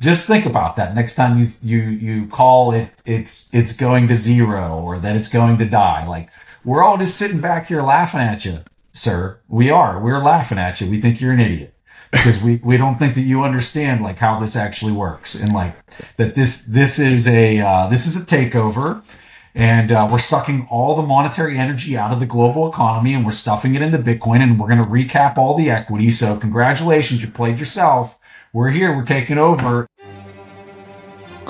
just think about that next time you you you call it it's it's going to zero or that it's going to die. Like we're all just sitting back here laughing at you sir. We are. We're laughing at you. We think you're an idiot because we we don't think that you understand like how this actually works and like that this this is a uh, this is a takeover and uh, we're sucking all the monetary energy out of the global economy and we're stuffing it into bitcoin and we're going to recap all the equity. So congratulations you played yourself. We're here. We're taking over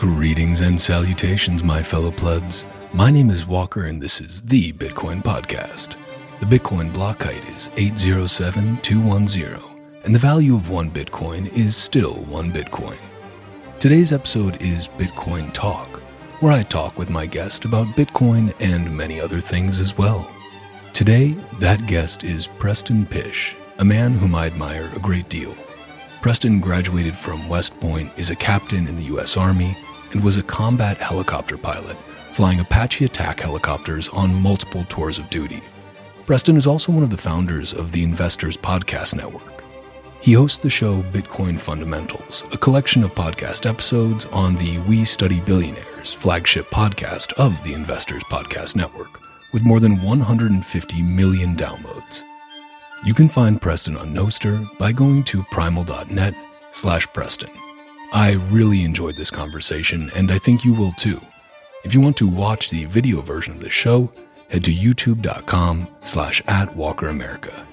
Greetings and salutations, my fellow plebs. My name is Walker, and this is the Bitcoin Podcast. The Bitcoin block height is 807210, and the value of one Bitcoin is still one Bitcoin. Today's episode is Bitcoin Talk, where I talk with my guest about Bitcoin and many other things as well. Today, that guest is Preston Pysh, a man whom I admire a great deal. Preston graduated from West Point, is a captain in the U.S. Army, and was a combat helicopter pilot, flying Apache attack helicopters on multiple tours of duty. Preston is also one of the founders of the Investors Podcast Network. He hosts the show Bitcoin Fundamentals, a collection of podcast episodes on the We Study Billionaires flagship podcast of the Investors Podcast Network, with more than 150 million downloads. You can find Preston on Nostr by going to primal.net slash Preston. I really enjoyed this conversation, and I think you will too. If you want to watch the video version of the show, head to youtube.com slash at walkeramerica.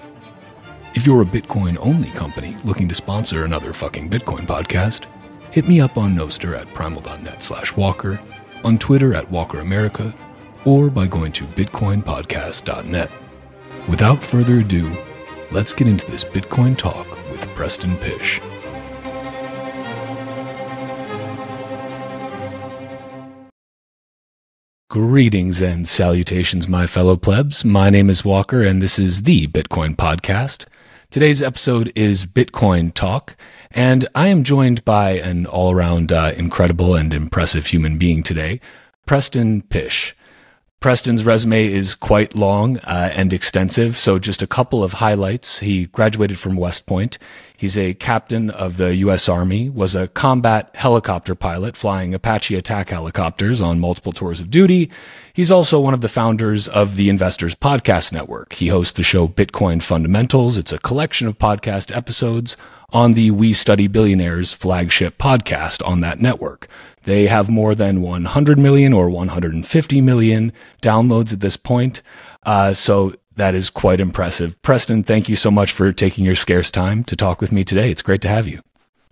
If you're a Bitcoin-only company looking to sponsor another fucking Bitcoin podcast, hit me up on Nostr at primal.net slash walker, on Twitter at walkeramerica, or by going to bitcoinpodcast.net. Without further ado, let's get into this Bitcoin talk with Preston Pysh. Greetings and salutations, my fellow plebs. My name is Walker, and this is the Bitcoin Podcast. Today's episode is Bitcoin Talk, and I am joined by an all around uh, incredible and impressive human being today, Preston Pysh. Preston's resume is quite long uh, and extensive, so just a couple of highlights. He graduated from West Point. He's a captain of the U.S. Army, was a combat helicopter pilot flying Apache attack helicopters on multiple tours of duty. He's also one of the founders of the Investors Podcast Network. He hosts the show Bitcoin Fundamentals. It's a collection of podcast episodes on the We Study Billionaires flagship podcast on that network. They have more than 100 million or 150 million downloads at this point. Uh, so that is quite impressive. Preston, thank you so much for taking your scarce time to talk with me today. It's great to have you.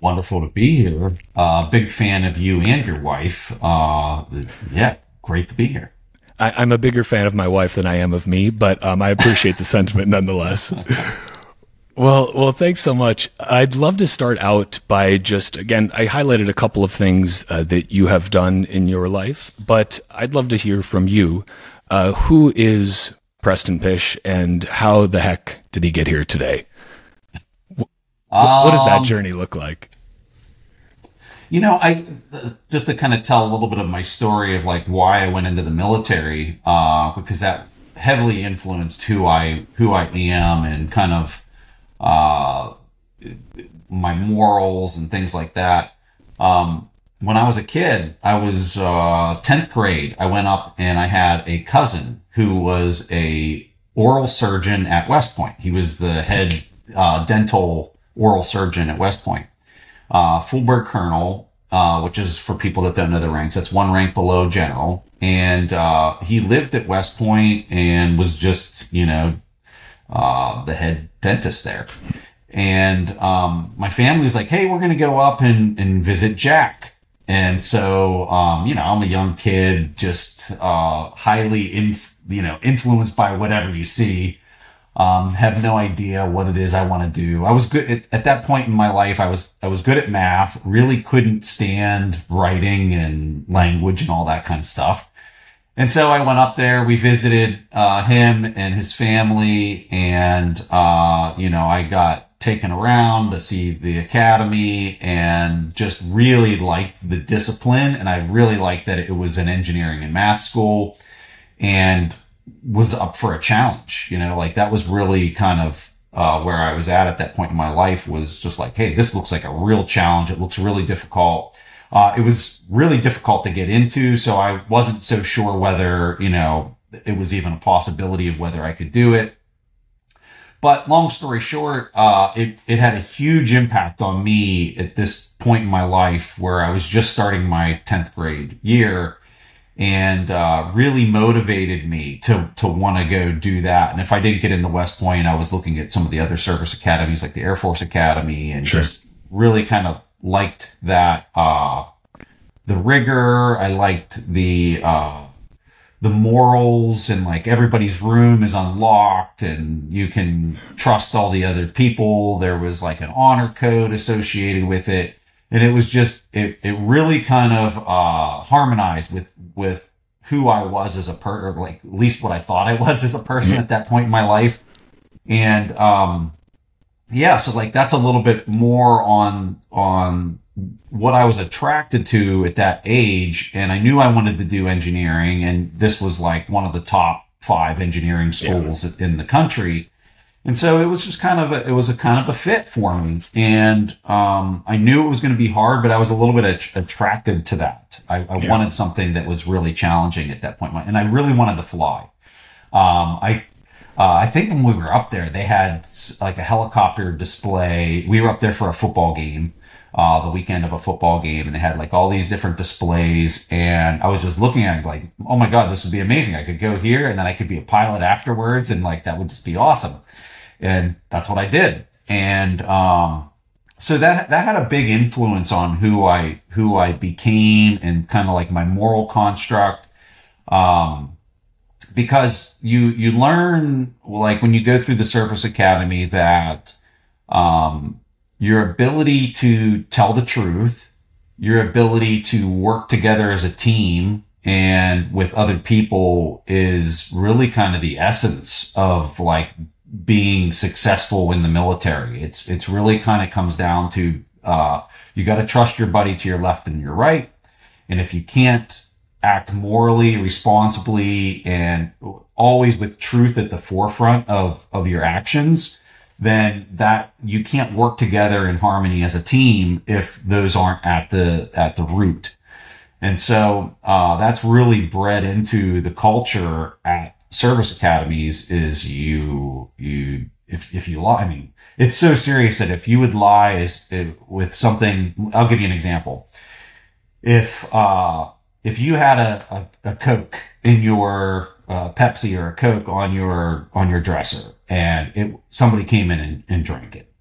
Wonderful to be here. Uh, big fan of you and your wife. Uh, yeah, great to be here. I, am a bigger fan of my wife than I am of me, but um, I appreciate the sentiment nonetheless. Well, well, thanks so much. I'd love to start out by just again, I highlighted a couple of things uh, that you have done in your life, but I'd love to hear from you. Uh, who is Preston Pysh, and how the heck did he get here today? What, um, what does that um, journey look like? You know, I just to kind of tell a little bit of my story of like why I went into the military, uh, because that heavily influenced who I who I am and kind of uh, my morals and things like that. Um, when I was a kid, I was uh, 10th grade. I went up and I had a cousin who was a oral surgeon at West Point. He was the head uh, dental oral surgeon at West Point. Uh, Colonel, uh, which is for people that don't know the ranks, that's one rank below general. And uh, he lived at West Point and was just, you know, uh, the head dentist there. And um, my family was like, "Hey, we're going to go up and, and visit Jack." And so, um, you know, I'm a young kid, just uh, highly, you know, influenced by whatever you see. Um, have no idea what it is I want to do. I was good at, at, that point in my life. I was I was good at math. Really couldn't stand writing and language and all that kind of stuff. And so I went up there. We visited uh, him and his family, and uh, you know, I got taken around to see the academy, and just really liked the discipline, and I really liked that it was an engineering and math school, and was up for a challenge. You know, like that was really kind of uh, where I was at at that point in my life was just like, hey, this looks like a real challenge. It looks really difficult. Uh, it was really difficult to get into, so I wasn't so sure whether you know it was even a possibility of whether I could do it. But long story short, uh, it, it had a huge impact on me at this point in my life where I was just starting my 10th grade year and uh, really motivated me to to want to go do that. And if I didn't get in the West Point, I was looking at some of the other service academies like the Air Force Academy and sure. just really kind of liked that uh, the rigor. I liked the uh, the morals and like everybody's room is unlocked and you can trust all the other people. There was like an honor code associated with it. And it was just, it, it really kind of, uh, harmonized with, with who I was as a person, like at least what I thought I was as a person at that point in my life. And, um, yeah, so like that's a little bit more on, on what I was attracted to at that age. And I knew I wanted to do engineering. And this was like one of the top five engineering schools yeah. in the country. And so it was just kind of a, it was a kind of a fit for me. And, um, I knew it was going to be hard, but I was a little bit at- attracted to that. I, I yeah. wanted something that was really challenging at that point. And I really wanted to fly. Um, I, uh, I think when we were up there, they had like a helicopter display. We were up there for a football game uh, the weekend of a football game and they had like all these different displays. And I was just looking at it like, oh my God, this would be amazing. I could go here and then I could be a pilot afterwards. And like, that would just be awesome. And that's what I did. And, um, so that, that had a big influence on who I, who I became and kind of like my moral construct. Um, because you, you learn like when you go through the service academy that, um, your ability to tell the truth, your ability to work together as a team and with other people is really kind of the essence of like being successful in the military. It's, it's really kind of comes down to, uh, you got to trust your buddy to your left and your right. And if you can't act morally, responsibly, and always with truth at the forefront of, of your actions, then that you can't work together in harmony as a team if those aren't at the at the root. And so uh, that's really bred into the culture at service academies. Is you you if if you lie, I mean, it's so serious that if you would lie is with something, I'll give you an example. If uh, if you had a, a, a Coke in your uh, Pepsi or a Coke on your on your dresser, and it somebody came in and, and drank it,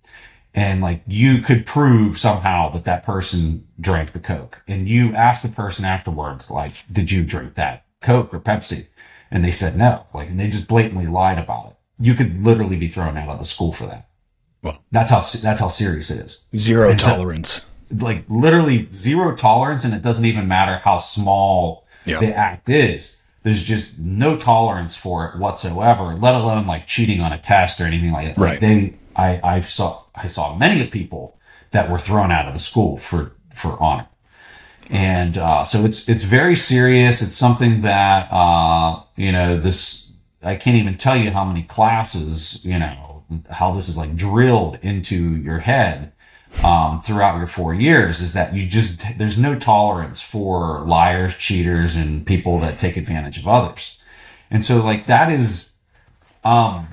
and like you could prove somehow that that person drank the Coke, and you asked the person afterwards, like, did you drink that Coke or Pepsi? And they said no, like, and they just blatantly lied about it. You could literally be thrown out of the school for that. Well, that's how that's how serious it is. Zero and tolerance. So, like literally zero tolerance, and it doesn't even matter how small yeah. the act is there's just no tolerance for it whatsoever, let alone like cheating on a test or anything like that. Right. Like they, I, I saw, I saw many people that were thrown out of the school for, for honor. And, uh, so it's, it's very serious. It's something that, uh, you know, this, I can't even tell you how many classes, you know, how this is like drilled into your head um, throughout your four years is that you just there's no tolerance for liars, cheaters, and people that take advantage of others. And so like that is um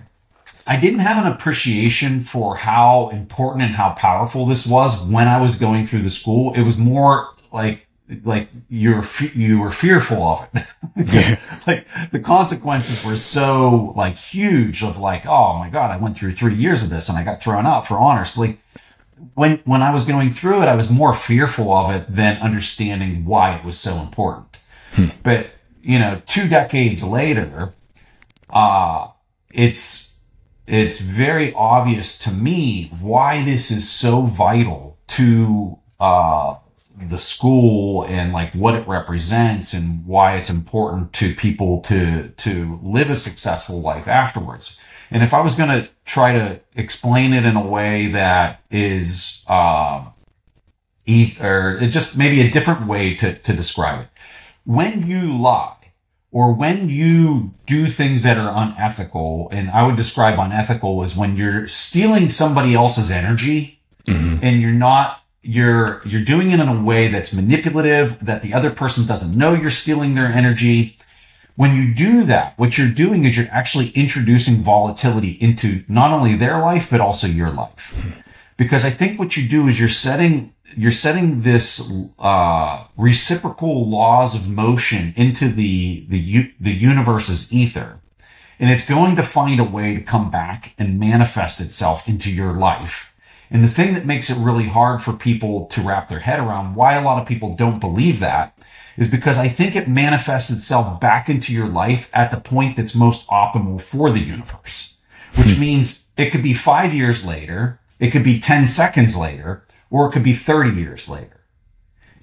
I didn't have an appreciation for how important and how powerful this was when I was going through the school. It was more like like you're you were fearful of it. like the consequences were so like huge of like oh my god I went through three years of this and I got thrown out for honors. Like when when I was going through it, I was more fearful of it than understanding why it was so important. Hmm. But you know, two decades later, uh, it's it's very obvious to me why this is so vital to uh, the school and like what it represents and why it's important to people to to live a successful life afterwards. And if I was going to try to explain it in a way that is, uh, easy, or just maybe a different way to, to describe it. When you lie, or when you do things that are unethical, and I would describe unethical as when you're stealing somebody else's energy and you're not you're you're doing it in a way that's manipulative that the other person doesn't know you're stealing their energy. When you do that what you're doing is you're actually introducing volatility into not only their life but also your life. Because i think what you do is you're setting you're setting this uh, reciprocal laws of motion into the the the universe's ether. And it's going to find a way to come back and manifest itself into your life and the thing that makes it really hard for people to wrap their head around why a lot of people don't believe that is because I think it manifests itself back into your life at the point that's most optimal for the universe, which hmm. means it could be five years later, it could be 10 seconds later, or it could be 30 years later.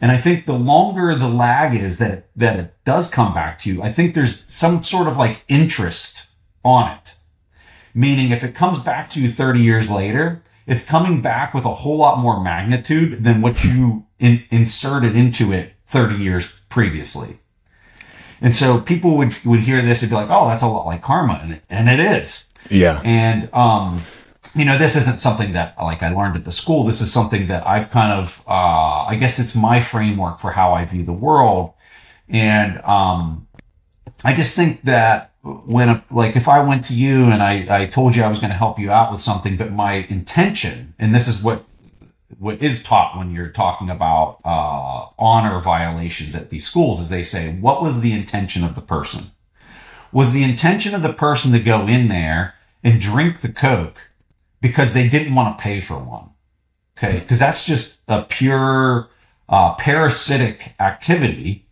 And I think the longer the lag is that it, that it does come back to you, I think there's some sort of like interest on it. Meaning if it comes back to you 30 years later, it's coming back with a whole lot more magnitude than what you in, inserted into it 30 years previously. And so people would, would hear this and be like, oh, that's a lot like karma. And, and it is. Yeah. And, um, you know, this isn't something that like I learned at the school. This is something that I've kind of, uh, I guess it's my framework for how I view the world. And, um, I just think that when, a, like, if I went to you and I, I told you I was going to help you out with something, but my intention, and this is what, what is taught when you're talking about, uh, honor violations at these schools is they say, what was the intention of the person? Was the intention of the person to go in there and drink the Coke because they didn't want to pay for one? Okay. Cause that's just a pure, uh, parasitic activity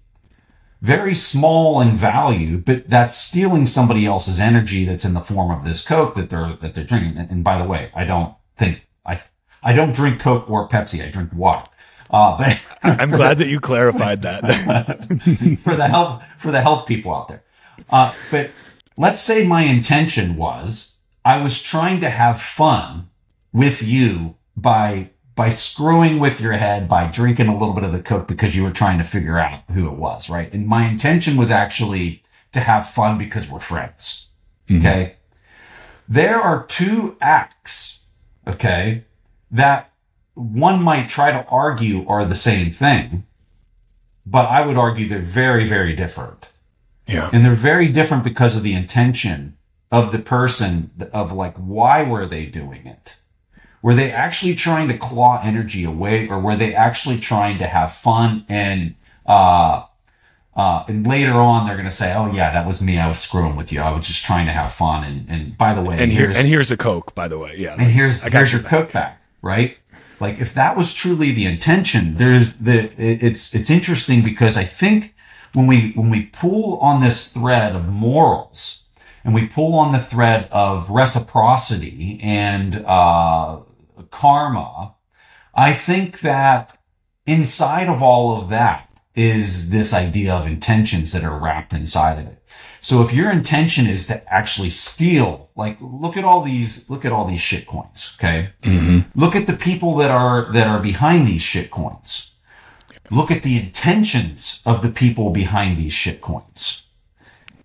very small in value, but that's stealing somebody else's energy that's in the form of this Coke that they're, that they're drinking. And, and by the way, I don't think I, I don't drink Coke or Pepsi. I drink water. Uh, but I'm glad that you clarified that. for the health, for the health people out there. Uh, but let's say my intention was I was trying to have fun with you by by screwing with your head by drinking a little bit of the coke because you were trying to figure out who it was, right? And my intention was actually to have fun because we're friends. Mm-hmm. Okay. There are two acts, okay, that one might try to argue are the same thing, but I would argue they're very, very different. yeah. And they're very different because of the intention of the person of like, why were they doing it? Were they actually trying to claw energy away or were they actually trying to have fun and, uh, uh, and later on, they're going to say, "Oh yeah, that was me. I was screwing with you. I was just trying to have fun." And and by the way, And here here's and here's a Coke, by the way. Yeah. and here's I here's your back. cook back, right? Like if that was truly the intention, there's the it's it's interesting because I think when we when we pull on this thread of morals and we pull on the thread of reciprocity and uh, karma, I think that inside of all of that is this idea of intentions that are wrapped inside of it. So if your intention is to actually steal, like look at all these, look at all these shit coins. Okay. Mm-hmm. Look at the people that are, that are behind these shit coins. Look at the intentions of the people behind these shit coins.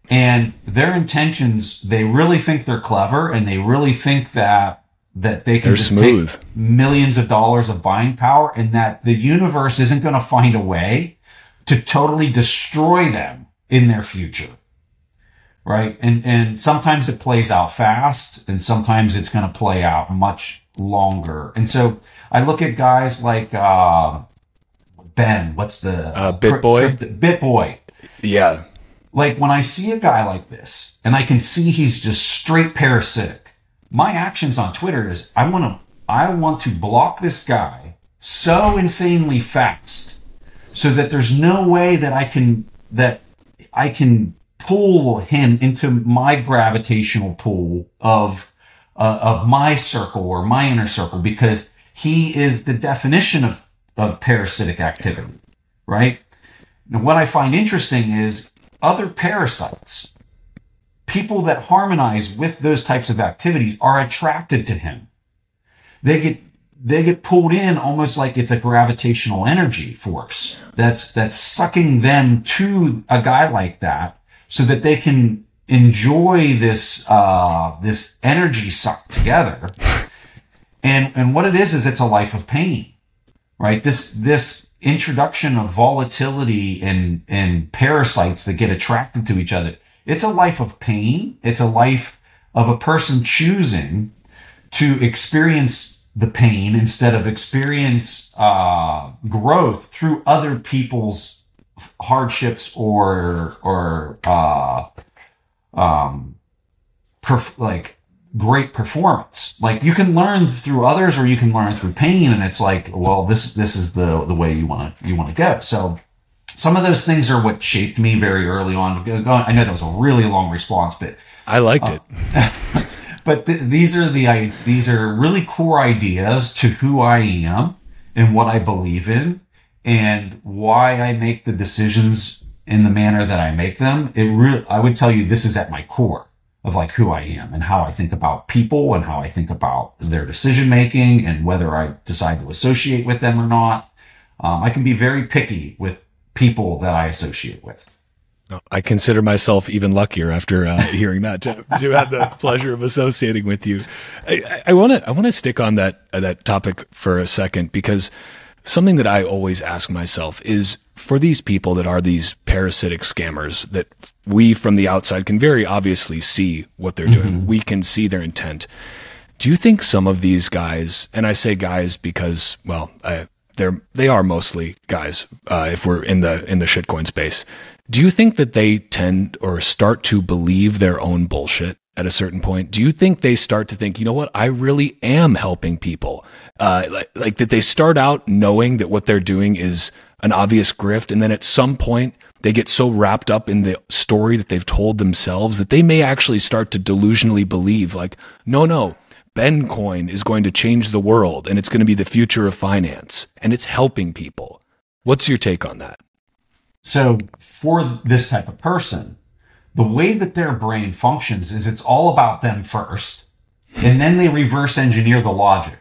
And their intentions, they really think they're clever and they really think that, that they can They're just smooth. take millions of dollars of buying power and that the universe isn't going to find a way to totally destroy them in their future. Right. And, and sometimes it plays out fast and sometimes it's going to play out much longer. And so I look at guys like, uh, Ben, what's the Uh, BitBoy? Crypt- BitBoy. Yeah. Like when I see a guy like this and I can see he's just straight parasitic, my actions on Twitter is I want to, I want to block this guy so insanely fast so that there's no way that I can, that I can pull him into my gravitational pull of, uh, of my circle or my inner circle because he is the definition of, of parasitic activity, right? Now, what I find interesting is other parasites, people that harmonize with those types of activities are attracted to him. They get, they get pulled in almost like it's a gravitational energy force that's, that's sucking them to a guy like that so that they can enjoy this uh, this energy sucked together. And and what it is is it's a life of pain, right? This this introduction of volatility and and parasites that get attracted to each other. It's a life of pain. It's a life of a person choosing to experience the pain instead of experience uh, growth through other people's hardships or or uh, um, perf- like great performance. Like you can learn through others or you can learn through pain. And it's like, well, this, this is the, the way you want to, you want to go. So some of those things are what shaped me very early on. I know that was a really long response, but I liked uh, it. but th- these are the, I, these are really core ideas to who I am and what I believe in and why I make the decisions in the manner that I make them. It really, I would tell you this is at my core of like who I am and how I think about people and how I think about their decision making and whether I decide to associate with them or not. Um, I can be very picky with people that I associate with. I consider myself even luckier after uh, hearing that to, to, have the pleasure of associating with you. I want to I want to stick on that uh, that topic for a second because something that I always ask myself is for these people that are these parasitic scammers that we from the outside can very obviously see what they're doing. Mm-hmm. We can see their intent. Do you think some of these guys, and I say guys because, well, I, they're they are mostly guys. Uh, if we're in the in the shitcoin space, do you think that they tend or start to believe their own bullshit? at a certain point, do you think they start to think, you know what, I really am helping people? Uh, like, like that they start out knowing that what they're doing is an obvious grift. And then at some point, they get so wrapped up in the story that they've told themselves that they may actually start to delusionally believe, like, no, no, Bencoin is going to change the world and it's going to be the future of finance and it's helping people. What's your take on that? So, for this type of person, the way that their brain functions is it's all about them first, and then they reverse engineer the logic.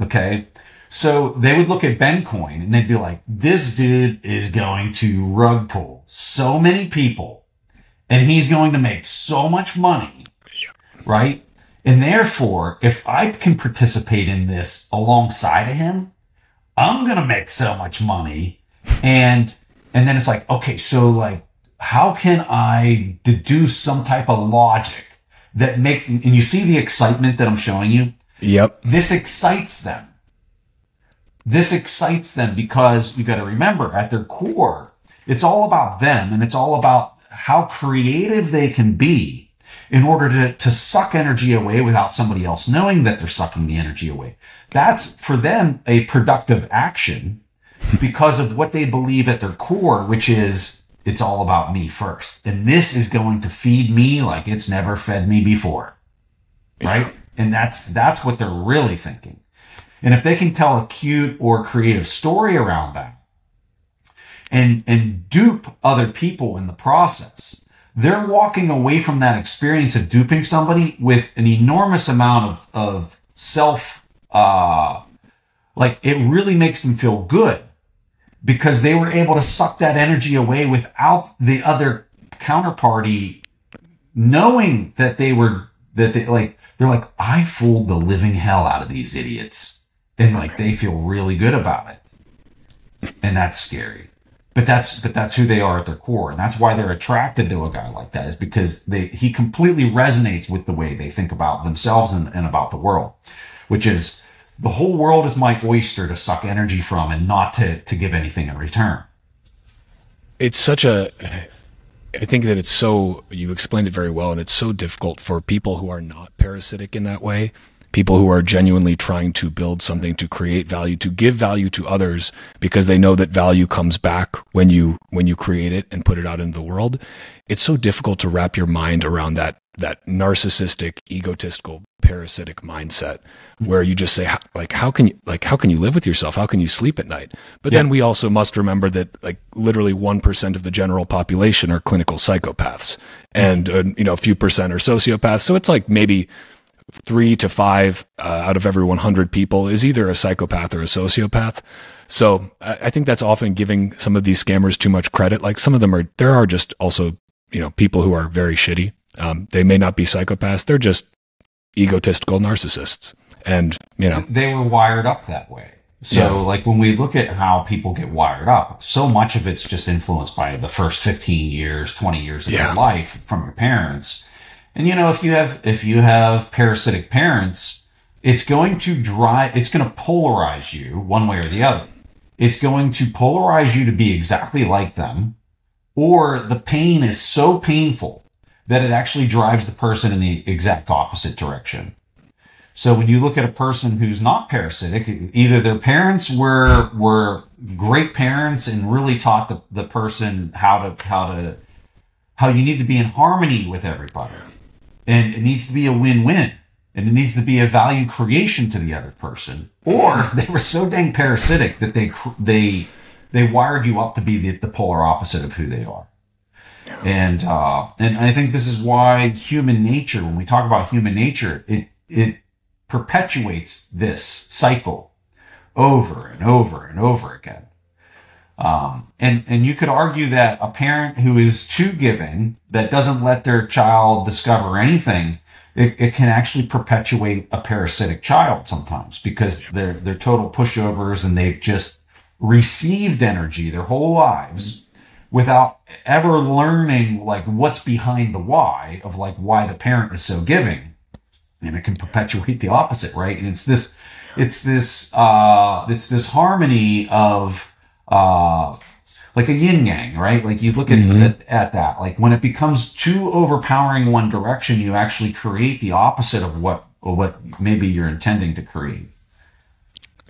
Okay. So they would look at Bencoin and they'd be like, this dude is going to rug pull so many people and he's going to make so much money. Right. And therefore, if I can participate in this alongside of him, I'm going to make so much money. And, and then it's like, okay, so like how can I deduce some type of logic that make, and you see the excitement that I'm showing you? Yep. This excites them. This excites them because you got to remember at their core, it's all about them and it's all about how creative they can be in order to, to suck energy away without somebody else knowing that they're sucking the energy away. That's for them a productive action because of what they believe at their core, which is it's all about me first. And this is going to feed me like it's never fed me before. Right? And that's, that's what they're really thinking. And if they can tell a cute or creative story around that and, and dupe other people in the process, they're walking away from that experience of duping somebody with an enormous amount of, of self, uh, like it really makes them feel good because they were able to suck that energy away without the other counterparty knowing that they were that they like they're like I fooled the living hell out of these idiots. And like they feel really good about it. And that's scary but that's but that's who they are at their core and that's why they're attracted to a guy like that is because they he completely resonates with the way they think about themselves and, and about the world which is the whole world is my oyster to suck energy from and not to, to give anything in return. It's such a, I think that it's so, you explained it very well, and it's so difficult for people who are not parasitic in that way, people who are genuinely trying to build something, to create value, to give value to others because they know that value comes back when you, when you create it and put it out into the world. It's so difficult to wrap your mind around that that narcissistic, egotistical, parasitic mindset where you just say like how can you like how can you live with yourself? How can you sleep at night? But yeah. then we also must remember that like literally 1% of the general population are clinical psychopaths and uh, you know a few percent are sociopaths. So it's like maybe 3 to 5 uh, out of every 100 people is either a psychopath or a sociopath. So I think that's often giving some of these scammers too much credit. Like some of them are, there are just also you know, people who are very shitty. Um, they may not be psychopaths. They're just egotistical narcissists. And, you know, they were wired up that way. So, Yeah. like when we look at how people get wired up, so much of it's just influenced by the first 15 years, 20 years of Yeah. your life from your parents. And you know, if you have, if you have parasitic parents, it's going to drive, it's going to polarize you one way or the other. It's going to polarize you to be exactly like them, or the pain is so painful that it actually drives the person in the exact opposite direction. So when you look at a person who's not parasitic, either their parents were were great parents and really taught the, the person how to how to how you need to be in harmony with everybody. And it needs to be a win-win. And it needs to be a value creation to the other person. Or they were so dang parasitic that they they they wired you up to be the, the polar opposite of who they are. And uh, and I think this is why human nature, when we talk about human nature, it it perpetuates this cycle over and over and over again. Um, and and you could argue that a parent who is too giving, that doesn't let their child discover anything, it, it can actually perpetuate a parasitic child sometimes because they're they're total pushovers and they've just received energy their whole lives without ever learning like what's behind the why of like why the parent is so giving. And it can perpetuate the opposite right? And it's this it's this uh it's this harmony of uh like a yin yang right? Like you look at, at at that. Like when it becomes too overpowering one direction you actually create the opposite of what what maybe you're intending to create.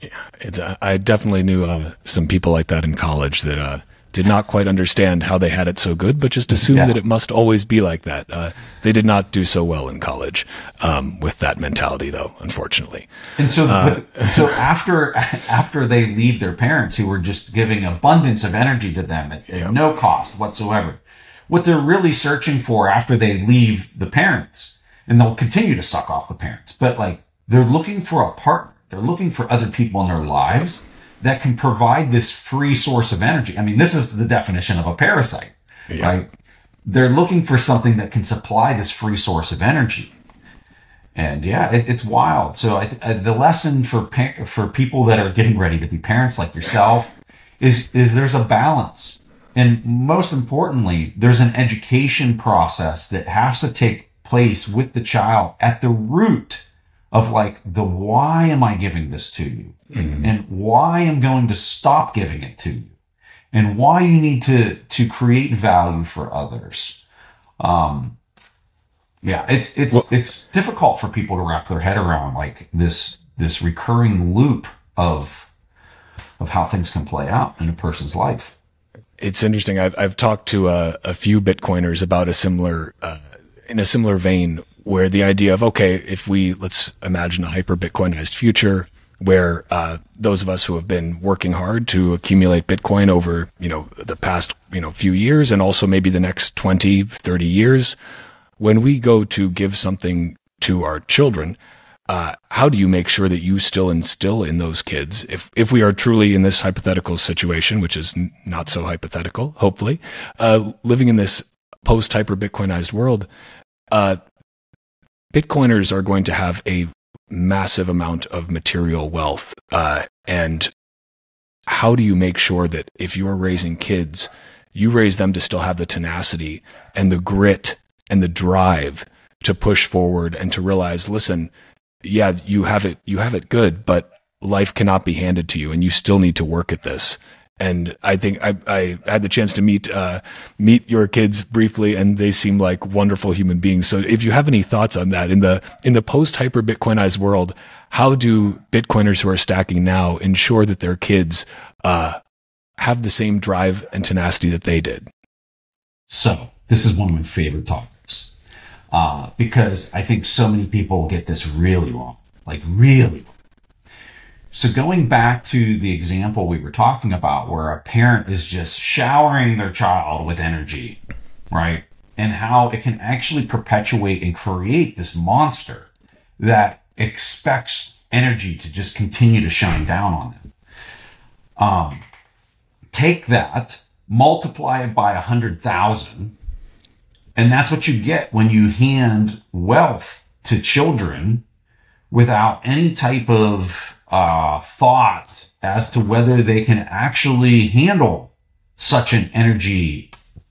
Yeah, it's, uh, I definitely knew uh, some people like that in college that uh, did not quite understand how they had it so good, but just assumed Yeah. that it must always be like that. Uh, they did not do so well in college um, with that mentality, though, unfortunately. And so, but, so after after they leave their parents, who were just giving abundance of energy to them at, at no cost whatsoever, what they're really searching for after they leave the parents, and they'll continue to suck off the parents, but like they're looking for a partner. They're looking for other people in their lives that can provide this free source of energy. I mean, this is the definition of a parasite, Yeah. right? They're looking for something that can supply this free source of energy. And yeah, it, it's wild. So I uh, the lesson for for people that are getting ready to be parents like yourself is is there's a balance, and most importantly, there's an education process that has to take place with the child at the root of like the why am I giving this to you, and why I'm going to stop giving it to you, and why you need to to create value for others. Um, yeah, it's it's Well- it's difficult for people to wrap their head around like this this recurring loop of of how things can play out in a person's life. It's interesting. I've, I've talked to a, a few Bitcoiners about a similar, uh, in a similar vein, where the idea of okay, if we let's imagine a hyper Bitcoinized future where uh, those of us who have been working hard to accumulate Bitcoin over you know the past you know few years and also maybe the next 20, 30 years, when we go to give something to our children, uh, how do you make sure that you still instill in those kids, if if we are truly in this hypothetical situation, which is n- not so hypothetical, hopefully, uh, living in this post hyper Bitcoinized world, uh, Bitcoiners are going to have a massive amount of material wealth, uh, and how do you make sure that if you are raising kids, you raise them to still have the tenacity and the grit and the drive to push forward and to realize, listen, yeah, you have it, you have it good, but life cannot be handed to you and you still need to work at this. And I think I, I had the chance to meet, uh, meet your kids briefly and they seem like wonderful human beings. So if you have any thoughts on that in the, in the post hyper Bitcoinized world, how do Bitcoiners who are stacking now ensure that their kids, uh, have the same drive and tenacity that they did? So this is one of my favorite topics uh, because I think so many people get this really wrong, like really wrong. So going back to the example we were talking about, where a parent is just showering their child with energy, right? And how it can actually perpetuate and create this monster that expects energy to just continue to shine down on them. Um, take that, multiply it by a hundred thousand, And that's what you get when you hand wealth to children without any type of uh, thought as to whether they can actually handle such an energy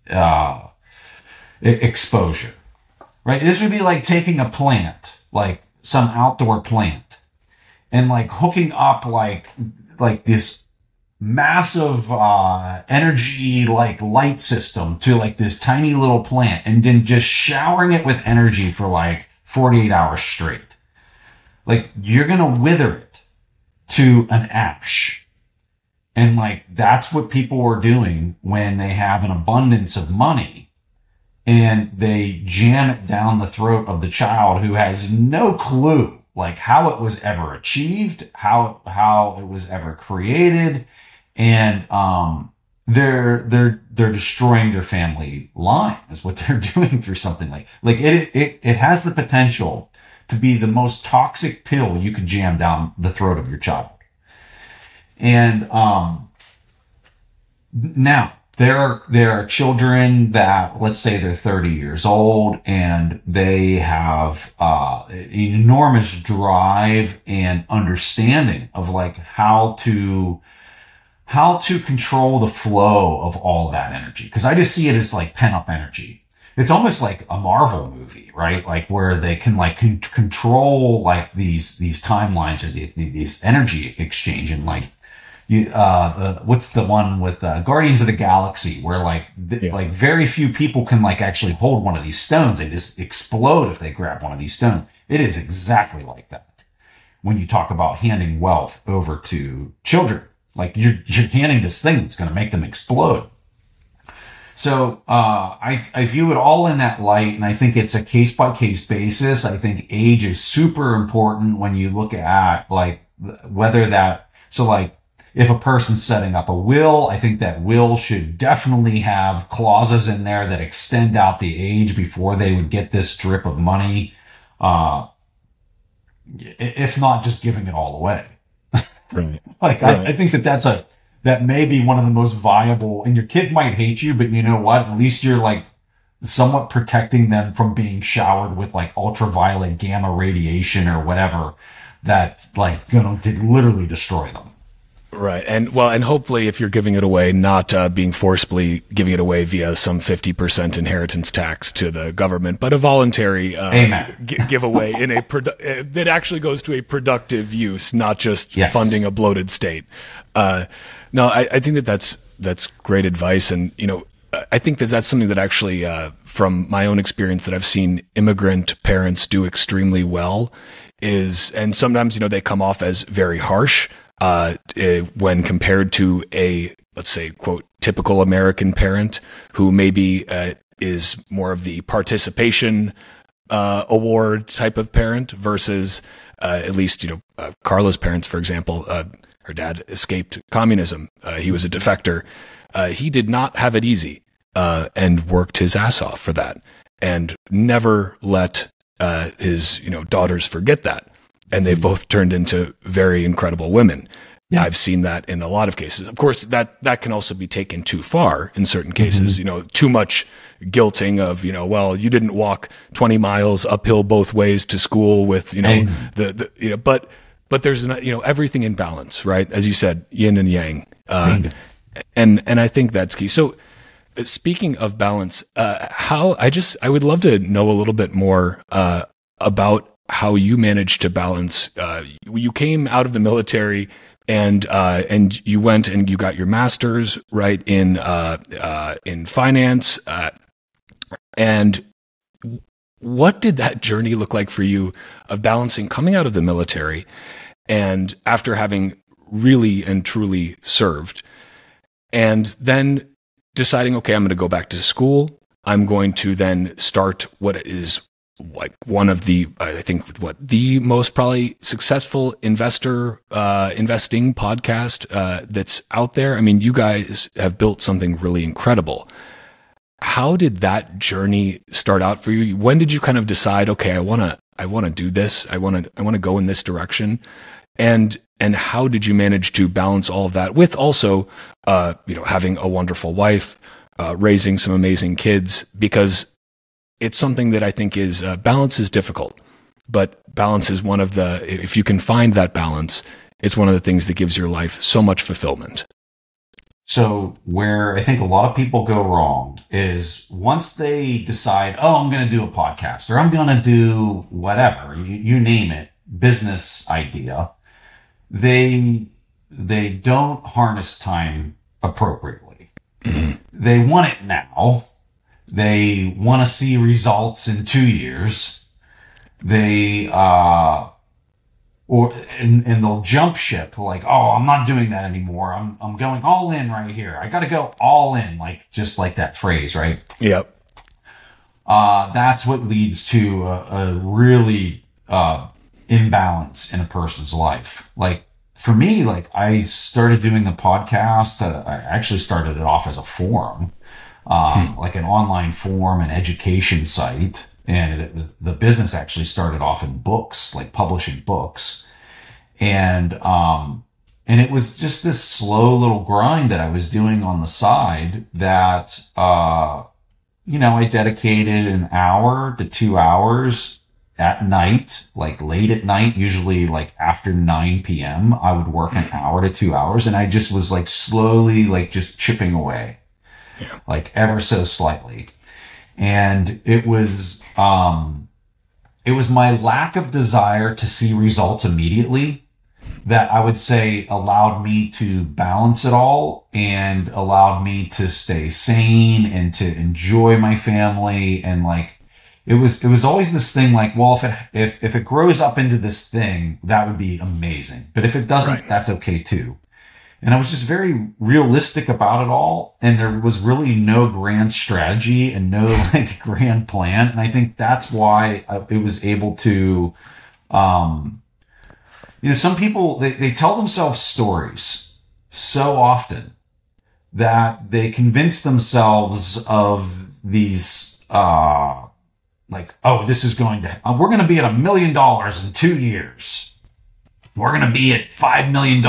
uh, exposure. Right? This would be like taking a plant, like some outdoor plant, and like hooking up like like this massive uh, energy like light system to like this tiny little plant and then just showering it with energy for like 48 hours straight. Like you're to wither it to an ash. And like that's what people are doing when they have an abundance of money and they jam it down the throat of the child who has no clue like how it was ever achieved, how how it was ever created and um, they're they're they're destroying their family line is what they're doing through something like like it it it has the potential to be the most toxic pill you could jam down the throat of your child. And um, now there are there are children that let's say they're 30 years old and they have uh, enormous drive and understanding of like how to how to control the flow of all that energy. Cause I just see it as like pent up energy. It's almost like a Marvel movie, right? Like where they can like con- control like these, these timelines or the, the, these energy exchange and like, you, uh, the, what's the one with uh, Guardians of the Galaxy where like, th- yeah. like very few people can like actually hold one of these stones. They just explode if they grab one of these stones. It is exactly like that when you talk about handing wealth over to children like you're, you're handing this thing that's going to make them explode. So, uh, I, I view it all in that light. And I think it's a case by case basis. I think age is super important when you look at like whether that, so like if a person's setting up a will, I think that will should definitely have clauses in there that extend out the age before they would get this drip of money. Uh, if not just giving it all away. Right. like right. I, I think that that's a that may be one of the most viable. And your kids might hate you, but you know what? At least you're like somewhat protecting them from being showered with like ultraviolet gamma radiation or whatever that's like going to literally destroy them. Right. And well, and hopefully if you're giving it away, not uh, being forcibly giving it away via some 50% inheritance tax to the government, but a voluntary uh, g- giveaway in a produ- uh, that actually goes to a productive use, not just yes. funding a bloated state. Uh, no, I, I, think that that's, that's great advice. And, you know, I think that that's something that actually, uh, from my own experience that I've seen immigrant parents do extremely well is, and sometimes, you know, they come off as very harsh, uh, eh, when compared to a let's say quote typical American parent who maybe uh, is more of the participation uh, award type of parent versus uh, at least you know uh, Carla's parents, for example. Uh, her dad escaped communism. he was a defector. he did not have it easy and worked his ass off for that, and never let his you know daughters forget that and they've both turned into very incredible women. Yeah. I've seen that in a lot of cases. Of course, that, that can also be taken too far in certain cases, mm-hmm. you know, too much guilting of, you know, well, you didn't walk 20 miles uphill both ways to school with, you know, the, the, you know, but, but there's, you know, everything in balance, right? As you said, yin and yang. Uh, and, and I think that's key. So, uh, speaking of balance, uh, how I just, I would love to know a little bit more, uh, about how you managed to balance. Uh, you came out of the military and uh, and you went and you got your master's right in uh, uh in finance. Uh, and what did that journey look like for you of balancing coming out of the military and after having really and truly served, and then deciding, okay, I'm going to go back to school. I'm going to then start what is like one of the I think what the most probably successful investor uh, investing podcast uh, that's out there. I mean, you guys have built something really incredible. How did that journey start out for you? When did you kind of decide, okay, I want to I want to do this. I want to I want to go in this direction. And and how did you manage to balance all of that with also uh, you know having a wonderful wife, uh, raising some amazing kids because it's something that I think is uh, balance is difficult, but balance is one of the if you can find that balance, it's one of the things that gives your life so much fulfillment. So where I think a lot of people go wrong is once they decide, oh, I'm going to do a podcast or I'm going to do whatever, you, you name it, business idea, they, they don't harness time appropriately. Mm-hmm. They want it now. They want to see results in two years. They, uh, or and, and they'll jump ship like oh i'm not doing that anymore. I'm i'm going all in right here. I got to go all in like just like that phrase right? Yep. Uh, that's what leads to a, a really uh, imbalance in a person's life. Like for me like i started doing the podcast uh, i actually started it off as a forum um, hmm. like an online forum and education site and it was the business actually started off in books, like publishing books, and um, and it was just this slow little grind that I was doing on the side that uh, you know I dedicated an hour to two hours at night, like late at night, usually like after 9 p.m. I would work an hour to two hours, and I just was like slowly like just chipping away, yeah. like ever so slightly and it was um, it was my lack of desire to see results immediately that I would say allowed me to balance it all and allowed me to stay sane and to enjoy my family and like it was it was always this thing like well if it if if it grows up into this thing that would be amazing but if it doesn't right. that's okay too and I was just very realistic about it all. And there was really no grand strategy and no like grand plan. And I think that's why it was able to, um, you know, some people, they, they tell themselves stories so often that they convince themselves of these, uh, like, oh, this is going to, we're going to be at a million dollars in two years we're going to be at $5 million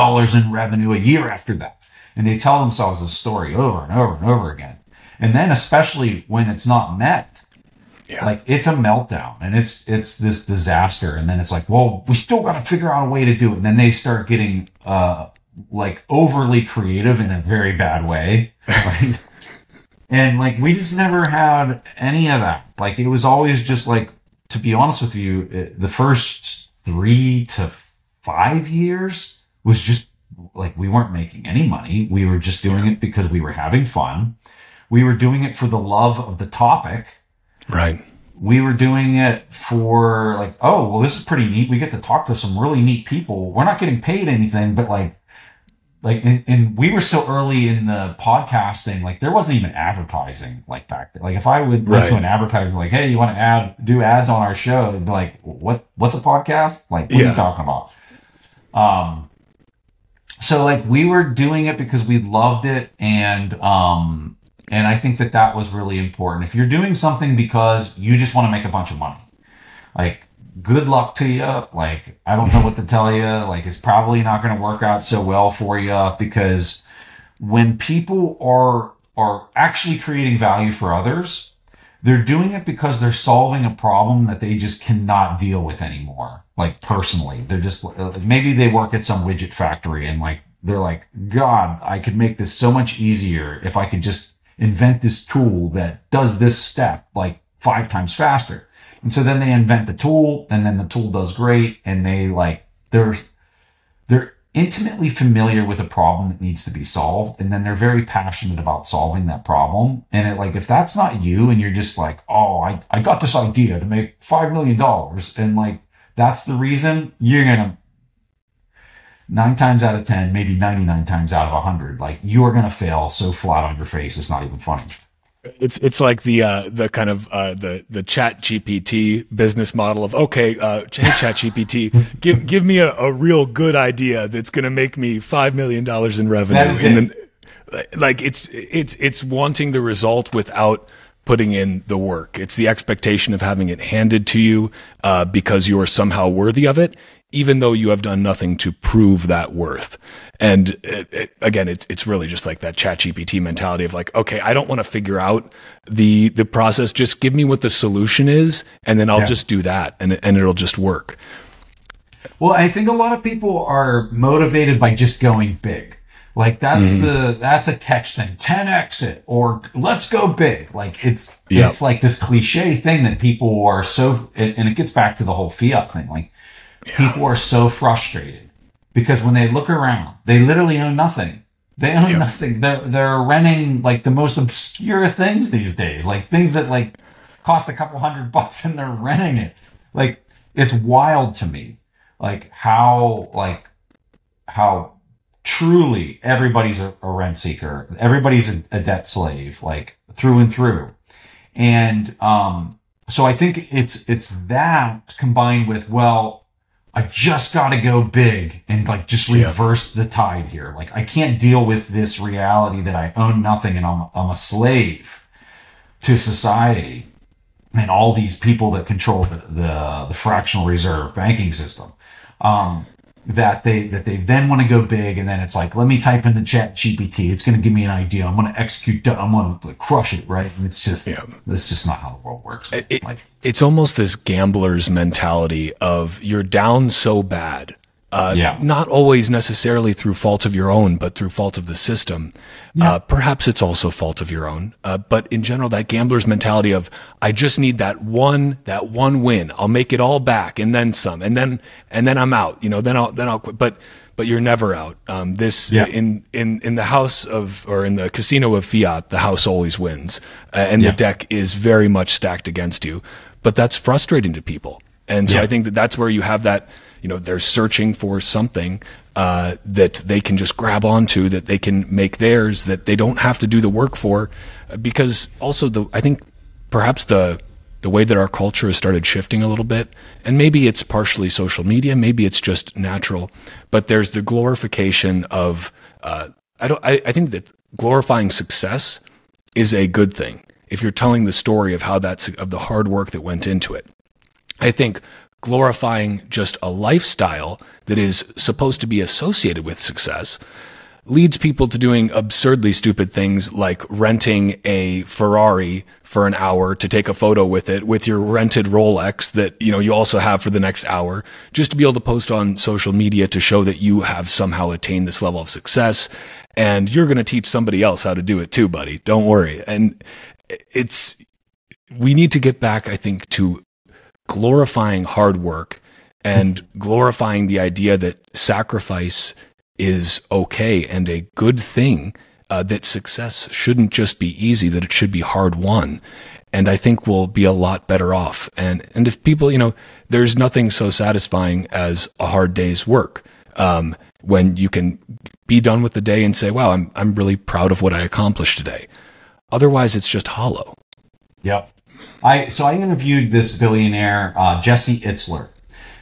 in revenue a year after that. And they tell themselves this story over and over and over again. And then especially when it's not met, yeah. like it's a meltdown and it's, it's this disaster. And then it's like, well, we still got to figure out a way to do it. And then they start getting, uh, like overly creative in a very bad way. Right. and like we just never had any of that. Like it was always just like, to be honest with you, the first three to five years was just like we weren't making any money. We were just doing it because we were having fun. We were doing it for the love of the topic. Right. We were doing it for like, oh, well, this is pretty neat. We get to talk to some really neat people. We're not getting paid anything, but like, like, and, and we were so early in the podcasting, like there wasn't even advertising like back then. Like if I would right. to an advertiser, like, Hey, you want to add, do ads on our show? They'd be like, what, what's a podcast? Like, what yeah. are you talking about? Um, so like we were doing it because we loved it and, um, and I think that that was really important. If you're doing something because you just want to make a bunch of money, like good luck to you. Like, I don't know what to tell you. Like, it's probably not going to work out so well for you because when people are, are actually creating value for others, they're doing it because they're solving a problem that they just cannot deal with anymore. Like personally, they're just, uh, maybe they work at some widget factory and like, they're like, God, I could make this so much easier if I could just invent this tool that does this step like five times faster. And so then they invent the tool and then the tool does great and they like, they're, they're intimately familiar with a problem that needs to be solved and then they're very passionate about solving that problem and it like if that's not you and you're just like oh i, I got this idea to make five million dollars and like that's the reason you're gonna nine times out of ten maybe 99 times out of 100 like you are gonna fail so flat on your face it's not even funny. It's it's like the uh, the kind of uh, the the Chat GPT business model of okay, uh, hey Chat GPT, give give me a, a real good idea that's going to make me five million dollars in revenue, and then like it's it's it's wanting the result without putting in the work. It's the expectation of having it handed to you uh, because you are somehow worthy of it, even though you have done nothing to prove that worth. And it, it, again, it's it's really just like that chat GPT mentality of like, okay, I don't want to figure out the the process. Just give me what the solution is, and then I'll yeah. just do that, and and it'll just work. Well, I think a lot of people are motivated by just going big. Like that's mm-hmm. the that's a catch thing. 10x it or let's go big. Like it's yep. it's like this cliche thing that people are so and it gets back to the whole fiat thing. Like yeah. people are so frustrated because when they look around, they literally own nothing. They own yep. nothing. They're they're renting like the most obscure things these days, like things that like cost a couple hundred bucks and they're renting it. Like it's wild to me, like how like how truly everybody's a, a rent seeker. Everybody's a, a, debt slave, like through and through. And, um, so I think it's, it's that combined with, well, I just got to go big and like just reverse yeah. the tide here. Like I can't deal with this reality that I own nothing and I'm, I'm a slave to society and all these people that control the, the, the fractional reserve banking system. Um, that they that they then want to go big and then it's like let me type in the chat gpt it's going to give me an idea i'm going to execute i'm going to crush it right and it's just yeah. that's just not how the world works it, like, it's almost this gambler's mentality of you're down so bad uh, yeah. Not always necessarily through fault of your own, but through fault of the system. Yeah. Uh, perhaps it's also fault of your own. Uh, but in general, that gambler's mentality of, I just need that one, that one win. I'll make it all back and then some. And then, and then I'm out, you know, then I'll, then I'll quit. But, but you're never out. Um, this yeah. in, in, in the house of, or in the casino of fiat, the house always wins. Uh, and the deck is very much stacked against you. But that's frustrating to people. And so I think that that's where you have that, you know they're searching for something uh, that they can just grab onto that they can make theirs that they don't have to do the work for because also the I think perhaps the the way that our culture has started shifting a little bit and maybe it's partially social media maybe it's just natural but there's the glorification of uh, I don't I, I think that glorifying success is a good thing if you're telling the story of how that's of the hard work that went into it. I think glorifying just a lifestyle that is supposed to be associated with success leads people to doing absurdly stupid things like renting a Ferrari for an hour to take a photo with it with your rented Rolex that, you know, you also have for the next hour just to be able to post on social media to show that you have somehow attained this level of success. And you're going to teach somebody else how to do it too, buddy. Don't worry. And it's, we need to get back, I think, to glorifying hard work and glorifying the idea that sacrifice is okay and a good thing, uh, that success shouldn't just be easy, that it should be hard won. And I think we'll be a lot better off. And, and if people, you know, there's nothing so satisfying as a hard day's work. Um, when you can be done with the day and say, wow, I'm, I'm really proud of what I accomplished today. Otherwise, it's just hollow. Yep. I so I interviewed this billionaire uh, Jesse Itzler.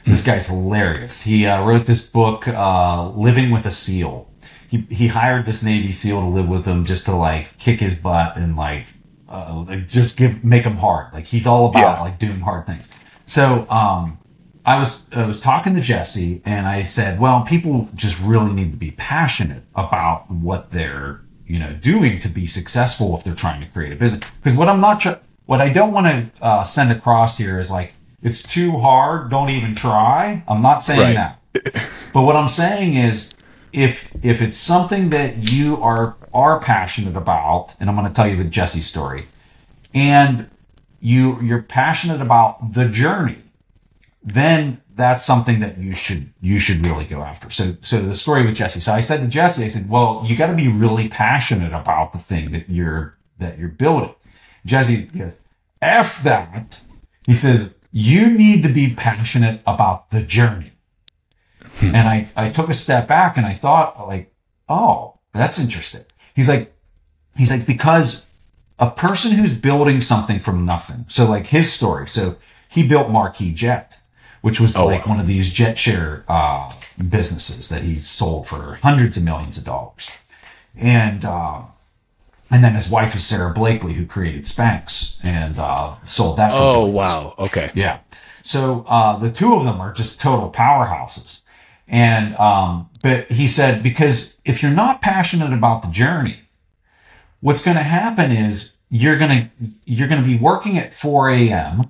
This guy's hilarious. He uh, wrote this book, uh, "Living with a Seal." He he hired this Navy SEAL to live with him just to like kick his butt and like, uh, like just give make him hard. Like he's all about yeah. like doing hard things. So um, I was I was talking to Jesse and I said, well, people just really need to be passionate about what they're you know doing to be successful if they're trying to create a business. Because what I'm not trying what I don't want to uh, send across here is like, it's too hard. Don't even try. I'm not saying right. that. but what I'm saying is, if if it's something that you are are passionate about, and I'm going to tell you the Jesse story, and you you're passionate about the journey, then that's something that you should you should really go after. So so the story with Jesse. So I said to Jesse, I said, well, you got to be really passionate about the thing that you're that you're building. Jesse goes, F that. He says, you need to be passionate about the journey. Hmm. and I, I took a step back and I thought like, oh, that's interesting. He's like, he's like, because a person who's building something from nothing. So like his story. So he built Marquis Jet, which was oh, like wow. one of these jet share, uh, businesses that he's sold for hundreds of millions of dollars. And, uh, And then his wife is Sara Blakely, who created Spanx and uh, sold that. Oh wow. Okay. Yeah. So uh, the two of them are just total powerhouses. And um, but he said because if you're not passionate about the journey, what's going to happen is you're going to you're going to be working at 4 a.m.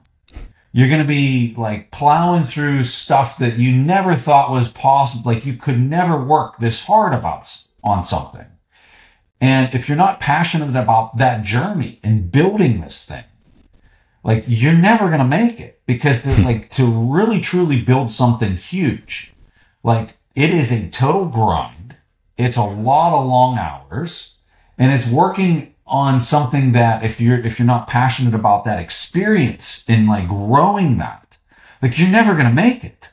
You're going to be like plowing through stuff that you never thought was possible. Like you could never work this hard about on something. And if you're not passionate about that journey and building this thing, like you're never going to make it because hmm. like to really truly build something huge, like it is a total grind. It's a lot of long hours and it's working on something that if you're, if you're not passionate about that experience and like growing that, like you're never going to make it.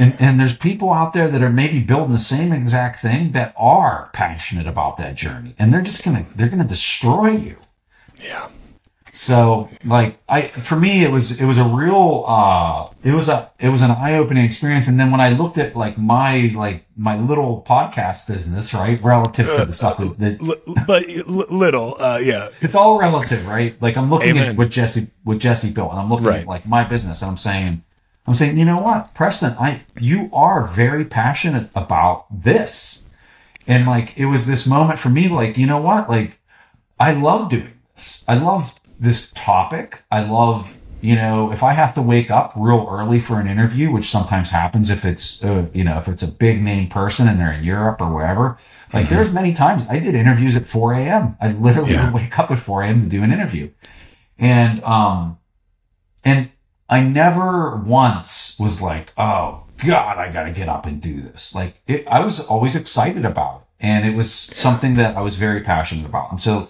And, and there's people out there that are maybe building the same exact thing that are passionate about that journey and they're just going to, they're to destroy you. Yeah. So like I for me it was it was a real uh it was a it was an eye-opening experience and then when I looked at like my like my little podcast business, right, relative to the stuff that, that but little. Uh, yeah. it's all relative, right? Like I'm looking Amen. at what Jesse what Jesse built and I'm looking Right. at like my business and I'm saying I'm saying, you know what, Preston, I you are very passionate about this. And like it was this moment for me, like, you know what? Like I love doing this. I love this topic. I love, you know, if I have to wake up real early for an interview, which sometimes happens if it's, uh, you know, if it's a big name person and they're in Europe or wherever. Like there's many times I did interviews at 4 a.m. I literally Yeah. would wake up at 4 a.m. to do an interview. And, um, and I never once was like, oh God, I got to get up and do this. Like it, I was always excited about it. And it was something that I was very passionate about. And so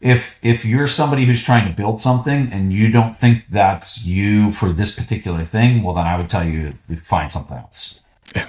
if, if you're somebody who's trying to build something and you don't think that's you for this particular thing, well, then I would tell you to find something else.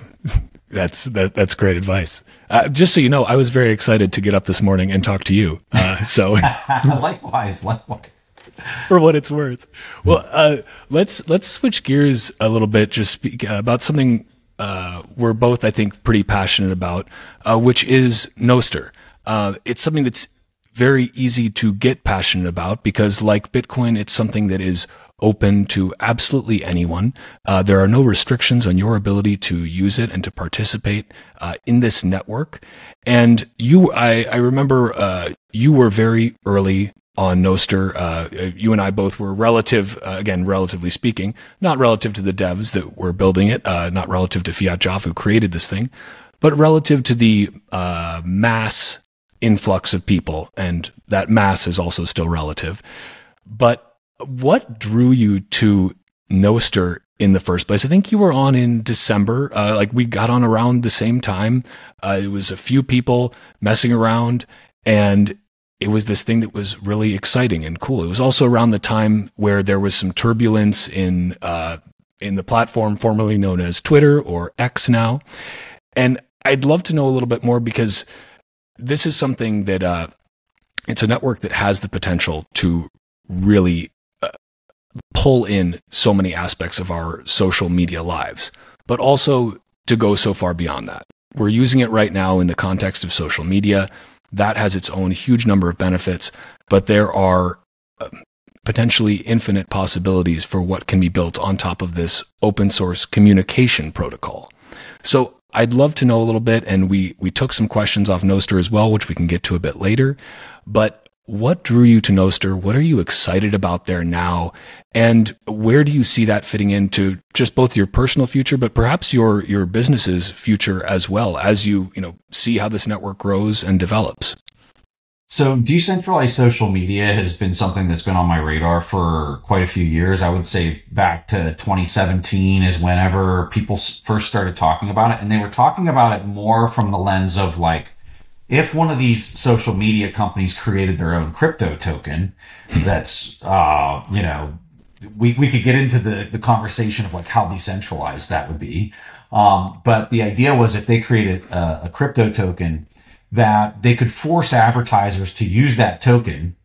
That's that, that's great advice. Uh, just so you know, I was very excited to get up this morning and talk to you. Uh, so likewise, likewise. for what it's worth. Well, uh, let's let's switch gears a little bit. Just speak uh, about something uh, we're both, I think, pretty passionate about, uh, which is Nostr. Uh, it's something that's very easy to get passionate about because, like Bitcoin, it's something that is open to absolutely anyone. Uh, there are no restrictions on your ability to use it and to participate uh, in this network. And you, I, I remember uh, you were very early on Nostr. Uh, you and I both were relative, uh, again, relatively speaking, not relative to the devs that were building it, uh, not relative to fiatjaf who created this thing, but relative to the uh, mass influx of people. And that mass is also still relative. But what drew you to Nostr in the first place? I think you were on in December. Uh, like we got on around the same time. Uh, it was a few people messing around and it was this thing that was really exciting and cool. It was also around the time where there was some turbulence in, uh, in the platform formerly known as Twitter or X now. And I'd love to know a little bit more because this is something that, uh, it's a network that has the potential to really uh, pull in so many aspects of our social media lives, but also to go so far beyond that. We're using it right now in the context of social media. That has its own huge number of benefits, but there are uh, potentially infinite possibilities for what can be built on top of this open source communication protocol. So I'd love to know a little bit, and we we took some questions off Nostr as well, which we can get to a bit later. But what drew you to Nostr? What are you excited about there now? And where do you see that fitting into just both your personal future, but perhaps your your business's future as well, as you you know see how this network grows and develops? So decentralized social media has been something that's been on my radar for quite a few years. I would say back to 2017 is whenever people first started talking about it. And they were talking about it more from the lens of like, if one of these social media companies created their own crypto token, that's, uh, you know, we, we could get into the, the conversation of like how decentralized that would be. Um, but the idea was if they created a, a crypto token, that they could force advertisers to use that token.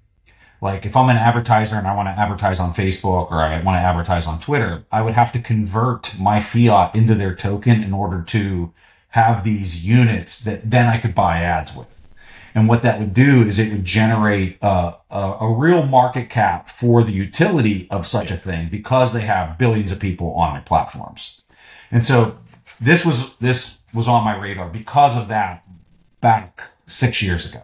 Like if I'm an advertiser and I want to advertise on Facebook or I want to advertise on Twitter, I would have to convert my fiat into their token in order to have these units that then I could buy ads with. And what that would do is it would generate a, a, a real market cap for the utility of such a thing because they have billions of people on their platforms. And so this was, this was on my radar because of that back six years ago.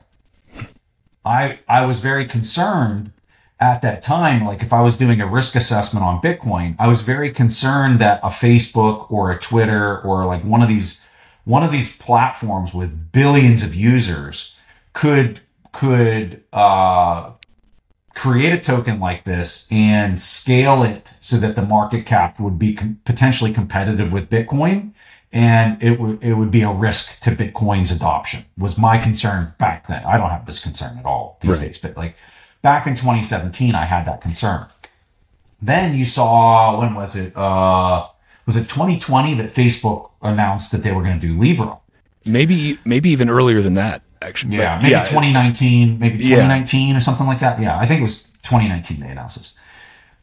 I, I was very concerned at that time, like if I was doing a risk assessment on Bitcoin, I was very concerned that a Facebook or a Twitter or like one of these, one of these platforms with billions of users could, could, uh, create a token like this and scale it so that the market cap would be com- potentially competitive with Bitcoin. And it would, it would be a risk to Bitcoin's adoption was my concern back then. I don't have this concern at all these Right. days, but like back in 2017, I had that concern. Then you saw, when was it? Uh, was it 2020 that Facebook announced that they were going to do Libra? Maybe maybe even earlier than that. Actually, Yeah, But maybe 2019, maybe Yeah. 2019 or something like that. Yeah, I think it was 2019 they announced this.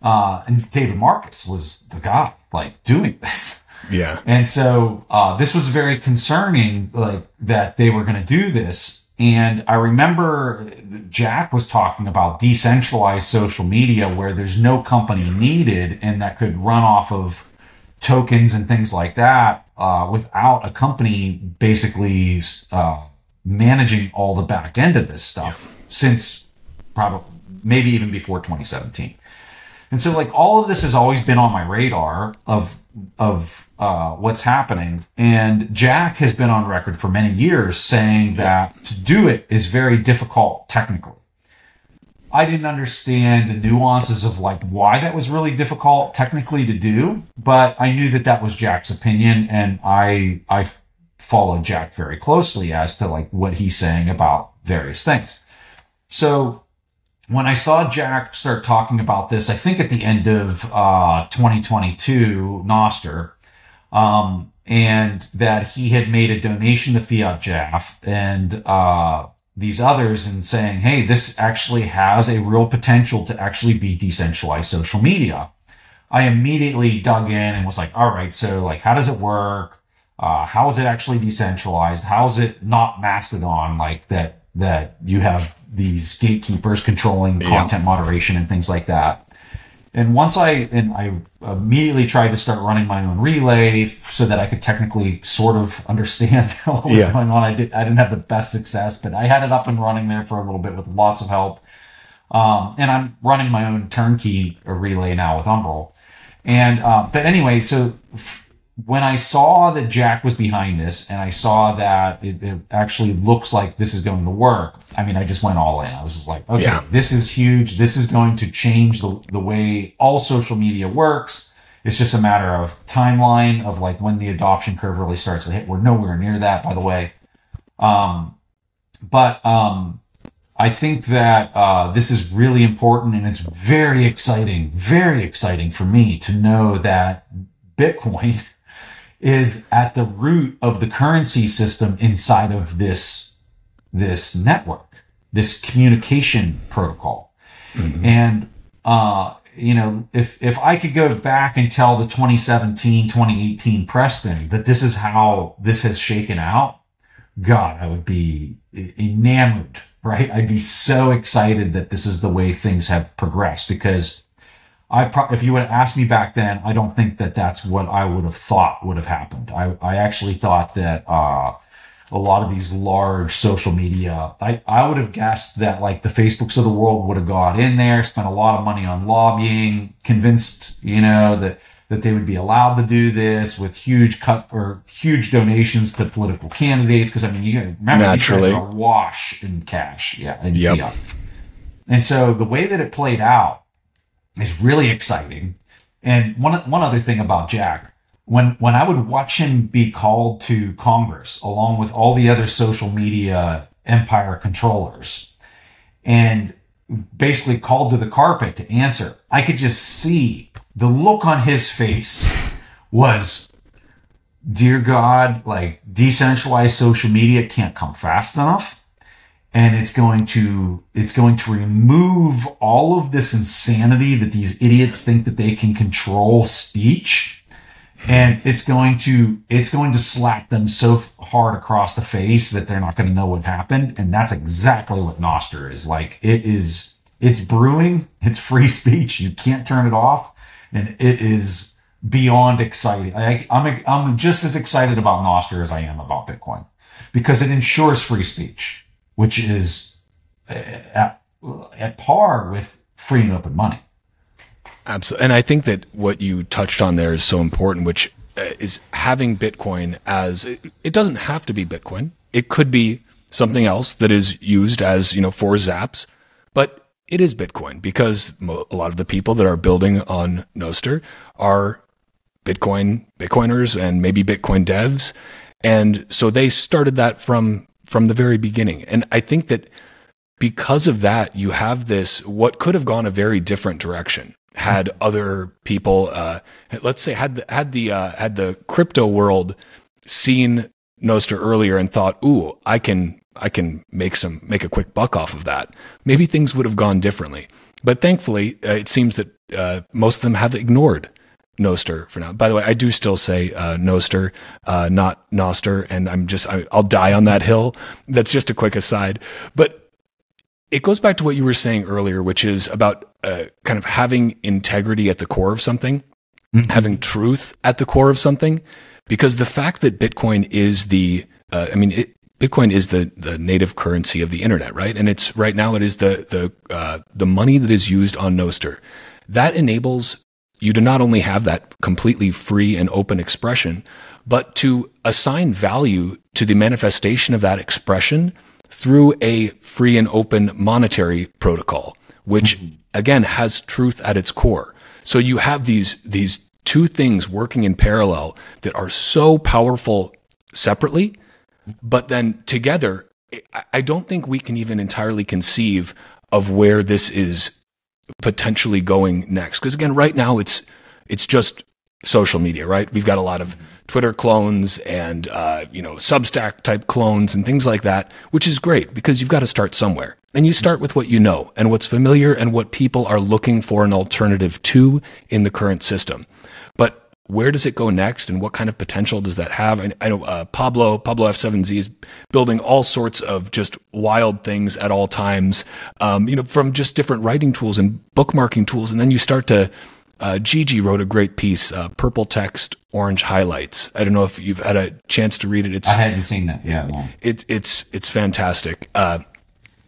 Uh, and David Marcus was the guy like doing this. Yeah. And so uh, this was very concerning, like that they were going to do this. And I remember Jack was talking about decentralized social media where there's no company needed and that could run off of tokens and things like that uh, without a company basically uh, managing all the back end of this stuff since probably maybe even before 2017. And so like all of this has always been on my radar of of uh, what's happening. And Jack has been on record for many years saying that to do it is very difficult technically. I didn't understand the nuances of like why that was really difficult technically to do, but I knew that that was Jack's opinion, and I I followed Jack very closely as to like what he's saying about various things. So when I saw Jack start talking about this, I think at the end of uh, 2022, Nostr, um, and that he had made a donation to fiatjaf and uh, these others and saying, hey, this actually has a real potential to actually be decentralized social media. I immediately dug in and was like, all right, so like, how does it work? Uh, how is it actually decentralized? How is it not Mastodon like that, that you have these gatekeepers controlling Yeah. content moderation and things like that? And once I and I immediately tried to start running my own relay so that I could technically sort of understand what was Yeah. going on. I did I didn't have the best success, but I had it up and running there for a little bit with lots of help. Um, and I'm running my own turnkey relay now with Umbrel. And uh, but anyway, so f- when I saw that Jack was behind this, and I saw that it, it actually looks like this is going to work, I mean, I just went all in. I was just like, okay, Yeah. this is huge. This is going to change the the way all social media works. It's just a matter of timeline of like when the adoption curve really starts to hit. We're nowhere near that, by the way. Um, but um, I think that uh, this is really important and it's very exciting, very exciting for me to know that Bitcoin is at the root of the currency system inside of this, this network, this communication protocol. And, uh, you know, if, if I could go back and tell the 2017, 2018 Preston that this is how this has shaken out, God, I would be enamored, right? I'd be so excited that this is the way things have progressed because I, pro- if you would have asked me back then, I don't think that that's what I would have thought would have happened. I, I actually thought that, uh, a lot of these large social media, I, I would have guessed that like the Facebooks of the world would have got in there, spent a lot of money on lobbying, convinced, you know, that, that they would be allowed to do this with huge cut or huge donations to political candidates. Cause I mean, you remember Naturally. these guys are awash in cash. Yeah. And Yep. fiat. And so the way that it played out is really exciting. And one one other thing about Jack, when when I would watch him be called to Congress along with all the other social media empire controllers, and basically called to the carpet to answer, I could just see the look on his face was, dear God, like decentralized social media can't come fast enough and it's going to it's going to remove all of this insanity that these idiots think that they can control speech. And it's going to it's going to slap them so hard across the face that they're not going to know what happened. And that's exactly what Nostr is like. It is it's brewing. It's free speech. You can't turn it off. And it is beyond exciting. I, I'm I'm just as excited about Nostr as I am about Bitcoin because it ensures free speech which is uh, at, at par with free and open money Absolutely. And I think that what you touched on there is so important, which uh, is having Bitcoin as it doesn't have to be Bitcoin. It could be something else that is used as, you know, for zaps, but it is Bitcoin because a lot of the people that are building on Nostr are Bitcoin Bitcoiners and maybe Bitcoin devs. And so they started that from from the very beginning. And I think that because of that, you have this what could have gone a very different direction had other people, uh, let's say, had the, had the uh, had the crypto world seen Nostr earlier and thought, "Ooh, I can I can make some make a quick buck off of that." Maybe things would have gone differently. But thankfully, uh, it seems that uh, most of them have ignored Nostr for now. By the way, I do still say uh, Nostr, uh, not Noster, and I'm just I, will die on that hill. That's just a quick aside. But it goes back to what you were saying earlier, which is about uh, kind of having integrity at the core of something, mm-hmm. having truth at the core of something, because the fact that Bitcoin is the, uh, I mean, it, Bitcoin is the the native currency of the internet, right? And it's right now it is the the uh, the money that is used on Nostr. That enables you to not only have that completely free and open expression, but to assign value to the manifestation of that expression through a free and open monetary protocol, which mm-hmm. again has truth at its core. So you have these, these two things working in parallel that are so powerful separately, but then together, I don't think we can even entirely conceive of where this is potentially going next. Because again, right now it's, it's just social media, right? We've got a lot of Twitter clones and uh, you know Substack type clones and things like that, which is great because you've got to start somewhere. And you start with what you know and what's familiar and what people are looking for an alternative to in the current system. Where does it go next and what kind of potential does that have? And I know uh, Pablo, Pablo F7Z is building all sorts of just wild things at all times, um, you know, from just different writing tools and bookmarking tools. And then you start to uh, Gigi wrote a great piece, uh, purple text, orange highlights. I don't know if you've had a chance to read it. It's I hadn't seen that yet. No. It, it's it's fantastic. Uh,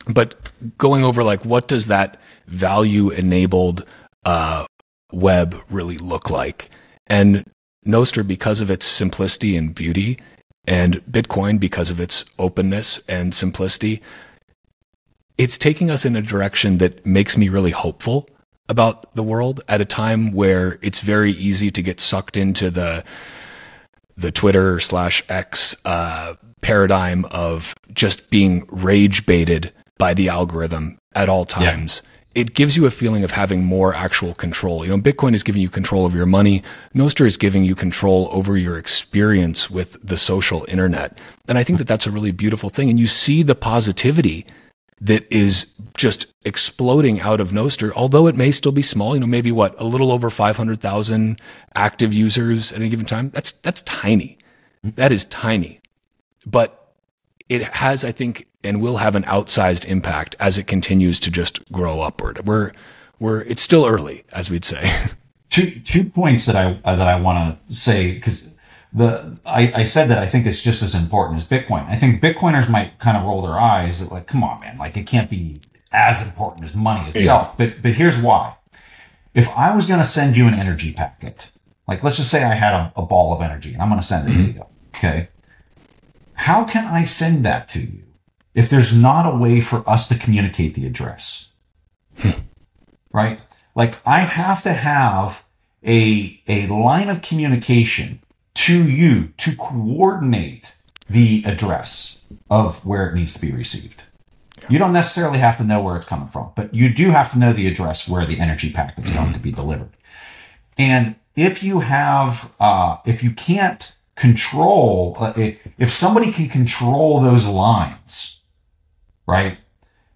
but going over like what does that value enabled uh, web really look like? And Nostr, because of its simplicity and beauty, and Bitcoin because of its openness and simplicity, it's taking us in a direction that makes me really hopeful about the world at a time where it's very easy to get sucked into the the Twitter slash X uh, paradigm of just being rage baited by the algorithm at all times. Yeah. It gives you a feeling of having more actual control. You know, Bitcoin is giving you control over your money. Nostr is giving you control over your experience with the social internet. And I think that that's a really beautiful thing. And you see the positivity that is just exploding out of Nostr, although it may still be small, you know, maybe what, a little over 500,000 active users at any given time. That's, that's tiny. Mm-hmm. That is tiny. But it has, I think, and will have an outsized impact as it continues to just grow upward. We're, we're, it's still early, as we'd say. Two, two points that I, uh, that I want to say, because the I, I said that I think it's just as important as Bitcoin. I think Bitcoiners might kind of roll their eyes like, come on, man, like it can't be as important as money itself. Yeah. But but here's why. If I was going to send you an energy packet, like let's just say I had a, a ball of energy and I'm going to send it mm-hmm. to you, okay? How can I send that to you if there's not a way for us to communicate the address? Hmm. right? Like I have to have a a line of communication to you to coordinate the address of where it needs to be received. You don't necessarily have to know where it's coming from, but you do have to know the address where the energy packet is going to be delivered. And if you have, uh, if you can't control, uh, if somebody can control those lines, right,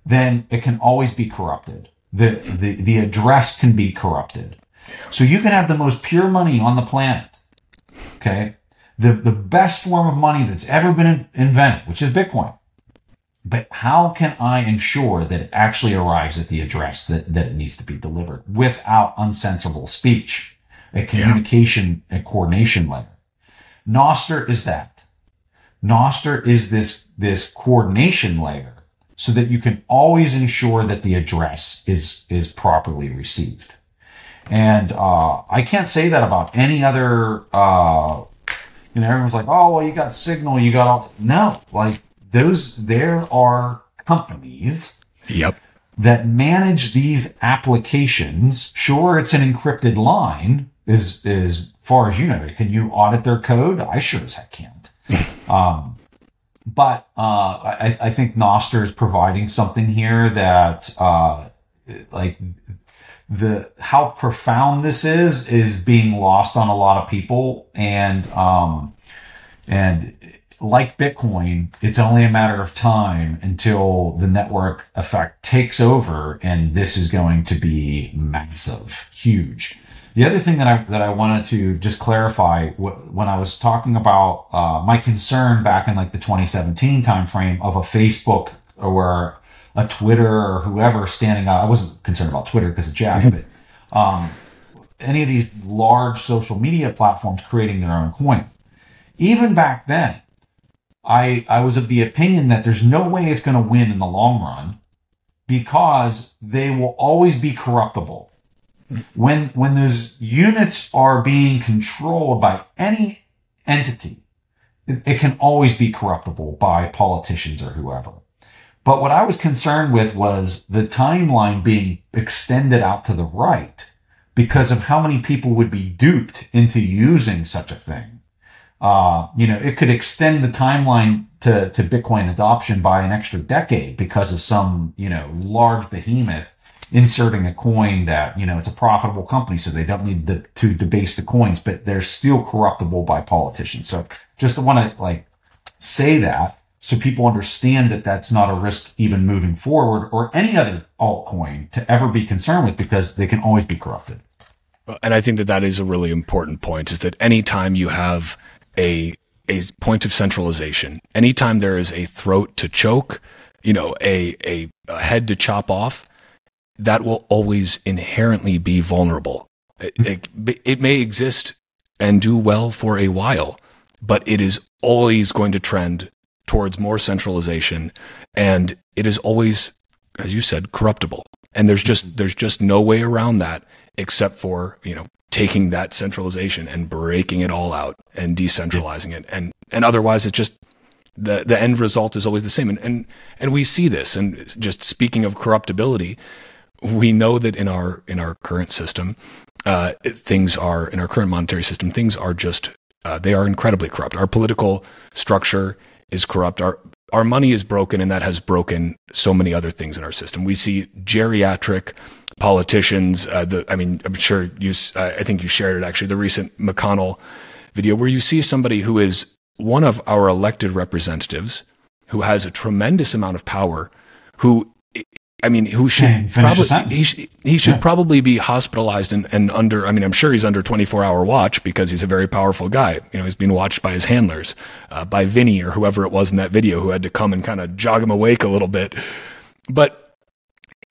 then it can always be corrupted. The, the, the address can be corrupted. So you can have the most pure money on the planet Okay. The, the best form of money that's ever been invented, which is Bitcoin. But how can I ensure that it actually arrives at the address that, that it needs to be delivered without uncensorable speech, a communication and coordination layer? Nostr is that. Nostr is this, this coordination layer so that you can always ensure that the address is, is properly received. And, uh, I can't say that about any other, uh, you know, everyone's like, oh, well, you got Signal, you got all, no, like those, there are companies Yep. that manage these applications. Sure, it's an encrypted line is, as far as you know. Can you audit their code? I sure as heck can't. um, but, uh, I, I think Nostr is providing something here that, uh, like the, how profound this is, is being lost on a lot of people. And, um, and like Bitcoin, it's only a matter of time until the network effect takes over, and this is going to be massive, huge. The other thing that I that I wanted to just clarify wh- when I was talking about uh, my concern back in like the 2017 timeframe of a Facebook or a Twitter or whoever standing up. I wasn't concerned about Twitter because of Jack, but um, any of these large social media platforms creating their own coin. Even back then, I I was of the opinion that there's no way it's going to win in the long run because they will always be corruptible. When when those units are being controlled by any entity, it, it can always be corruptible by politicians or whoever. But what I was concerned with was the timeline being extended out to the right because of how many people would be duped into using such a thing uh, you know, it could extend the timeline to, to Bitcoin adoption by an extra decade because of some, you know, large behemoth inserting a coin that, you know, it's a profitable company. So they don't need to, to debase the coins, but they're still corruptible by politicians. So just want to like say that so people understand that that's not a risk even moving forward or any other altcoin to ever be concerned with because they can always be corrupted. And I think that that is a really important point is that anytime you have a, a point of centralization, anytime there is a throat to choke, you know, a, a, a head to chop off, that will always inherently be vulnerable. It, it, it may exist and do well for a while, but it is always going to trend towards more centralization and it is always as you said corruptible. And there's just mm-hmm. there's just no way around that except for you know taking that centralization and breaking it all out and decentralizing it. And and otherwise it just the the end result is always the same. And and and we see this. And just speaking of corruptibility we know that in our in our current system uh, things are in our current monetary system things are just uh, they are incredibly corrupt our political structure is corrupt our our money is broken and that has broken so many other things in our system we see geriatric politicians. Uh, the, I mean, I'm sure you, uh, I think you shared it actually, the recent McConnell video where you see somebody who is one of our elected representatives who has a tremendous amount of power, who, I mean, who should probably, he, he should Yeah. probably be hospitalized and, and under, I mean, I'm sure he's under 24 hour watch because he's a very powerful guy. You know, he's being watched by his handlers, uh, by Vinny or whoever it was in that video who had to come and kind of jog him awake a little bit. But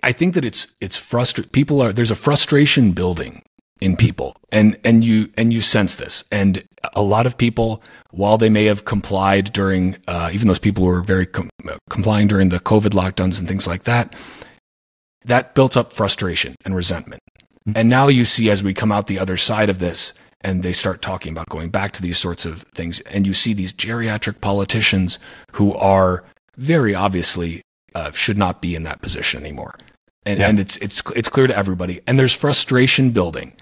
I think that it's it's frustrating. People are there's a frustration building in people, and and you and you sense this. And a lot of people, while they may have complied during, uh, even those people who were very com- uh, complying during the COVID lockdowns and things like that, that built up frustration and resentment. And now you see as we come out the other side of this, and they start talking about going back to these sorts of things, and you see these geriatric politicians who are very obviously uh, should not be in that position anymore. And, Yeah. and it's, it's, it's clear to everybody. And there's frustration building.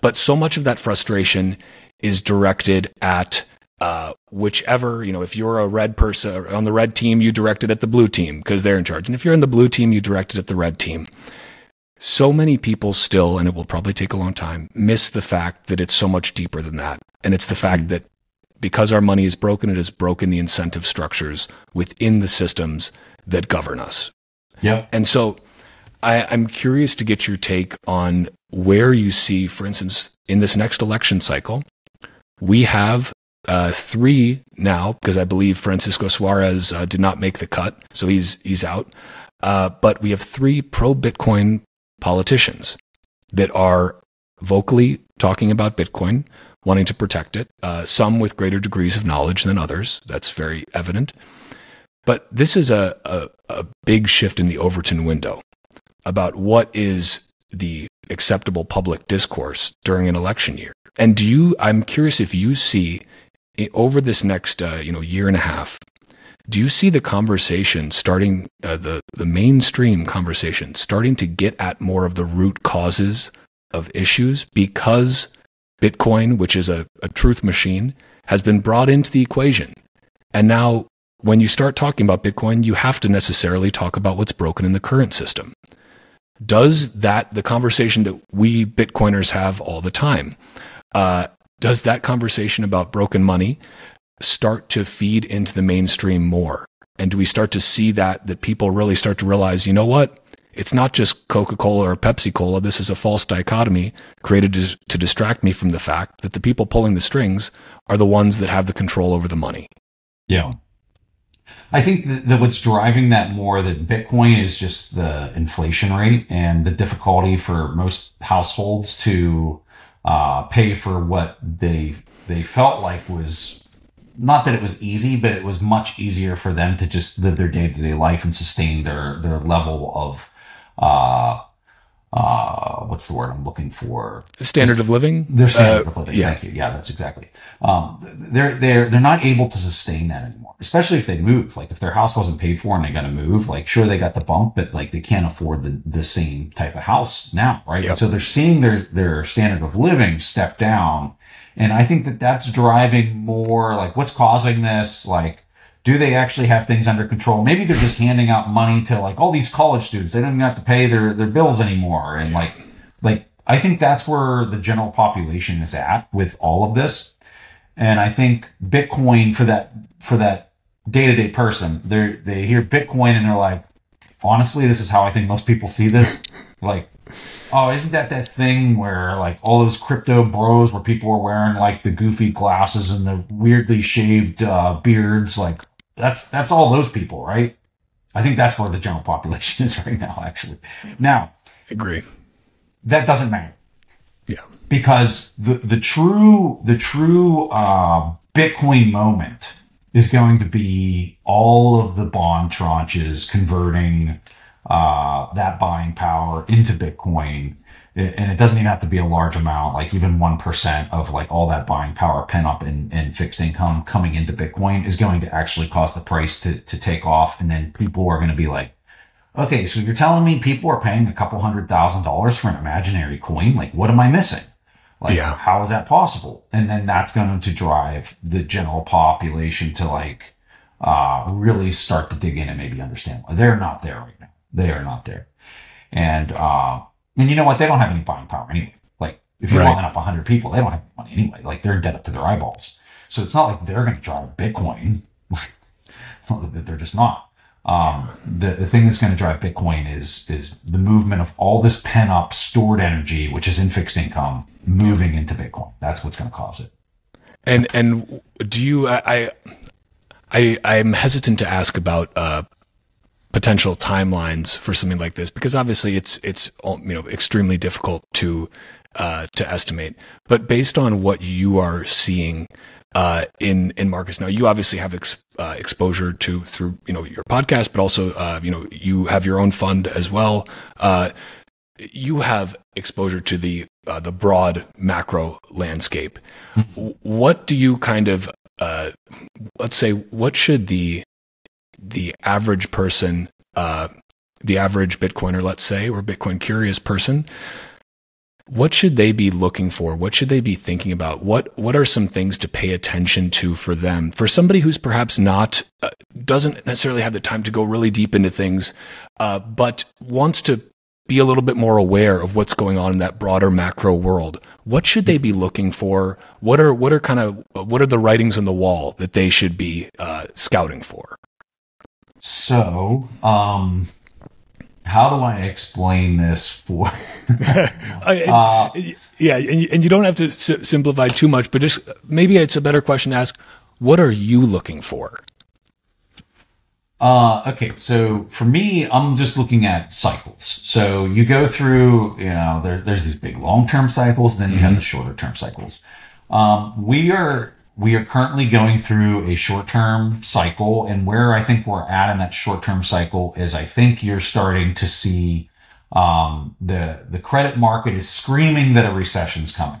But so much of that frustration is directed at uh, whichever, you know, if you're a red person on the red team, you direct it at the blue team because they're in charge. And if you're in the blue team, you direct it at the red team. So many people still, and it will probably take a long time, miss the fact that it's so much deeper than that. And it's the fact that because our money is broken, it has broken the incentive structures within the systems that govern us. Yeah. And so I, I'm curious to get your take on where you see, for instance, in this next election cycle, we have uh, three now because I believe Francisco Suarez uh, did not make the cut, so he's he's out. Uh, but we have three pro Bitcoin politicians that are vocally talking about Bitcoin, wanting to protect it. Uh, some with greater degrees of knowledge than others. That's very evident. But this is a, a, a big shift in the Overton window about what is the acceptable public discourse during an election year. And do you? I'm curious if you see over this next uh, you know year and a half. Do you see the conversation starting uh, the the mainstream conversation starting to get at more of the root causes of issues because Bitcoin, which is a, a truth machine, has been brought into the equation, and now when you start talking about Bitcoin, you have to necessarily talk about what's broken in the current system. Does that the conversation that we Bitcoiners have all the time? Uh, does that conversation about broken money start to feed into the mainstream more? And do we start to see that that people really start to realize, you know what? It's not just Coca Cola or Pepsi Cola. This is a false dichotomy created to, to distract me from the fact that the people pulling the strings are the ones that have the control over the money. Yeah. I think that, that, what's driving that more that Bitcoin is just the inflation rate and the difficulty for most households to uh, pay for what they they felt like was not that it was easy, but it was much easier for them to just live their day to day life and sustain their their level of uh, uh, what's the word I'm looking for? Standard of living. Their standard uh, of living. Yeah. Thank you. Yeah, that's exactly. Um, they're they're they're not able to sustain that anymore, especially if they move. Like if their house wasn't paid for and they got to move, like sure they got the bump, but like they can't afford the the same type of house now, right? Yep. So they're seeing their their standard of living step down, and I think that that's driving more like what's causing this, like do they actually have things under control? Maybe they're just handing out money to like all these college students. They don't even have to pay their, their bills anymore. And like, like, I think that's where the general population is at with all of this. And I think Bitcoin for that, for that day to day person, they they hear Bitcoin and they're like, honestly, this is how I think most people see this. like, oh, isn't that that thing where like all those crypto bros where people were wearing like the goofy glasses and the weirdly shaved uh, beards? Like, that's that's all those people, right? I think that's where the general population is right now, actually. Now, agree. That doesn't matter. Yeah. Because the the true the true uh, Bitcoin moment is going to be all of the bond tranches converting uh, that buying power into Bitcoin and it doesn't even have to be a large amount, like even 1% of like all that buying power pent up in, in fixed income coming into Bitcoin is going to actually cause the price to, to take off. And then people are going to be like, okay, so you're telling me people are paying a couple hundred thousand dollars for an imaginary coin? Like, what am I missing? Like, yeah. how is that possible? And then that's going to drive the general population to like, uh, really start to dig in and maybe understand why they're not there right now. They are not there. And, uh, and you know what? They don't have any buying power anyway. Like if you're right. up 100 people, they don't have money anyway. Like they're in debt up to their eyeballs. So it's not like they're going to drive Bitcoin. they're just not. Um, the, the thing that's going to drive Bitcoin is, is the movement of all this pent up stored energy, which is in fixed income moving into Bitcoin. That's what's going to cause it. And, and do you, I, I, I'm hesitant to ask about, uh, potential timelines for something like this because obviously it's it's you know extremely difficult to uh, to estimate. But based on what you are seeing uh, in in markets now, you obviously have ex, uh, exposure to through you know your podcast, but also uh, you know you have your own fund as well. Uh, you have exposure to the uh, the broad macro landscape. Mm-hmm. What do you kind of let's say what should the the average person, uh, the average Bitcoiner, let's say, or Bitcoin curious person, what should they be looking for? What should they be thinking about? What what are some things to pay attention to for them? For somebody who's perhaps not uh, doesn't necessarily have the time to go really deep into things, uh, but wants to be a little bit more aware of what's going on in that broader macro world. What should they be looking for? What are what are kind of what are the writings on the wall that they should be uh, scouting for? So, um, how do I explain this for? Uh, yeah, and you, and you don't have to si- simplify too much, but just maybe it's a better question to ask: What are you looking for? Uh, okay, so for me, I'm just looking at cycles. So you go through, you know, there, there's these big long-term cycles, then you have the shorter-term cycles. Um, we are we are currently going through a short-term cycle, and where I think we're at in that short-term cycle is, I think you're starting to see um, the the credit market is screaming that a recession's coming.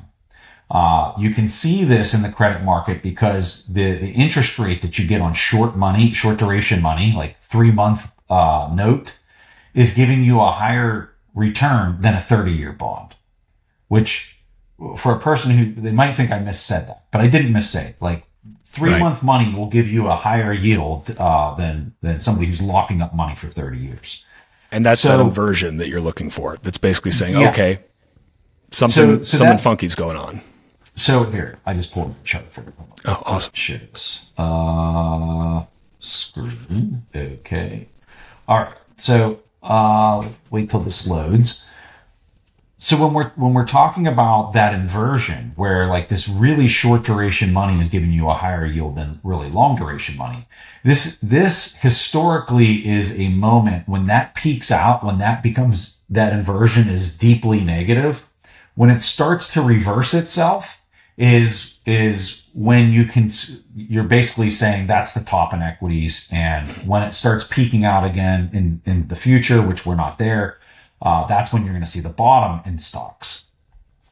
Uh, you can see this in the credit market because the, the interest rate that you get on short money, short duration money, like three month uh, note, is giving you a higher return than a 30 year bond, which for a person who they might think I missaid that, but I didn't missay it. Like three Right. month money will give you a higher yield uh, than than somebody who's locking up money for 30 years. And that's that inversion that you're looking for. That's basically saying, Yeah. okay, something So- so something that- funky's going on. So here, I just pulled the chart for you. Oh, awesome. Shit. Uh, screen. Okay. All right. So, uh, wait till this loads. So when we're when we're talking about that inversion, where like this really short duration money is giving you a higher yield than really long duration money, this this historically is a moment when that peaks out, when that becomes that inversion is deeply negative. When it starts to reverse itself, is is when you can you're basically saying that's the top in equities, and when it starts peaking out again in in the future, which we're not there, uh, that's when you're going to see the bottom in stocks.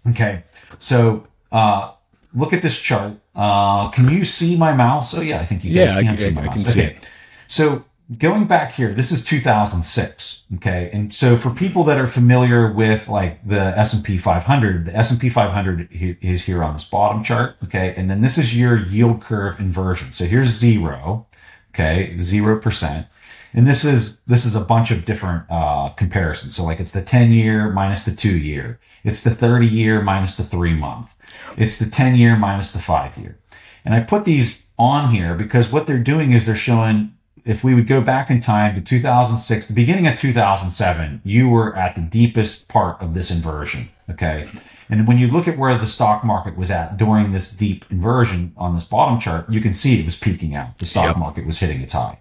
Okay, so uh, look at this chart. Uh, can you see my mouse? Oh yeah, I think you guys Yeah, I can, can- see my I mouse. can see okay. it. So going back here, this is 2006. Okay, and so for people that are familiar with like the S&P 500, the S&P 500 is here on this bottom chart. Okay, and then this is your yield curve inversion. So here's zero. Okay, zero percent. And this is this is a bunch of different uh, comparisons. So like it's the 10 year minus the two year. It's the 30 year minus the three month. It's the 10 year minus the five year. And I put these on here because what they're doing is they're showing if we would go back in time to 2006, the beginning of 2007, you were at the deepest part of this inversion. Okay. And when you look at where the stock market was at during this deep inversion on this bottom chart, you can see it was peaking out. The stock Yep. market was hitting its high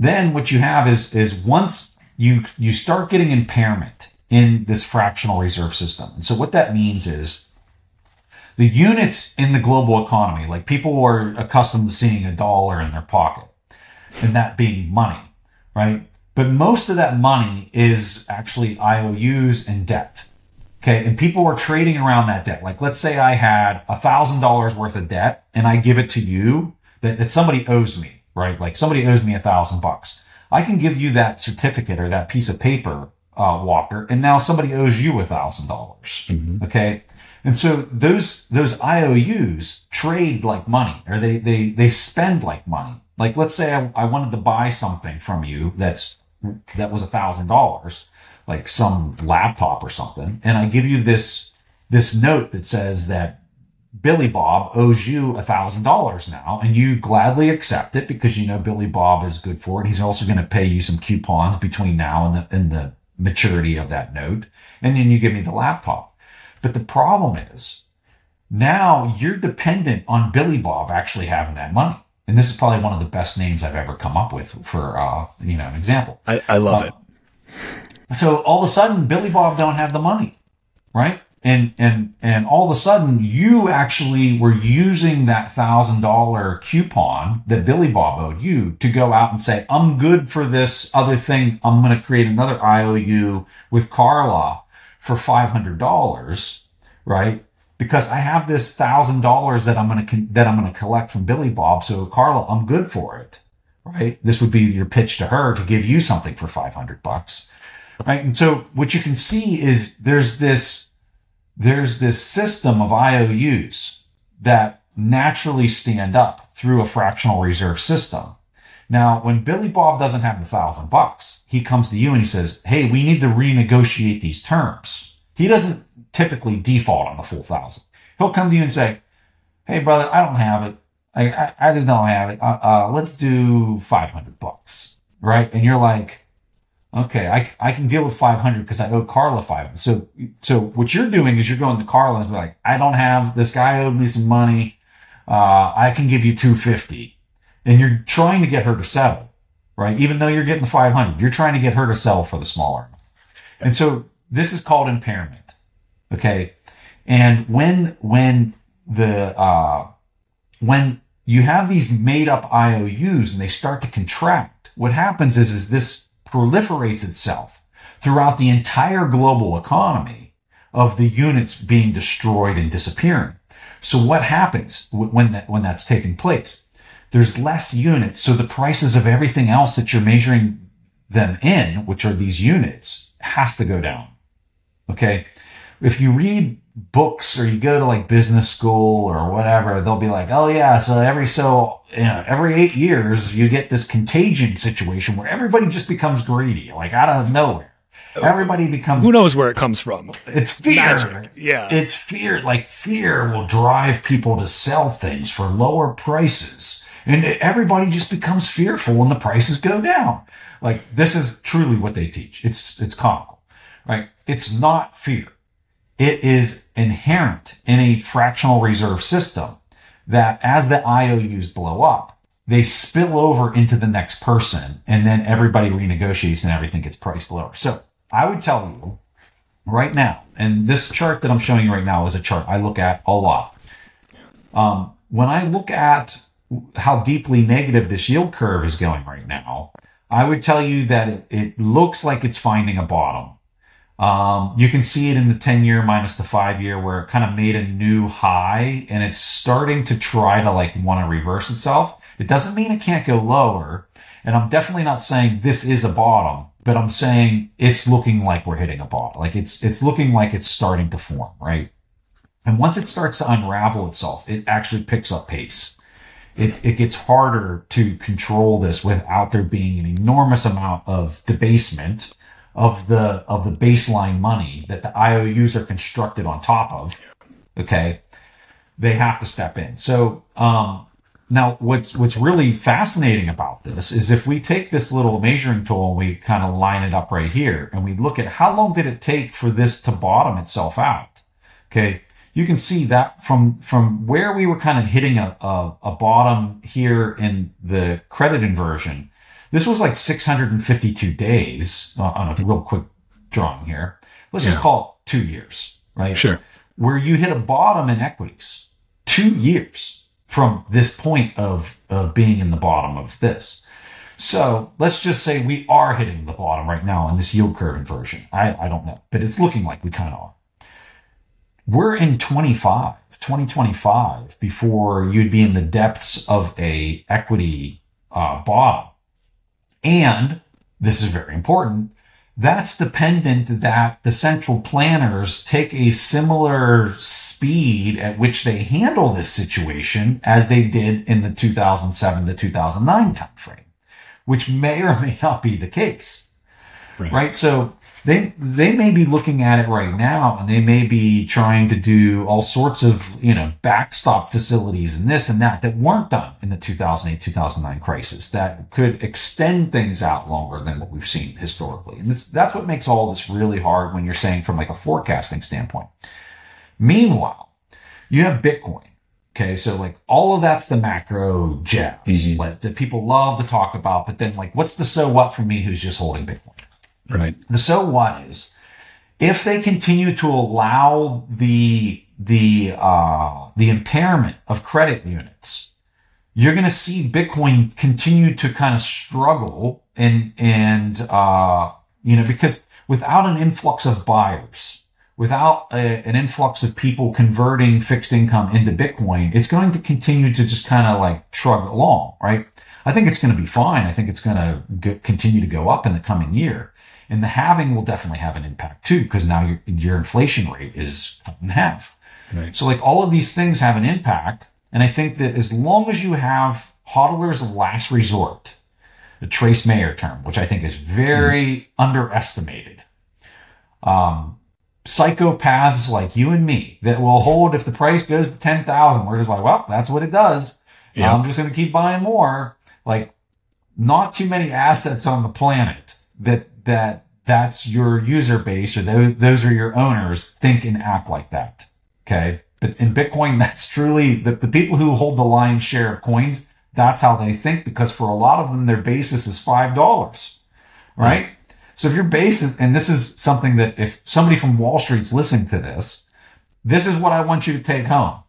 then what you have is is once you you start getting impairment in this fractional reserve system and so what that means is the units in the global economy like people are accustomed to seeing a dollar in their pocket and that being money right but most of that money is actually ious and debt Okay. And people are trading around that debt. Like, let's say I had a thousand dollars worth of debt and I give it to you that, that somebody owes me, right? Like somebody owes me a thousand bucks. I can give you that certificate or that piece of paper, uh, Walker, and now somebody owes you a thousand dollars. Okay. And so those, those IOUs trade like money or they, they, they spend like money. Like, let's say I, I wanted to buy something from you that's, that was a thousand dollars like some laptop or something, and I give you this this note that says that Billy Bob owes you a thousand dollars now, and you gladly accept it because you know Billy Bob is good for it. He's also going to pay you some coupons between now and the and the maturity of that note, and then you give me the laptop. But the problem is now you're dependent on Billy Bob actually having that money. And this is probably one of the best names I've ever come up with for, uh, you know, an example. I, I love it. So all of a sudden, Billy Bob don't have the money, right? And and and all of a sudden, you actually were using that thousand dollar coupon that Billy Bob owed you to go out and say, "I'm good for this other thing. I'm going to create another IOU with Carla for five hundred dollars, right?" Because I have this thousand dollars that I'm going to that I'm going to collect from Billy Bob. So Carla, I'm good for it, right? This would be your pitch to her to give you something for five hundred bucks right and so what you can see is there's this there's this system of ious that naturally stand up through a fractional reserve system. Now when billy bob doesn't have the thousand bucks he comes to you and he says hey we need to renegotiate these terms. He doesn't typically default on the full thousand. He'll come to you and say hey brother i don't have it. I, I, I just don't have it. Uh, uh, let's do 500 bucks right? And you're like Okay, I, I can deal with 500 because I owe Carla 500. So, so what you're doing is you're going to Carla and be like, I don't have, this guy owed me some money. Uh, I can give you 250. And you're trying to get her to settle, right? Even though you're getting the 500, you're trying to get her to sell for the smaller. And so this is called impairment. Okay. And when, when the, uh, when you have these made up IOUs and they start to contract, what happens is, is this proliferates itself throughout the entire global economy of the units being destroyed and disappearing. So what happens when that, when that's taking place? There's less units. So the prices of everything else that you're measuring them in, which are these units, has to go down. Okay. If you read books or you go to like business school or whatever, they'll be like, oh yeah, so every so, you know, every eight years you get this contagion situation where everybody just becomes greedy, like out of nowhere. Oh, everybody becomes. Who knows where it comes from? It's fear. Magic. Yeah. It's fear. Like fear will drive people to sell things for lower prices. And everybody just becomes fearful when the prices go down. Like this is truly what they teach. It's, it's comical, right? It's not fear. It is inherent in a fractional reserve system that as the IOUs blow up, they spill over into the next person and then everybody renegotiates and everything gets priced lower. So I would tell you right now, and this chart that I'm showing you right now is a chart I look at a lot. Um, when I look at how deeply negative this yield curve is going right now, I would tell you that it, it looks like it's finding a bottom. Um, you can see it in the 10 year minus the five year where it kind of made a new high and it's starting to try to like want to reverse itself. It doesn't mean it can't go lower. And I'm definitely not saying this is a bottom but I'm saying it's looking like we're hitting a bottom. Like it's, it's looking like it's starting to form, right? And once it starts to unravel itself, it actually picks up pace. It, it gets harder to control this without there being an enormous amount of debasement of the, of the baseline money that the IOUs are constructed on top of. Okay. They have to step in. So, um, now, what's what's really fascinating about this is if we take this little measuring tool and we kind of line it up right here, and we look at how long did it take for this to bottom itself out. Okay, you can see that from from where we were kind of hitting a, a, a bottom here in the credit inversion. This was like 652 days uh, on a real quick drawing here. Let's yeah. just call it two years, right? Sure. Where you hit a bottom in equities, two years from this point of, of being in the bottom of this. So let's just say we are hitting the bottom right now on this yield curve inversion. I, I don't know, but it's looking like we kind of are. We're in 25, 2025 before you'd be in the depths of a equity uh, bottom. And this is very important that's dependent that the central planners take a similar speed at which they handle this situation as they did in the 2007 to 2009 timeframe, which may or may not be the case. Right. right? So they they may be looking at it right now and they may be trying to do all sorts of you know backstop facilities and this and that that weren't done in the 2008 2009 crisis that could extend things out longer than what we've seen historically. And this, that's what makes all this really hard when you're saying from like a forecasting standpoint. Meanwhile you have bitcoin okay? So like all of that's the macro jazz mm-hmm. like, that people love to talk about but then like what's the so what for me who's just holding bitcoin Right. The so what is if they continue to allow the the uh, the impairment of credit units, you're going to see Bitcoin continue to kind of struggle and and uh, you know because without an influx of buyers, without a, an influx of people converting fixed income into Bitcoin, it's going to continue to just kind of like shrug along, right? I think it's going to be fine. I think it's going to continue to go up in the coming year. And the halving will definitely have an impact too, because now your, your inflation rate is cut in half. Right. So like all of these things have an impact. And I think that as long as you have hodlers of last resort, the Trace Mayer term, which I think is very mm. underestimated. Um, psychopaths like you and me that will hold if the price goes to 10,000, we're just like, well, that's what it does. Yep. I'm just going to keep buying more. Like not too many assets on the planet that that that's your user base or those, those are your owners think and act like that. Okay. But in Bitcoin, that's truly the, the people who hold the lion's share of coins. That's how they think because for a lot of them, their basis is $5, right? Mm-hmm. So if your basis, and this is something that if somebody from Wall Street's listening to this, this is what I want you to take home.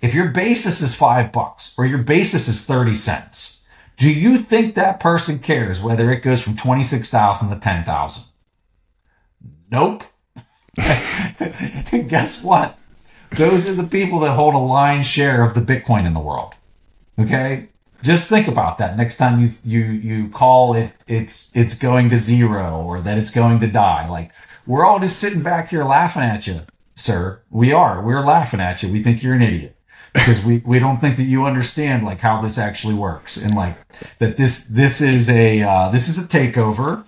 If your basis is five bucks or your basis is 30 cents, do you think that person cares whether it goes from 26,000 to 10,000? Nope. Guess what? Those are the people that hold a lion's share of the Bitcoin in the world. Okay? Just think about that next time you you you call it it's it's going to zero or that it's going to die. Like we're all just sitting back here laughing at you, sir. We are. We're laughing at you. We think you're an idiot because we, we don't think that you understand like how this actually works and like that this this is a uh, this is a takeover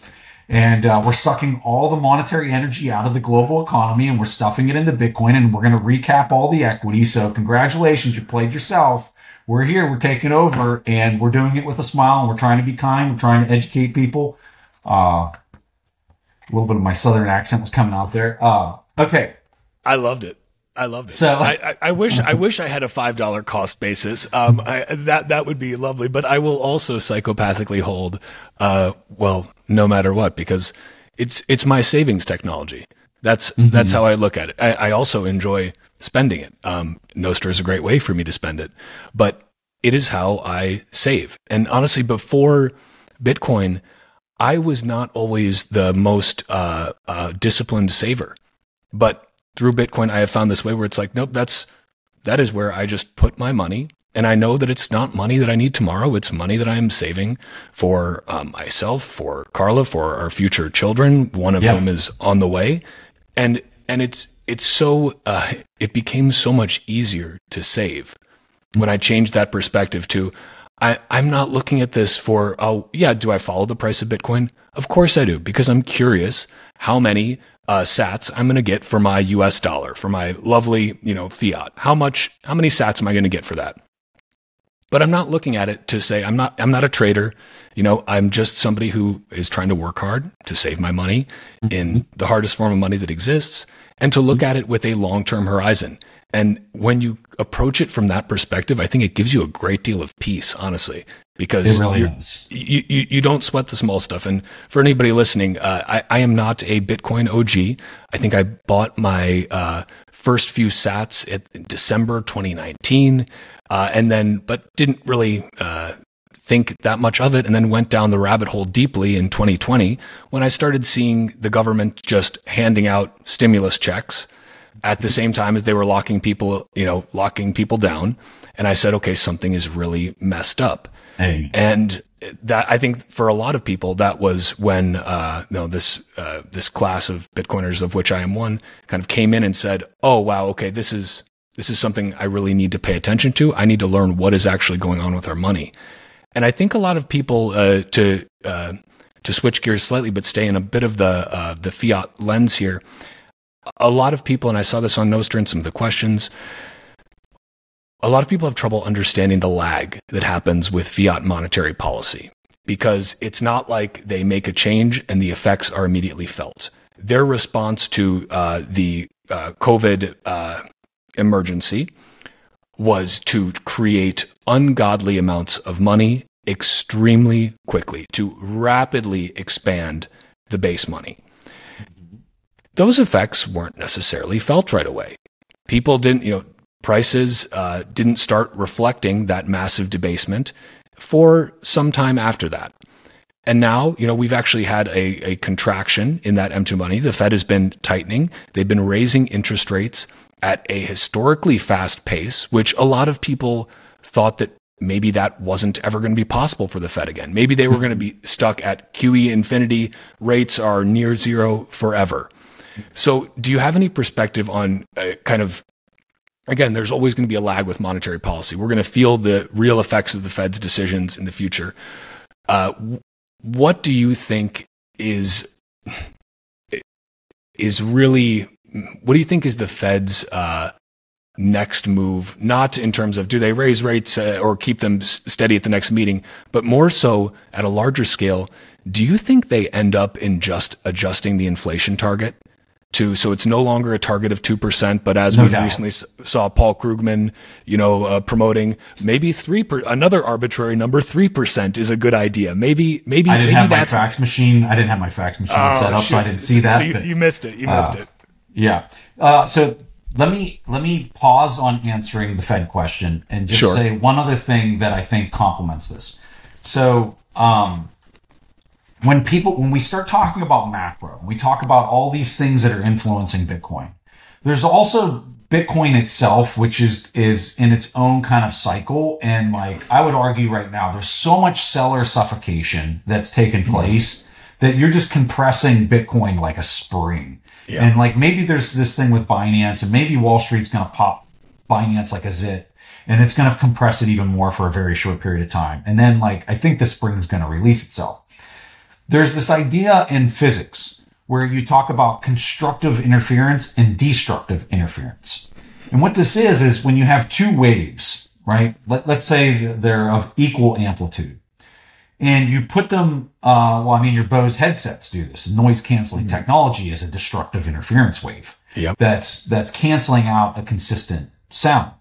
and uh, we're sucking all the monetary energy out of the global economy and we're stuffing it into bitcoin and we're going to recap all the equity. So congratulations you played yourself. We're here we're taking over and we're doing it with a smile and we're trying to be kind we're trying to educate people. Uh, a little bit of my southern accent was coming out there. Uh, okay. I loved it I love this. So I, I, I, wish I wish I had a five dollar cost basis. Um, I, that that would be lovely. But I will also psychopathically hold, uh, well, no matter what, because it's it's my savings technology. That's mm-hmm. that's how I look at it. I, I also enjoy spending it. Um, Nostr is a great way for me to spend it, but it is how I save. And honestly, before Bitcoin, I was not always the most uh, uh, disciplined saver, but through Bitcoin, I have found this way where it's like, nope, that's, that is where I just put my money. And I know that it's not money that I need tomorrow. It's money that I am saving for um, myself, for Carla, for our future children, one of yeah. whom is on the way. And, and it's, it's so, uh, it became so much easier to save when I changed that perspective to, I, I'm not looking at this for, oh, yeah, do I follow the price of Bitcoin? Of course I do, because I'm curious how many uh, sats I'm going to get for my US dollar, for my lovely, you know, fiat. How much, how many sats am I going to get for that? But I'm not looking at it to say I'm not, I'm not a trader. You know, I'm just somebody who is trying to work hard to save my money mm-hmm. in the hardest form of money that exists and to look at it with a long-term horizon. And when you approach it from that perspective, I think it gives you a great deal of peace, honestly, because really you, you, you, don't sweat the small stuff. And for anybody listening, uh, I, I am not a Bitcoin OG. I think I bought my uh, first few sats in December 2019, uh, and then, but didn't really uh, think that much of it and then went down the rabbit hole deeply in 2020 when I started seeing the government just handing out stimulus checks at the same time as they were locking people, you know, locking people down. And I said, okay, something is really messed up. Hey. And that I think for a lot of people, that was when, uh, you know, this, uh, this class of Bitcoiners of which I am one kind of came in and said, Oh, wow. Okay. This is, this is something I really need to pay attention to. I need to learn what is actually going on with our money. And I think a lot of people, uh, to, uh, to switch gears slightly, but stay in a bit of the, uh, the fiat lens here a lot of people, and I saw this on Nostr in some of the questions, a lot of people have trouble understanding the lag that happens with fiat monetary policy because it's not like they make a change and the effects are immediately felt. Their response to uh, the uh, COVID uh, emergency was to create ungodly amounts of money extremely quickly, to rapidly expand the base money those effects weren't necessarily felt right away. People didn't, you know, prices uh, didn't start reflecting that massive debasement for some time after that. And now, you know, we've actually had a, a contraction in that M2 money. The Fed has been tightening. They've been raising interest rates at a historically fast pace, which a lot of people thought that maybe that wasn't ever going to be possible for the Fed again. Maybe they were going to be stuck at QE infinity. Rates are near zero forever. So, do you have any perspective on uh, kind of again, there's always going to be a lag with monetary policy. We're going to feel the real effects of the Fed's decisions in the future. Uh, what do you think is is really what do you think is the Fed's uh, next move? Not in terms of do they raise rates uh, or keep them steady at the next meeting, but more so at a larger scale. do you think they end up in just adjusting the inflation target to so it's no longer a target of 2% but as No we doubt. recently s- saw Paul Krugman you know uh, promoting maybe 3 per, another arbitrary number 3% is a good idea maybe maybe I didn't maybe have my that's fax machine. I didn't have my fax machine Oh, set up, so I didn't see that. So you, but- you missed it. You missed Uh, it. Yeah. Uh, so let me let me pause on answering the Fed question and just Sure. say one other thing that I think complements this. So um, when people when we start talking about macro, we talk about all these things that are influencing Bitcoin. There's also Bitcoin itself, which is is in its own kind of cycle, and like I would argue right now, there's so much seller suffocation that's taken mm-hmm. place that you're just compressing Bitcoin like a spring. Yeah. And like maybe there's this thing with Binance, and maybe Wall Street's going to pop Binance like a zit, and it's going to compress it even more for a very short period of time. And then like I think the spring's going to release itself. There's this idea in physics where you talk about constructive interference and destructive interference. And what this is, is when you have two waves, right? Let, let's say they're of equal amplitude and you put them, uh, well, I mean, your Bose headsets do this. Noise canceling technology is a destructive interference wave. Yep. That's, that's canceling out a consistent sound.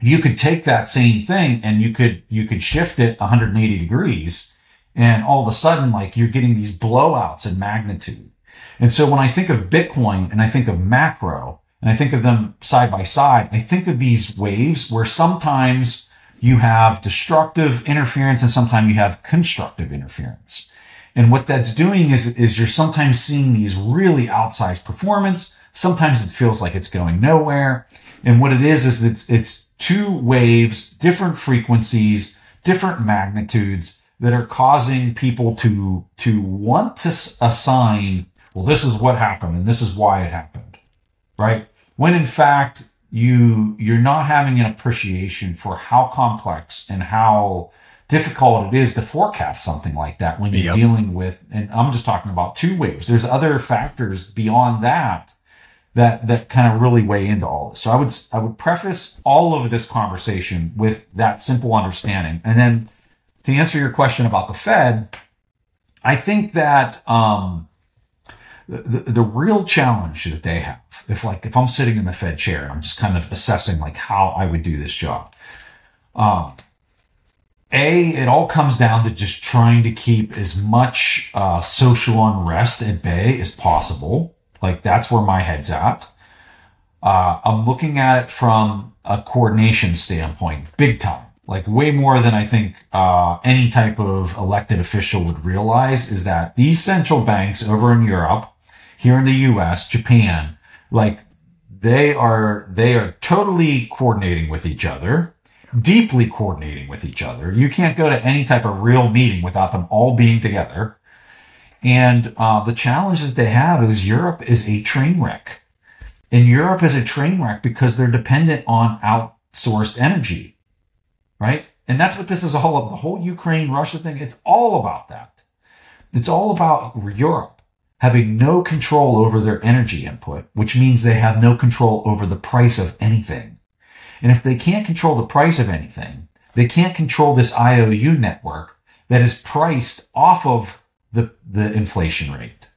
You could take that same thing and you could, you could shift it 180 degrees and all of a sudden, like you're getting these blowouts in magnitude. And so when I think of Bitcoin and I think of macro and I think of them side by side, I think of these waves where sometimes you have destructive interference and sometimes you have constructive interference. And what that's doing is, is you're sometimes seeing these really outsized performance. Sometimes it feels like it's going nowhere. And what it is, is it's, it's two waves, different frequencies, different magnitudes that are causing people to, to want to assign, well, this is what happened and this is why it happened. Right. When in fact, you, you're not having an appreciation for how complex and how difficult it is to forecast something like that when you're Yep. dealing with, and I'm just talking about two waves. There's other factors beyond that that that kind of really weigh into all this. So I would I would preface all of this conversation with that simple understanding, and then to answer your question about the Fed, I think that um, the, the real challenge that they have, if like if I'm sitting in the Fed chair, I'm just kind of assessing like how I would do this job. Um, a, it all comes down to just trying to keep as much uh, social unrest at bay as possible. Like that's where my head's at. Uh, I'm looking at it from a coordination standpoint, big time. Like way more than I think uh, any type of elected official would realize is that these central banks over in Europe, here in the U.S., Japan, like they are they are totally coordinating with each other deeply coordinating with each other. You can't go to any type of real meeting without them all being together. And uh, the challenge that they have is Europe is a train wreck. And Europe is a train wreck because they're dependent on outsourced energy, right? And that's what this is all of the whole Ukraine Russia thing. It's all about that. It's all about Europe having no control over their energy input, which means they have no control over the price of anything. And if they can't control the price of anything, they can't control this IOU network that is priced off of the, the inflation rate.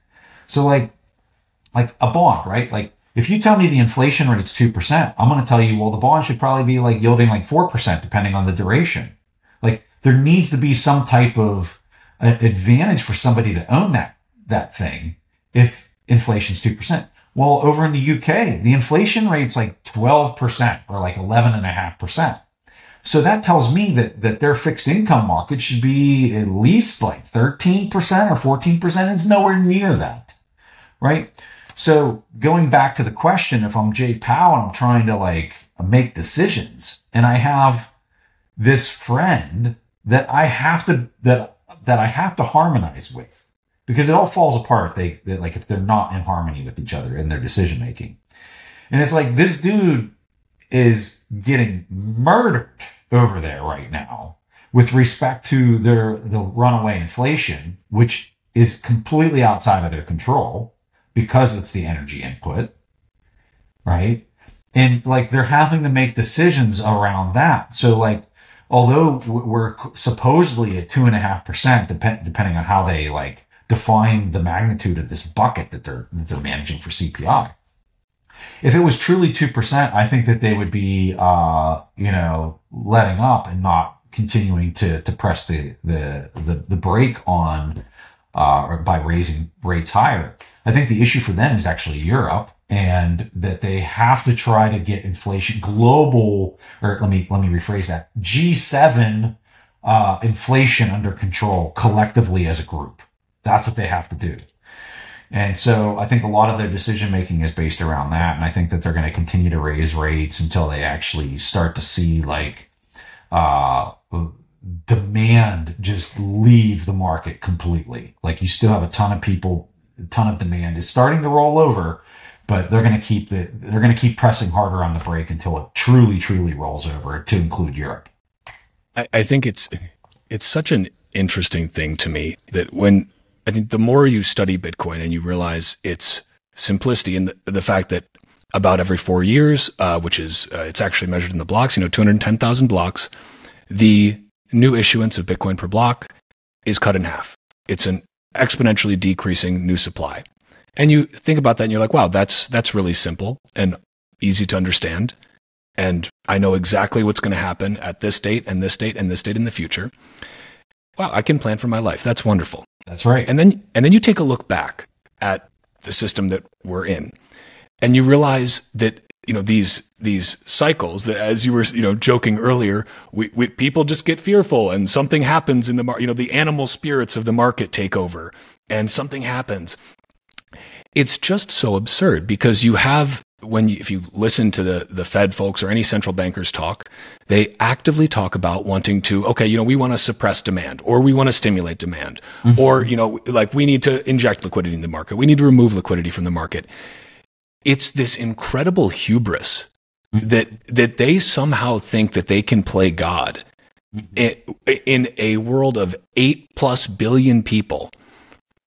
So like, like a bond, right? Like if you tell me the inflation rate's 2%, I'm going to tell you, well, the bond should probably be like yielding like 4% depending on the duration. Like there needs to be some type of uh, advantage for somebody to own that, that thing if inflation's 2%. Well, over in the UK, the inflation rate's like 12% or like 11.5%. So that tells me that, that their fixed income market should be at least like 13% or 14%. It's nowhere near that. Right. So going back to the question, if I'm Jay Powell and I'm trying to like make decisions and I have this friend that I have to, that, that I have to harmonize with because it all falls apart if they, they like if they're not in harmony with each other in their decision making. And it's like this dude is getting murdered over there right now with respect to their the runaway inflation, which is completely outside of their control because it's the energy input, right? And like they're having to make decisions around that. So like although we're supposedly at two and a half percent, depending on how they like define the magnitude of this bucket that they're that they're managing for CPI. If it was truly two percent, I think that they would be, uh, you know, letting up and not continuing to to press the the the, the brake on uh, by raising rates higher. I think the issue for them is actually Europe and that they have to try to get inflation global, or let me, let me rephrase that G7, uh, inflation under control collectively as a group. That's what they have to do. And so I think a lot of their decision making is based around that. And I think that they're going to continue to raise rates until they actually start to see like, uh, demand just leave the market completely. Like you still have a ton of people, ton of demand is starting to roll over, but they're going to keep the, they're going to keep pressing harder on the brake until it truly, truly rolls over to include Europe. I, I think it's, it's such an interesting thing to me that when I think the more you study Bitcoin and you realize its simplicity and the, the fact that about every four years, uh, which is uh, it's actually measured in the blocks, you know, 210,000 blocks, the new issuance of Bitcoin per block is cut in half. It's an exponentially decreasing new supply. And you think about that and you're like, wow, that's, that's really simple and easy to understand. And I know exactly what's going to happen at this date and this date and this date in the future. Wow, I can plan for my life. That's wonderful. That's right. And then, and then you take a look back at the system that we're in and you realize that you know these these cycles that as you were you know joking earlier we, we, people just get fearful and something happens in the market you know the animal spirits of the market take over and something happens it's just so absurd because you have when you, if you listen to the the Fed folks or any central bankers talk, they actively talk about wanting to okay, you know, we want to suppress demand or we want to stimulate demand mm-hmm. or you know, like we need to inject liquidity in the market. We need to remove liquidity from the market it's this incredible hubris mm-hmm. that that they somehow think that they can play God mm-hmm. in, in a world of eight plus billion people,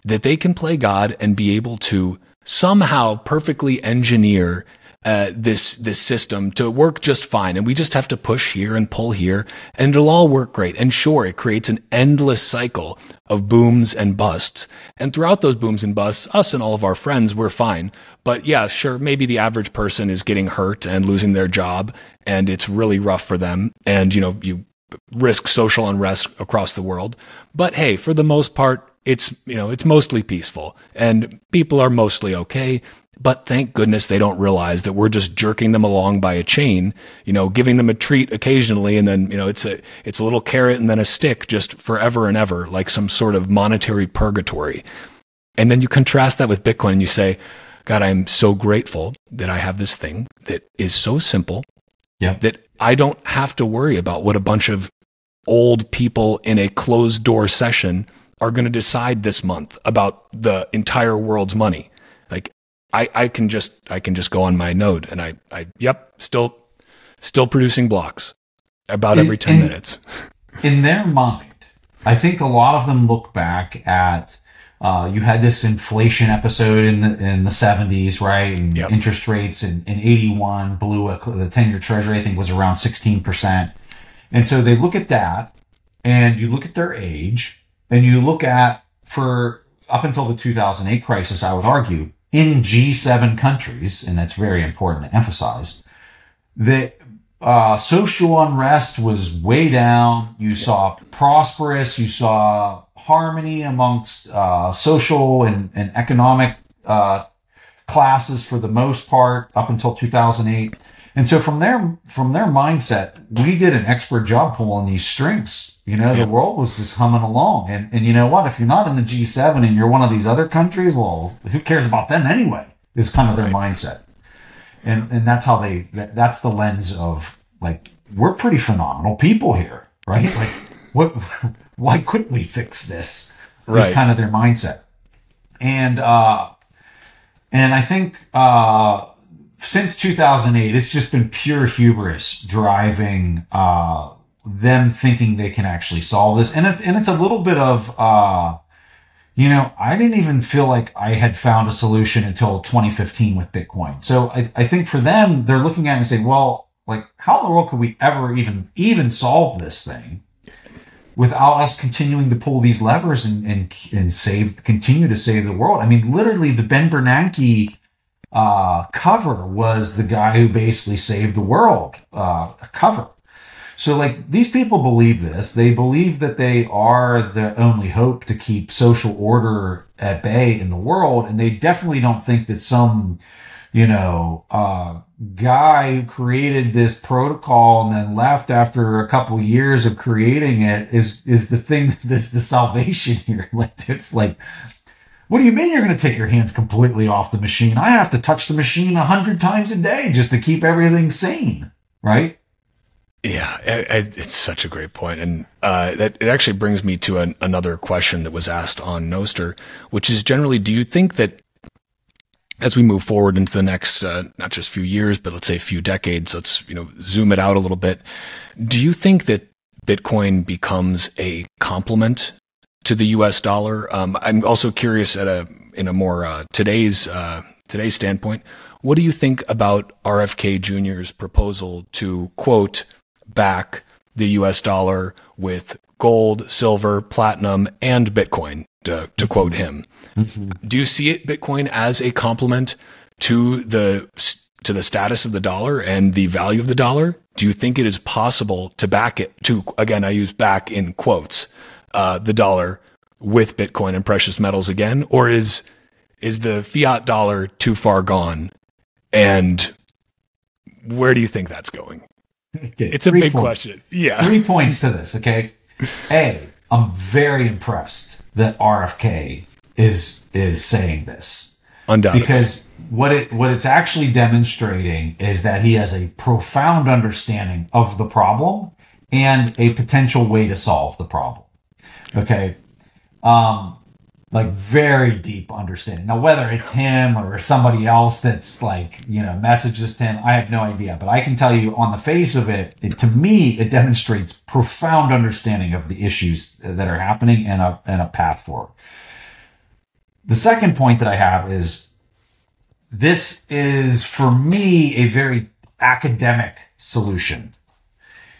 that they can play God and be able to somehow perfectly engineer uh, this this system to work just fine, and we just have to push here and pull here, and it'll all work great. And sure, it creates an endless cycle of booms and busts. And throughout those booms and busts, us and all of our friends we're fine. But yeah, sure, maybe the average person is getting hurt and losing their job, and it's really rough for them. And you know, you risk social unrest across the world. But hey, for the most part, it's you know it's mostly peaceful and people are mostly okay but thank goodness they don't realize that we're just jerking them along by a chain, you know, giving them a treat occasionally. And then, you know, it's a, it's a little carrot and then a stick just forever and ever, like some sort of monetary purgatory. And then you contrast that with Bitcoin and you say, God, I'm so grateful that I have this thing that is so simple yeah. that I don't have to worry about what a bunch of old people in a closed door session are going to decide this month about the entire world's money. Like I, I can just I can just go on my node and I, I yep still still producing blocks about every 10 in, minutes. in their mind i think a lot of them look back at uh, you had this inflation episode in the in the 70s right? And yep. interest rates in, in 81 blew a, the 10 year treasury i think was around 16% and so they look at that and you look at their age and you look at for up until the 2008 crisis i would argue in G7 countries, and that's very important to emphasize, that uh, social unrest was way down. You saw prosperous, you saw harmony amongst uh, social and, and economic uh, classes for the most part up until 2008. And so from their from their mindset, we did an expert job pulling these strings. You know, the world was just humming along. And and you know what? If you're not in the G7 and you're one of these other countries, well, who cares about them anyway? Is kind of their right. mindset. And and that's how they that, that's the lens of like we're pretty phenomenal people here, right? like what why couldn't we fix this? Right. Is kind of their mindset. And uh and I think uh since 2008, it's just been pure hubris driving uh, them thinking they can actually solve this, and it's and it's a little bit of uh, you know I didn't even feel like I had found a solution until 2015 with Bitcoin. So I, I think for them, they're looking at it and saying, well, Like, how in the world could we ever even even solve this thing without us continuing to pull these levers and and, and save continue to save the world? I mean, literally, the Ben Bernanke uh, cover was the guy who basically saved the world uh, cover. So, like, these people believe this. They believe that they are the only hope to keep social order at bay in the world. And they definitely don't think that some, you know, uh, guy who created this protocol and then left after a couple years of creating it is, is the thing that's the salvation here. Like, it's like, what do you mean you're going to take your hands completely off the machine? I have to touch the machine a hundred times a day just to keep everything sane, right? Yeah, it's such a great point, and uh, that it actually brings me to an, another question that was asked on Nostr, which is generally, do you think that as we move forward into the next uh, not just few years, but let's say a few decades, let's you know zoom it out a little bit, do you think that Bitcoin becomes a complement to the U.S. dollar? Um, I'm also curious at a in a more uh, today's uh, today's standpoint. What do you think about RFK Jr.'s proposal to quote back the US dollar with gold, silver, platinum, and Bitcoin, to, to quote him. Mm-hmm. Do you see it, Bitcoin, as a complement to the to the status of the dollar and the value of the dollar? Do you think it is possible to back it to again? I use back in quotes uh, the dollar with Bitcoin and precious metals again, or is is the fiat dollar too far gone? And where do you think that's going? Okay, it's a big points. question. Yeah. Three points to this, okay? A, I'm very impressed that RFK is is saying this. Undoubtedly. Because what it what it's actually demonstrating is that he has a profound understanding of the problem and a potential way to solve the problem. Okay. Um like very deep understanding. Now, whether it's him or somebody else that's like, you know, messages to him, I have no idea. But I can tell you on the face of it, it to me, it demonstrates profound understanding of the issues that are happening and a, and a path forward. The second point that I have is this is for me a very academic solution.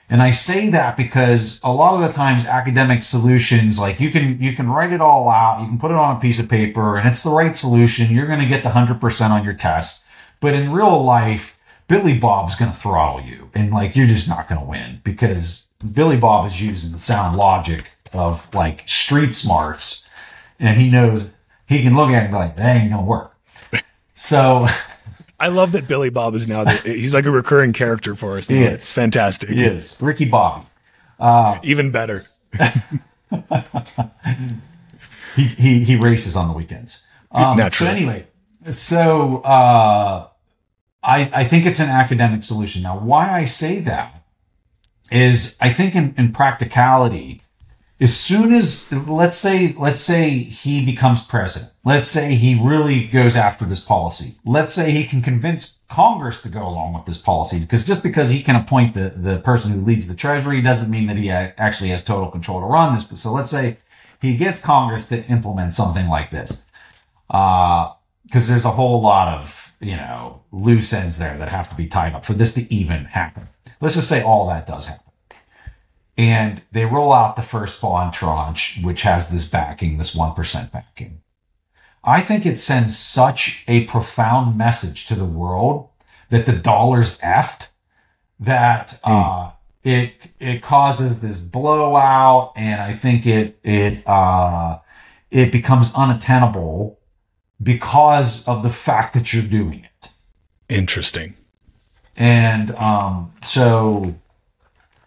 And I say that because a lot of the times academic solutions, like you can, you can write it all out. You can put it on a piece of paper and it's the right solution. You're going to get the hundred percent on your test. But in real life, Billy Bob's going to throttle you and like, you're just not going to win because Billy Bob is using the sound logic of like street smarts and he knows he can look at it and be like, that ain't going to work. So I love that Billy Bob is now, the, he's like a recurring character for us. It's fantastic. He is. Ricky Bobby. Uh, Even better. he, he, he races on the weekends. Um, Naturally. So anyway, so uh, I, I think it's an academic solution. Now, why I say that is I think in, in practicality, as soon as let's say let's say he becomes president. Let's say he really goes after this policy. Let's say he can convince congress to go along with this policy because just because he can appoint the, the person who leads the treasury doesn't mean that he actually has total control to run this. But so let's say he gets congress to implement something like this. Because uh, there's a whole lot of you know loose ends there that have to be tied up for this to even happen. Let's just say all that does happen and they roll out the first bond tranche, which has this backing, this 1% backing. I think it sends such a profound message to the world that the dollar's effed that, mm. uh, it, it causes this blowout and I think it, it, uh, it becomes unattainable because of the fact that you're doing it. Interesting. And, um, so,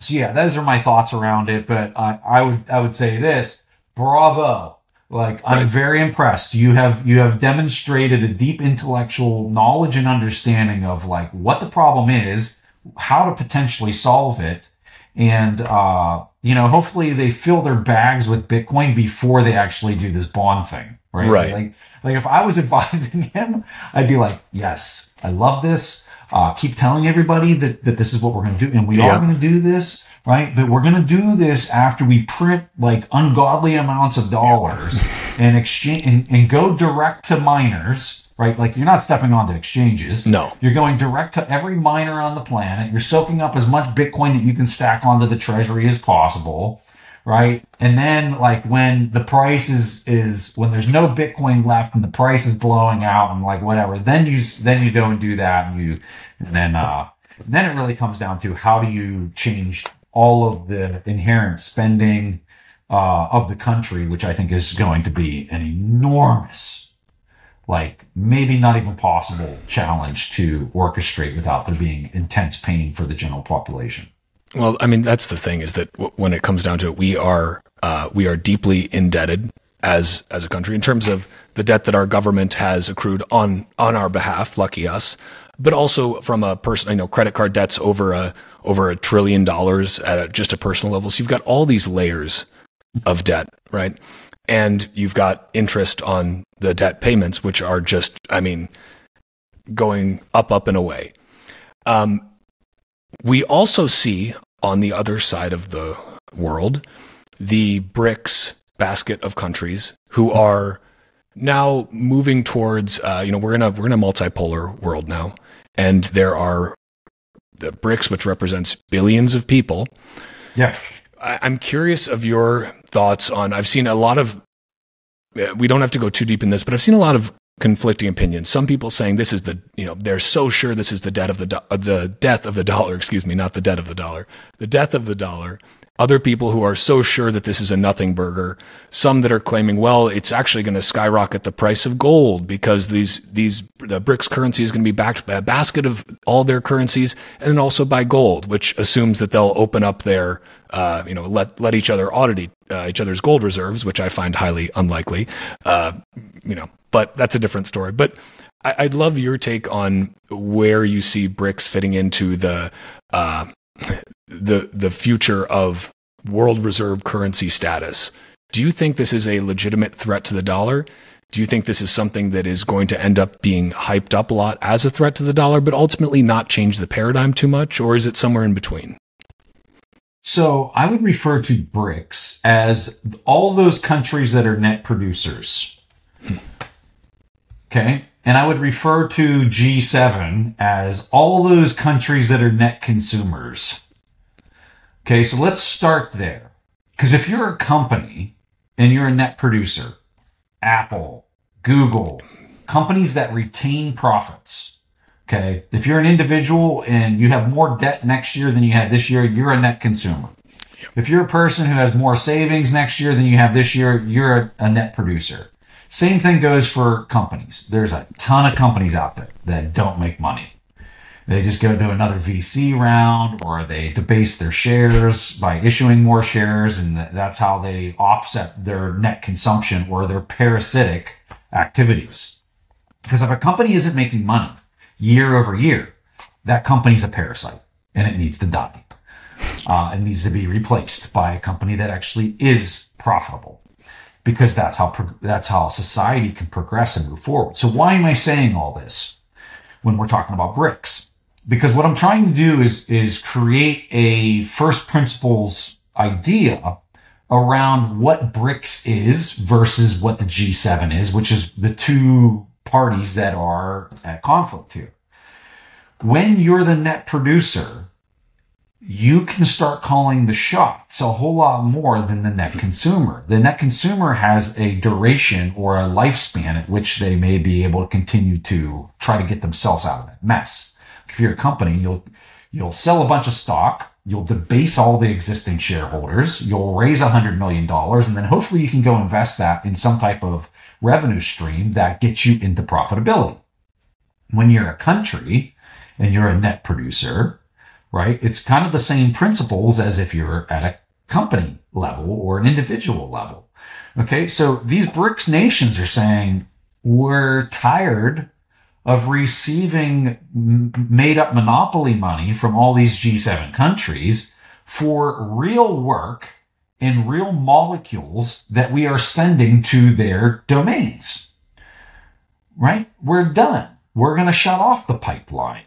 so yeah, those are my thoughts around it. But I, I would I would say this: bravo! Like I'm very impressed. You have you have demonstrated a deep intellectual knowledge and understanding of like what the problem is, how to potentially solve it, and uh, you know, hopefully they fill their bags with Bitcoin before they actually do this bond thing. Right. Right. Like, like if I was advising him, I'd be like, yes, I love this. Uh, keep telling everybody that, that this is what we're going to do. And we yeah. are going to do this, right? But we're going to do this after we print like ungodly amounts of dollars yeah. and exchange and, and go direct to miners, right? Like you're not stepping onto exchanges. No. You're going direct to every miner on the planet. You're soaking up as much Bitcoin that you can stack onto the treasury as possible. Right. And then like when the price is, is when there's no Bitcoin left and the price is blowing out and like whatever, then you, then you go and do that and you, and then, uh, then it really comes down to how do you change all of the inherent spending, uh, of the country, which I think is going to be an enormous like maybe not even possible challenge to orchestrate without there being intense pain for the general population. Well, I mean, that's the thing is that w- when it comes down to it, we are uh, we are deeply indebted as as a country in terms of the debt that our government has accrued on on our behalf. Lucky us, but also from a person, you know, credit card debts over a over a trillion dollars at a, just a personal level. So you've got all these layers of debt, right? And you've got interest on the debt payments, which are just, I mean, going up, up and away. Um, we also see on the other side of the world the BRICS basket of countries who are now moving towards, uh, you know, we're in a we're in a multipolar world now, and there are the BRICS, which represents billions of people. Yeah. I, I'm curious of your thoughts on. I've seen a lot of. We don't have to go too deep in this, but I've seen a lot of conflicting opinions. Some people saying this is the, you know, they're so sure this is the debt of the do- the death of the dollar. Excuse me, not the debt of the dollar, the death of the dollar. Other people who are so sure that this is a nothing burger. Some that are claiming, well, it's actually going to skyrocket the price of gold because these these the BRICS currency is going to be backed by a basket of all their currencies, and also by gold, which assumes that they'll open up their, uh, you know, let let each other audit uh, each other's gold reserves, which I find highly unlikely. Uh, you know, but that's a different story. But I, would love your take on where you see BRICS fitting into the uh, the the future of world reserve currency status. Do you think this is a legitimate threat to the dollar? Do you think this is something that is going to end up being hyped up a lot as a threat to the dollar, but ultimately not change the paradigm too much, or is it somewhere in between? So I would refer to BRICS as all those countries that are net producers. Okay. And I would refer to G7 as all those countries that are net consumers. Okay. So let's start there. Because if you're a company and you're a net producer, Apple, Google, companies that retain profits. Okay. If you're an individual and you have more debt next year than you had this year, you're a net consumer. If you're a person who has more savings next year than you have this year, you're a, a net producer. Same thing goes for companies. There's a ton of companies out there that don't make money. They just go to another VC round or they debase their shares by issuing more shares. And that's how they offset their net consumption or their parasitic activities. Because if a company isn't making money year over year, that company's a parasite and it needs to die. Uh, it needs to be replaced by a company that actually is profitable because that's how that's how society can progress and move forward. So why am I saying all this when we're talking about BRICS? Because what I'm trying to do is is create a first principles idea around what BRICS is versus what the G7 is, which is the two parties that are at conflict here. When you're the net producer, you can start calling the shots a whole lot more than the net consumer. The net consumer has a duration or a lifespan at which they may be able to continue to try to get themselves out of that mess. If you're a company, you'll, you'll sell a bunch of stock. You'll debase all the existing shareholders. You'll raise a hundred million dollars and then hopefully you can go invest that in some type of revenue stream that gets you into profitability. When you're a country and you're a net producer, right? It's kind of the same principles as if you're at a company level or an individual level. Okay. So these BRICS nations are saying we're tired of receiving made up monopoly money from all these G7 countries for real work in real molecules that we are sending to their domains. Right? We're done. We're going to shut off the pipeline.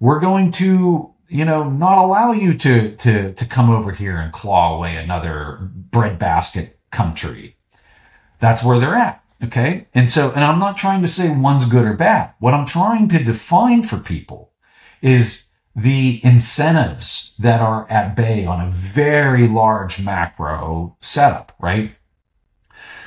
We're going to you know, not allow you to, to, to come over here and claw away another breadbasket country. That's where they're at. Okay. And so, and I'm not trying to say one's good or bad. What I'm trying to define for people is the incentives that are at bay on a very large macro setup, right?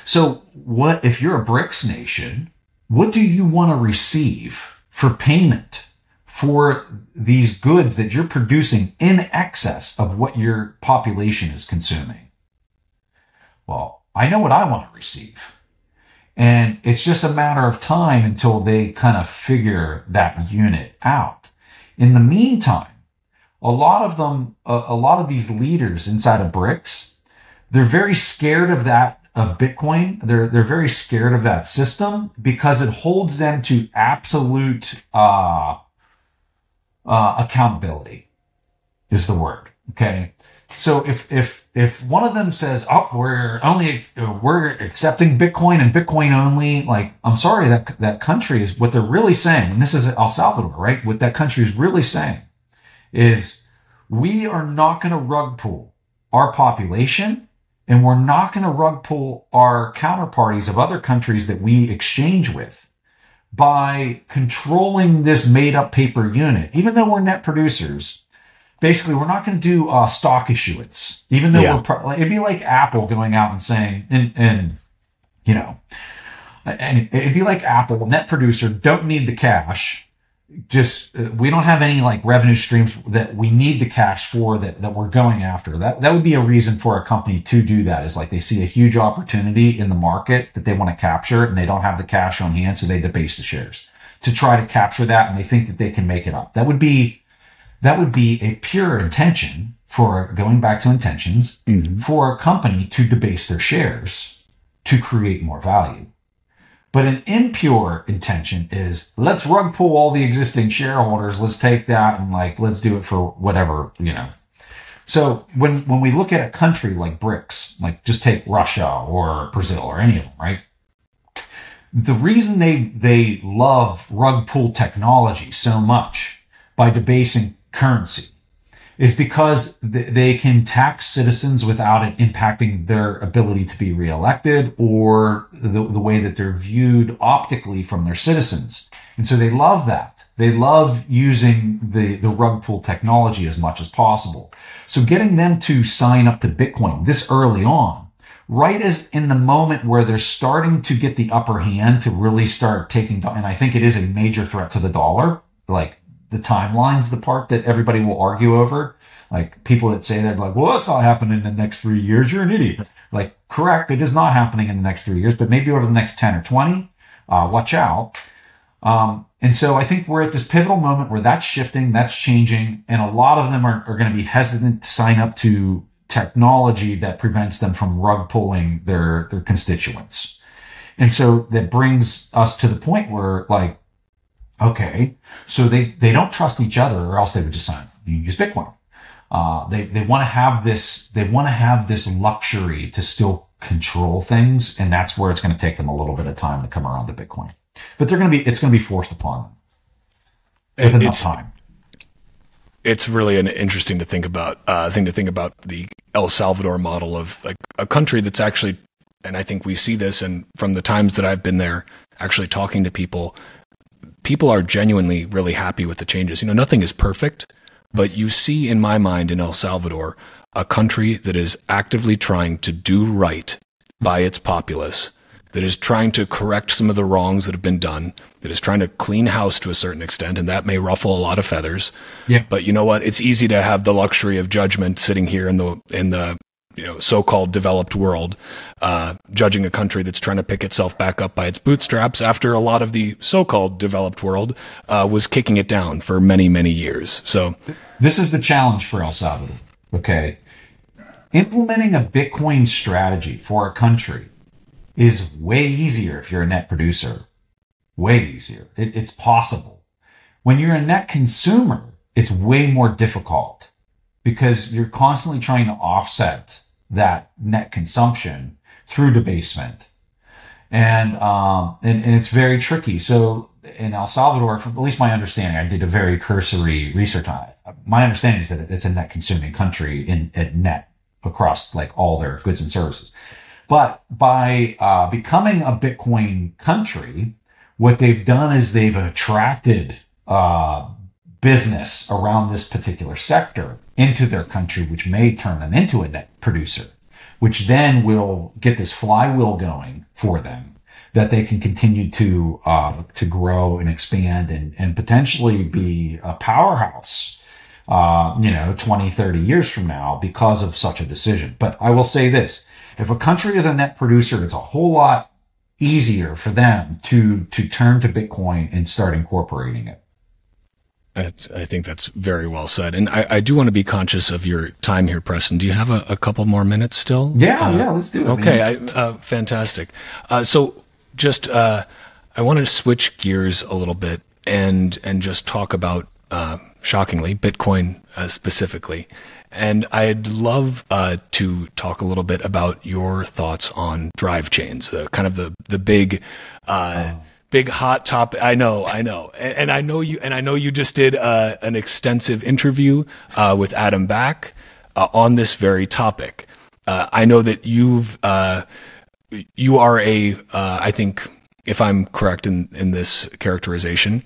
So what, if you're a BRICS nation, what do you want to receive for payment for these goods that you're producing in excess of what your population is consuming? Well, I know what I want to receive. And it's just a matter of time until they kind of figure that unit out. In the meantime, a lot of them, a, lot of these leaders inside of BRICS, they're very scared of that of Bitcoin. They're they're very scared of that system because it holds them to absolute uh, uh, accountability. Is the word okay? So if if if one of them says, "Oh, we're only we're accepting Bitcoin and Bitcoin only," like I'm sorry that that country is what they're really saying, and this is El Salvador, right? What that country is really saying is we are not going to rug pull our population and we're not going to rug pull our counterparties of other countries that we exchange with by controlling this made up paper unit. Even though we're net producers, basically we're not going to do uh, stock issuance. Even though yeah. we're, pro- it'd be like Apple going out and saying, and, and, you know, and it'd be like Apple, net producer, don't need the cash just uh, we don't have any like revenue streams that we need the cash for that that we're going after. That that would be a reason for a company to do that is like they see a huge opportunity in the market that they want to capture and they don't have the cash on hand so they debase the shares to try to capture that and they think that they can make it up. That would be that would be a pure intention for going back to intentions mm-hmm. for a company to debase their shares to create more value but an impure intention is let's rug pull all the existing shareholders. Let's take that and like, let's do it for whatever, you know. So when, when we look at a country like BRICS, like just take Russia or Brazil or any of them, right? The reason they, they love rug pull technology so much by debasing currency is because they can tax citizens without it impacting their ability to be reelected or the, the way that they're viewed optically from their citizens. And so they love that. They love using the, the rug pull technology as much as possible. So getting them to sign up to Bitcoin this early on, right as in the moment where they're starting to get the upper hand to really start taking, and I think it is a major threat to the dollar, like the timeline's the part that everybody will argue over. Like people that say that, like, well, that's not happening in the next three years. You're an idiot. Like, correct. It is not happening in the next three years, but maybe over the next 10 or 20. Uh, watch out. Um, and so I think we're at this pivotal moment where that's shifting, that's changing, and a lot of them are, are going to be hesitant to sign up to technology that prevents them from rug pulling their, their constituents. And so that brings us to the point where like, Okay. So they, they don't trust each other or else they would just sign, use Bitcoin. Uh, they, they want to have this, they want to have this luxury to still control things. And that's where it's going to take them a little bit of time to come around to Bitcoin, but they're going to be, it's going to be forced upon them with enough it's, time. It's really an interesting to think about, uh, thing to think about the El Salvador model of like a country that's actually, and I think we see this and from the times that I've been there, actually talking to people, people are genuinely really happy with the changes. You know, nothing is perfect, but you see in my mind in El Salvador a country that is actively trying to do right by its populace, that is trying to correct some of the wrongs that have been done, that is trying to clean house to a certain extent, and that may ruffle a lot of feathers. Yeah. But you know what? It's easy to have the luxury of judgment sitting here in the in the you know so-called developed world, uh, judging a country that's trying to pick itself back up by its bootstraps after a lot of the so-called developed world uh, was kicking it down for many many years. So this is the challenge for El Salvador. Okay, implementing a Bitcoin strategy for a country is way easier if you're a net producer. Way easier. It, it's possible. When you're a net consumer, it's way more difficult because you're constantly trying to offset that net consumption through debasement. And, um, and, and it's very tricky. So in El Salvador, from at least my understanding, I did a very cursory research on it. My understanding is that it's a net consuming country in at net across like all their goods and services. But by uh, becoming a Bitcoin country, what they've done is they've attracted uh, business around this particular sector into their country, which may turn them into a net producer, which then will get this flywheel going for them that they can continue to uh, to grow and expand and, and potentially be a powerhouse uh, you know 20 30 years from now because of such a decision. But i will say this if a country is a net producer it's a whole lot easier for them to to turn to bitcoin and start incorporating it that's, I think that's very well said. And I, I, do want to be conscious of your time here, Preston. Do you have a, a couple more minutes still? Yeah, uh, yeah, let's do it. Okay, I, uh, fantastic. Uh, so just, uh, I want to switch gears a little bit and, and just talk about, uh, shockingly, Bitcoin uh, specifically. And I'd love to talk a little bit about your thoughts on drive chains, the kind of the, the big, oh big hot topic. I know, I know, and, and, I know you, and I know you just did uh, an extensive interview uh, with Adam Back uh, on this very topic. Uh, I know that you've uh, you are a, uh, I think, if I'm correct in in this characterization,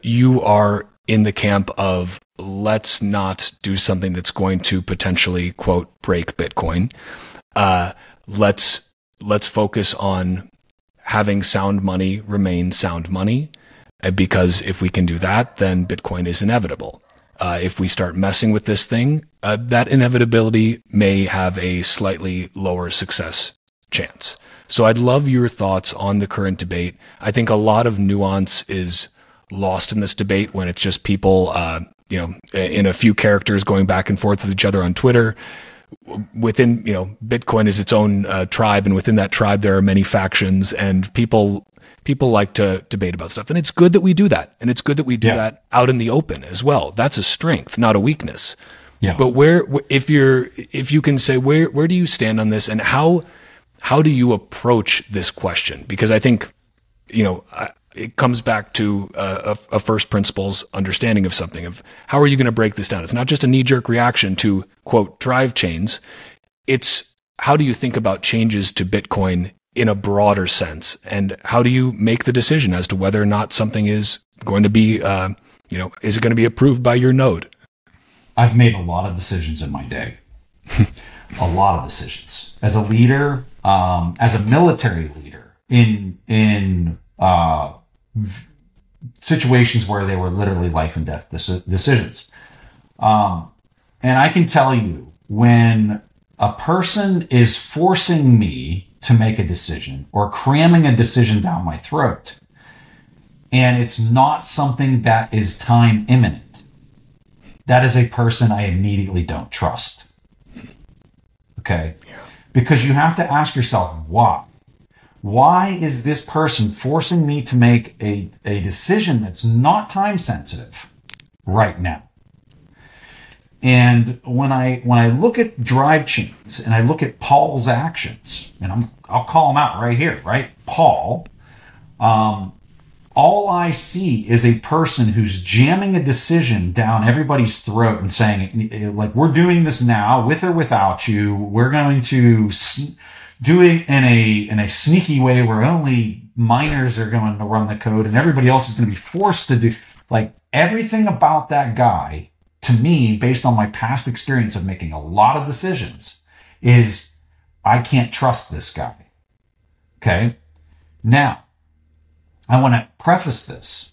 you are in the camp of let's not do something that's going to potentially quote break Bitcoin. let's let's focus on having sound money remain sound money. Uh, because if we can do that, then Bitcoin is inevitable. Uh, if we start messing with this thing, uh, that inevitability may have a slightly lower success chance. So I'd love your thoughts on the current debate. I think a lot of nuance is lost in this debate when it's just people, uh, you know, in a few characters going back and forth with each other on Twitter within you know bitcoin is its own uh, tribe and within that tribe there are many factions and people people like to debate about stuff and it's good that we do that and it's good that we do yeah. that out in the open as well that's a strength not a weakness yeah. but where if you're if you can say where where do you stand on this and how how do you approach this question because i think you know I, it comes back to a, a, first principles understanding of something of how are you going to break this down? It's not just a knee jerk reaction to quote drive chains. It's how do you think about changes to Bitcoin in a broader sense? And how do you make the decision as to whether or not something is going to be, uh, you know, is it going to be approved by your node? I've made a lot of decisions in my day. a lot of decisions as a leader, um, as a military leader in, in, uh, situations where they were literally life and death decisions. Um, and I can tell you when a person is forcing me to make a decision or cramming a decision down my throat, and it's not something that is time imminent, that is a person I immediately don't trust. Okay. Because you have to ask yourself why why is this person forcing me to make a, a decision that's not time sensitive right now? And when I when I look at drive chains and I look at Paul's actions, and I'm I'll call him out right here, right? Paul, um, all I see is a person who's jamming a decision down everybody's throat and saying, like, we're doing this now, with or without you. We're going to do it in a in a sneaky way where only miners are going to run the code and everybody else is going to be forced to do like everything about that guy to me based on my past experience of making a lot of decisions is I can't trust this guy. Okay? Now, I want to preface this.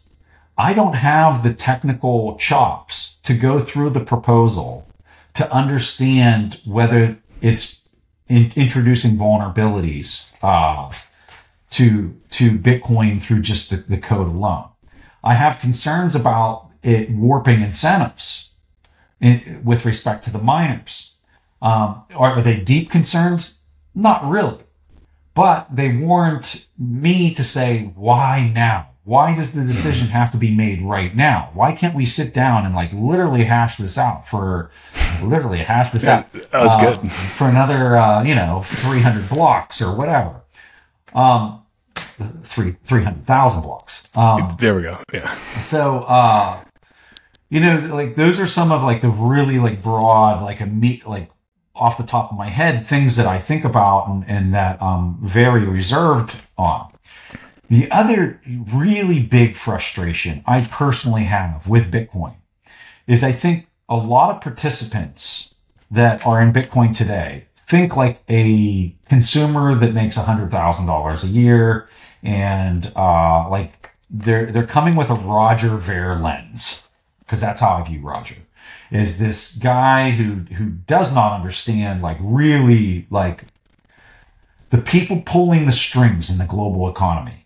I don't have the technical chops to go through the proposal to understand whether it's in, introducing vulnerabilities uh, to to Bitcoin through just the, the code alone. I have concerns about it warping incentives in, with respect to the miners. Um, are they deep concerns? Not really, but they warrant me to say why now. Why does the decision have to be made right now? Why can't we sit down and like literally hash this out for literally hash this out? That was uh, good for another, uh, you know, 300 blocks or whatever. Um, three, 300,000 blocks. Um, there we go. Yeah. So, uh, you know, like those are some of like the really like broad, like a meat, like off the top of my head things that I think about and, and that I'm very reserved on. The other really big frustration I personally have with Bitcoin is I think a lot of participants that are in Bitcoin today think like a consumer that makes $100,000 a year and uh, like they're they're coming with a Roger Ver lens because that's how I view Roger is this guy who who does not understand like really like the people pulling the strings in the global economy.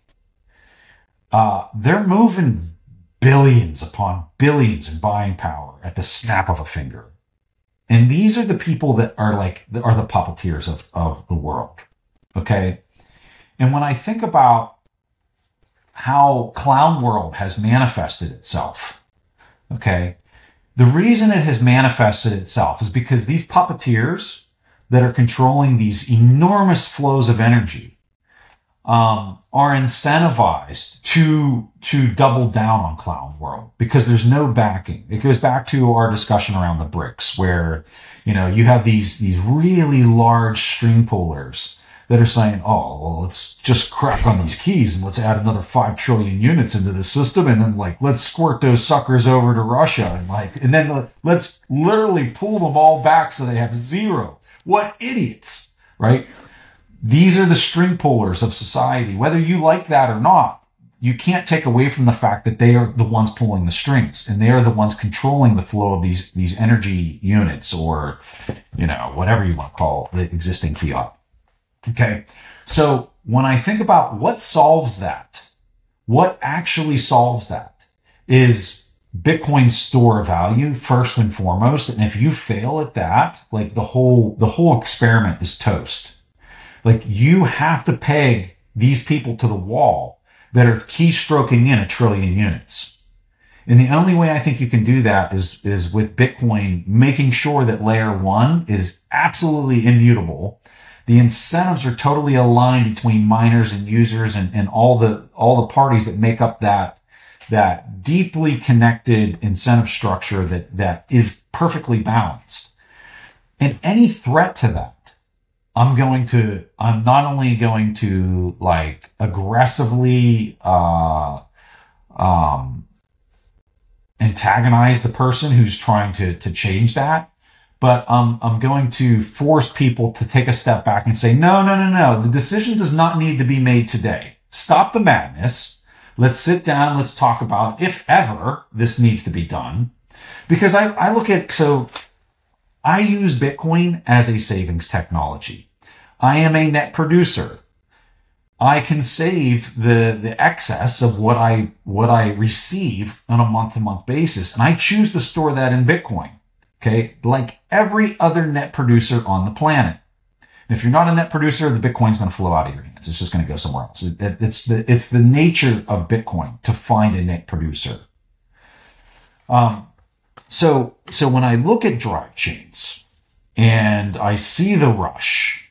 Uh, they're moving billions upon billions in buying power at the snap of a finger. And these are the people that are like, are the puppeteers of, of the world. Okay. And when I think about how Clown World has manifested itself, okay, the reason it has manifested itself is because these puppeteers that are controlling these enormous flows of energy um, are incentivized to to double down on Clown World because there's no backing. It goes back to our discussion around the BRICS where you know you have these these really large string pullers that are saying, "Oh, well, let's just crack on these keys and let's add another five trillion units into the system, and then like let's squirt those suckers over to Russia, and like, and then let's literally pull them all back so they have zero. What idiots, right? These are the string pullers of society. Whether you like that or not, you can't take away from the fact that they are the ones pulling the strings and they are the ones controlling the flow of these, these energy units or, you know, whatever you want to call the existing fiat. Okay. So when I think about what solves that, what actually solves that is Bitcoin store value first and foremost. And if you fail at that, like the whole, the whole experiment is toast. Like you have to peg these people to the wall that are keystroking in a trillion units. And the only way I think you can do that is, is with Bitcoin making sure that layer one is absolutely immutable. The incentives are totally aligned between miners and users and, and all the, all the parties that make up that, that deeply connected incentive structure that, that is perfectly balanced. And any threat to that I'm going to, I'm not only going to like aggressively, uh, um, antagonize the person who's trying to, to change that, but um, I'm going to force people to take a step back and say, no, no, no, no. The decision does not need to be made today. Stop the madness. Let's sit down. Let's talk about if ever this needs to be done. Because I, I look at, so I use Bitcoin as a savings technology. I am a net producer. I can save the, the excess of what I, what I receive on a month to month basis. And I choose to store that in Bitcoin. Okay. Like every other net producer on the planet. And if you're not a net producer, the Bitcoin's going to flow out of your hands. It's just going to go somewhere else. It, it's the, it's the nature of Bitcoin to find a net producer. Um, so, so when I look at drive chains and I see the rush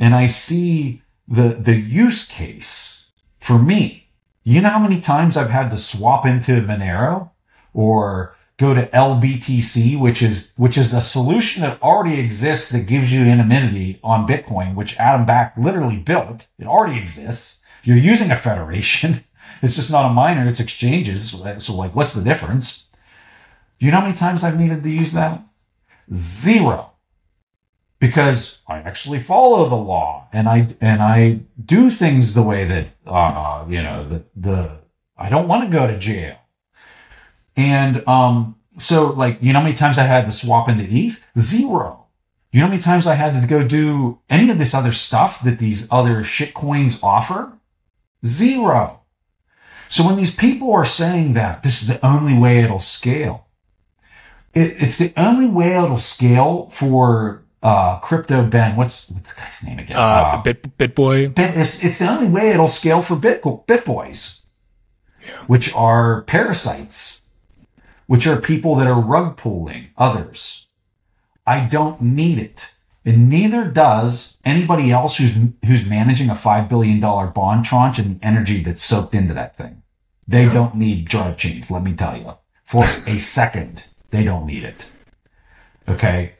and I see the, the use case for me. You know how many times I've had to swap into Monero or go to LBTC, which is, which is a solution that already exists that gives you anonymity on Bitcoin, which Adam Back literally built. It already exists. You're using a federation. It's just not a miner. It's exchanges. So like, what's the difference? Do you know how many times I've needed to use that? Zero because I actually follow the law and I and I do things the way that uh, you know the the I don't want to go to jail. And um, so like you know how many times I had to swap into ETH? Zero. You know how many times I had to go do any of this other stuff that these other shit coins offer? Zero. So when these people are saying that this is the only way it'll scale, it, it's the only way it'll scale for uh, crypto Ben. What's what's the guy's name again? Uh, uh Bit BitBoy. Bit, it's, it's the only way it'll scale for Bit BitBoys, yeah. which are parasites, which are people that are rug pulling others. I don't need it, and neither does anybody else who's who's managing a five billion dollar bond tranche and the energy that's soaked into that thing. They yeah. don't need drive chains. Let me tell you, for a second, they don't need it. Okay.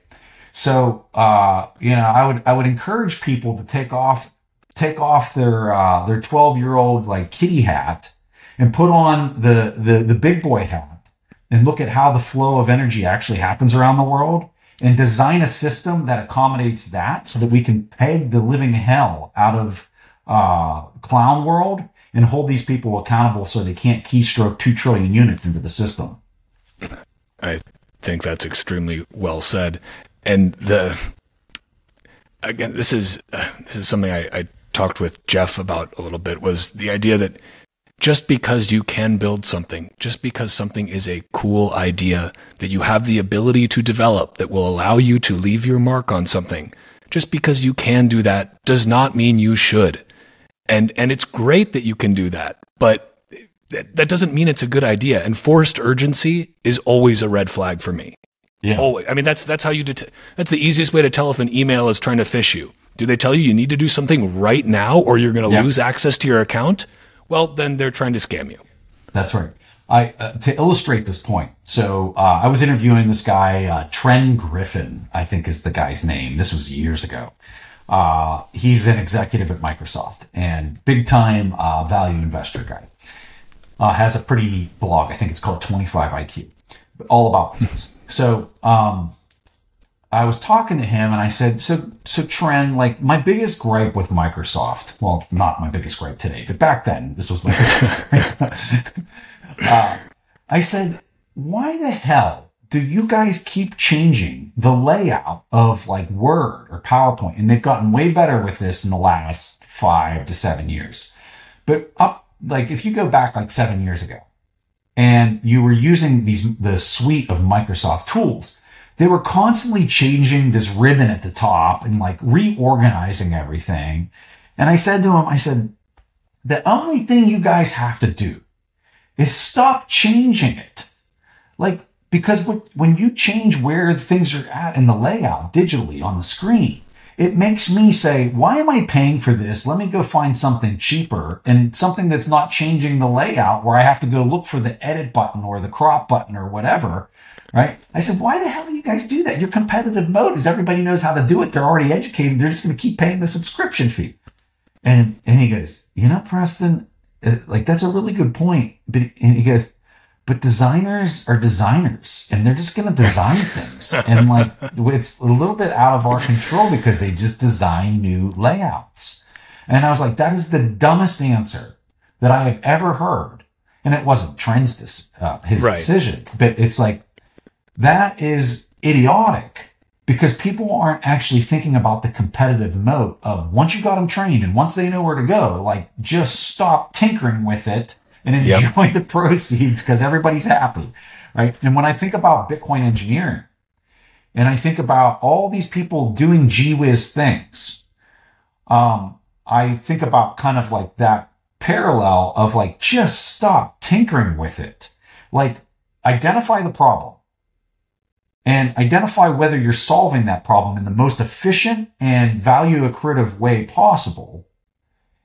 So, uh, you know, I would, I would encourage people to take off, take off their, uh, their 12 year old like kitty hat and put on the, the, the big boy hat and look at how the flow of energy actually happens around the world and design a system that accommodates that so that we can peg the living hell out of, uh, clown world and hold these people accountable so they can't keystroke 2 trillion units into the system. I think that's extremely well said. And the again, this is uh, this is something I, I talked with Jeff about a little bit was the idea that just because you can build something, just because something is a cool idea that you have the ability to develop that will allow you to leave your mark on something, just because you can do that does not mean you should. And and it's great that you can do that, but that, that doesn't mean it's a good idea. And forced urgency is always a red flag for me. Yeah. Always. I mean, that's that's how you det- that's the easiest way to tell if an email is trying to phish you. Do they tell you you need to do something right now or you're going to lose access to your account? Well, then they're trying to scam you. That's right. I uh, to illustrate this point. So uh, I was interviewing this guy, uh, Tren Griffin, I think is the guy's name. This was years ago. Uh, he's an executive at Microsoft and big time uh, value investor guy. Uh, has a pretty neat blog. I think it's called 25 IQ, all about business. So, um, I was talking to him and I said, so, so Tren, like my biggest gripe with Microsoft, well, not my biggest gripe today, but back then this was my biggest gripe. uh, I said, why the hell do you guys keep changing the layout of like Word or PowerPoint? And they've gotten way better with this in the last five to seven years. But up, like if you go back like seven years ago, and you were using these, the suite of Microsoft tools, they were constantly changing this ribbon at the top and like reorganizing everything. And I said to him, I said, the only thing you guys have to do is stop changing it. Like, because when you change where things are at in the layout digitally on the screen, it makes me say, why am I paying for this? Let me go find something cheaper and something that's not changing the layout where I have to go look for the edit button or the crop button or whatever. Right. I said, why the hell do you guys do that? Your competitive moat is everybody knows how to do it. They're already educated. They're just going to keep paying the subscription fee. And, and he goes, you know, Preston, uh, like that's a really good point. But, and he goes, but designers are designers and they're just going to design things. And like, it's a little bit out of our control because they just design new layouts. And I was like, that is the dumbest answer that I have ever heard. And it wasn't Tren's, uh, his right. decision, but it's like, that is idiotic because people aren't actually thinking about the competitive moat of once you got them trained and once they know where to go, like just stop tinkering with it and enjoy yep. the proceeds because everybody's happy, right? And when I think about Bitcoin engineering, and I think about all these people doing gee whiz things, um, I think about kind of like that parallel of like just stop tinkering with it, like identify the problem and identify whether you're solving that problem in the most efficient and value accretive way possible.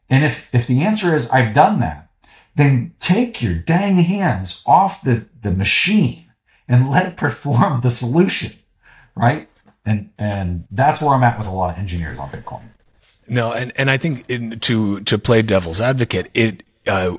And if, if the answer is I've done that, then take your dang hands off the, the machine and let it perform the solution. Right. And, and that's where I'm at with a lot of engineers on Bitcoin. No, and, and I think in, to, to play devil's advocate, it, uh,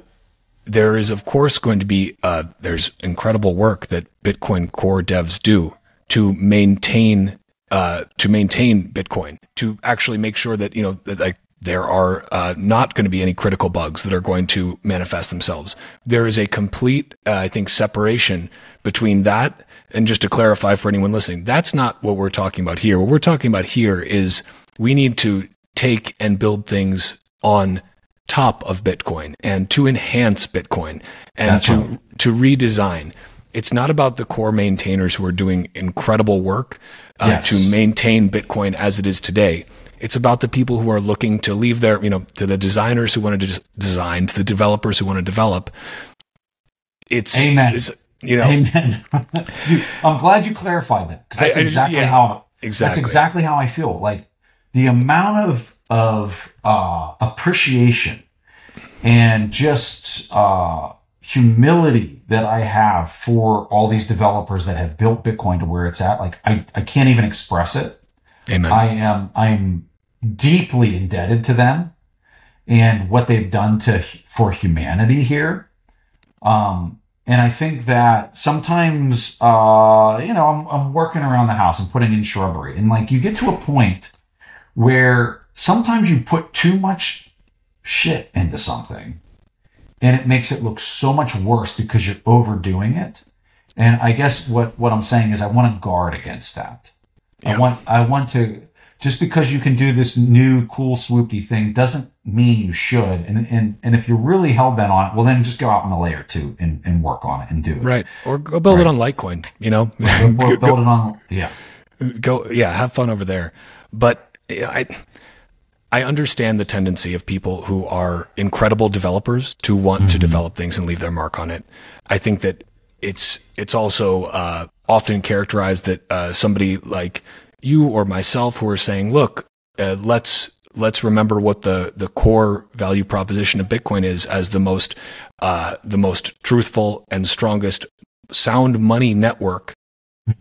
there is of course going to be, uh, there's incredible work that Bitcoin core devs do to maintain, uh, to maintain Bitcoin, to actually make sure that, you know, that like there are uh, not going to be any critical bugs that are going to manifest themselves. There is a complete, uh, I think, separation between that. And just to clarify for anyone listening, that's not what we're talking about here. What we're talking about here is we need to take and build things on top of Bitcoin and to enhance Bitcoin and that's to, right. to redesign. It's not about the core maintainers who are doing incredible work uh, yes. to maintain Bitcoin as it is today. It's about the people who are looking to leave their, you know, to the designers who want to design, to the developers who want to develop. It's, Amen. It's, you know, Amen. I'm glad you clarified that because that's I, exactly yeah, how exactly that's exactly how I feel. Like the amount of of uh, appreciation and just uh, humility that I have for all these developers that have built Bitcoin to where it's at. Like I I can't even express it Amen. I am I'm deeply indebted to them and what they've done to for humanity here. Um, and I think that sometimes, uh, you know, I'm, I'm working around the house and putting in shrubbery, and like you get to a point where sometimes you put too much shit into something, and it makes it look so much worse because you're overdoing it. And I guess what what I'm saying is I want to guard against that. I want I want to just because you can do this new cool swoopy thing doesn't mean you should. And and and if you're really hell bent on it, well then just go out on the layer two and, and work on it and do it. right. Or go build it on Litecoin, you know? Or build it on yeah. go yeah have fun over there but i i understand the tendency of people who are incredible developers to want to develop things and leave their mark on it i think that it's it's also uh, often characterized that uh, somebody like you or myself who are saying look uh, let's let's remember what the the core value proposition of bitcoin is as the most uh, the most truthful and strongest sound money network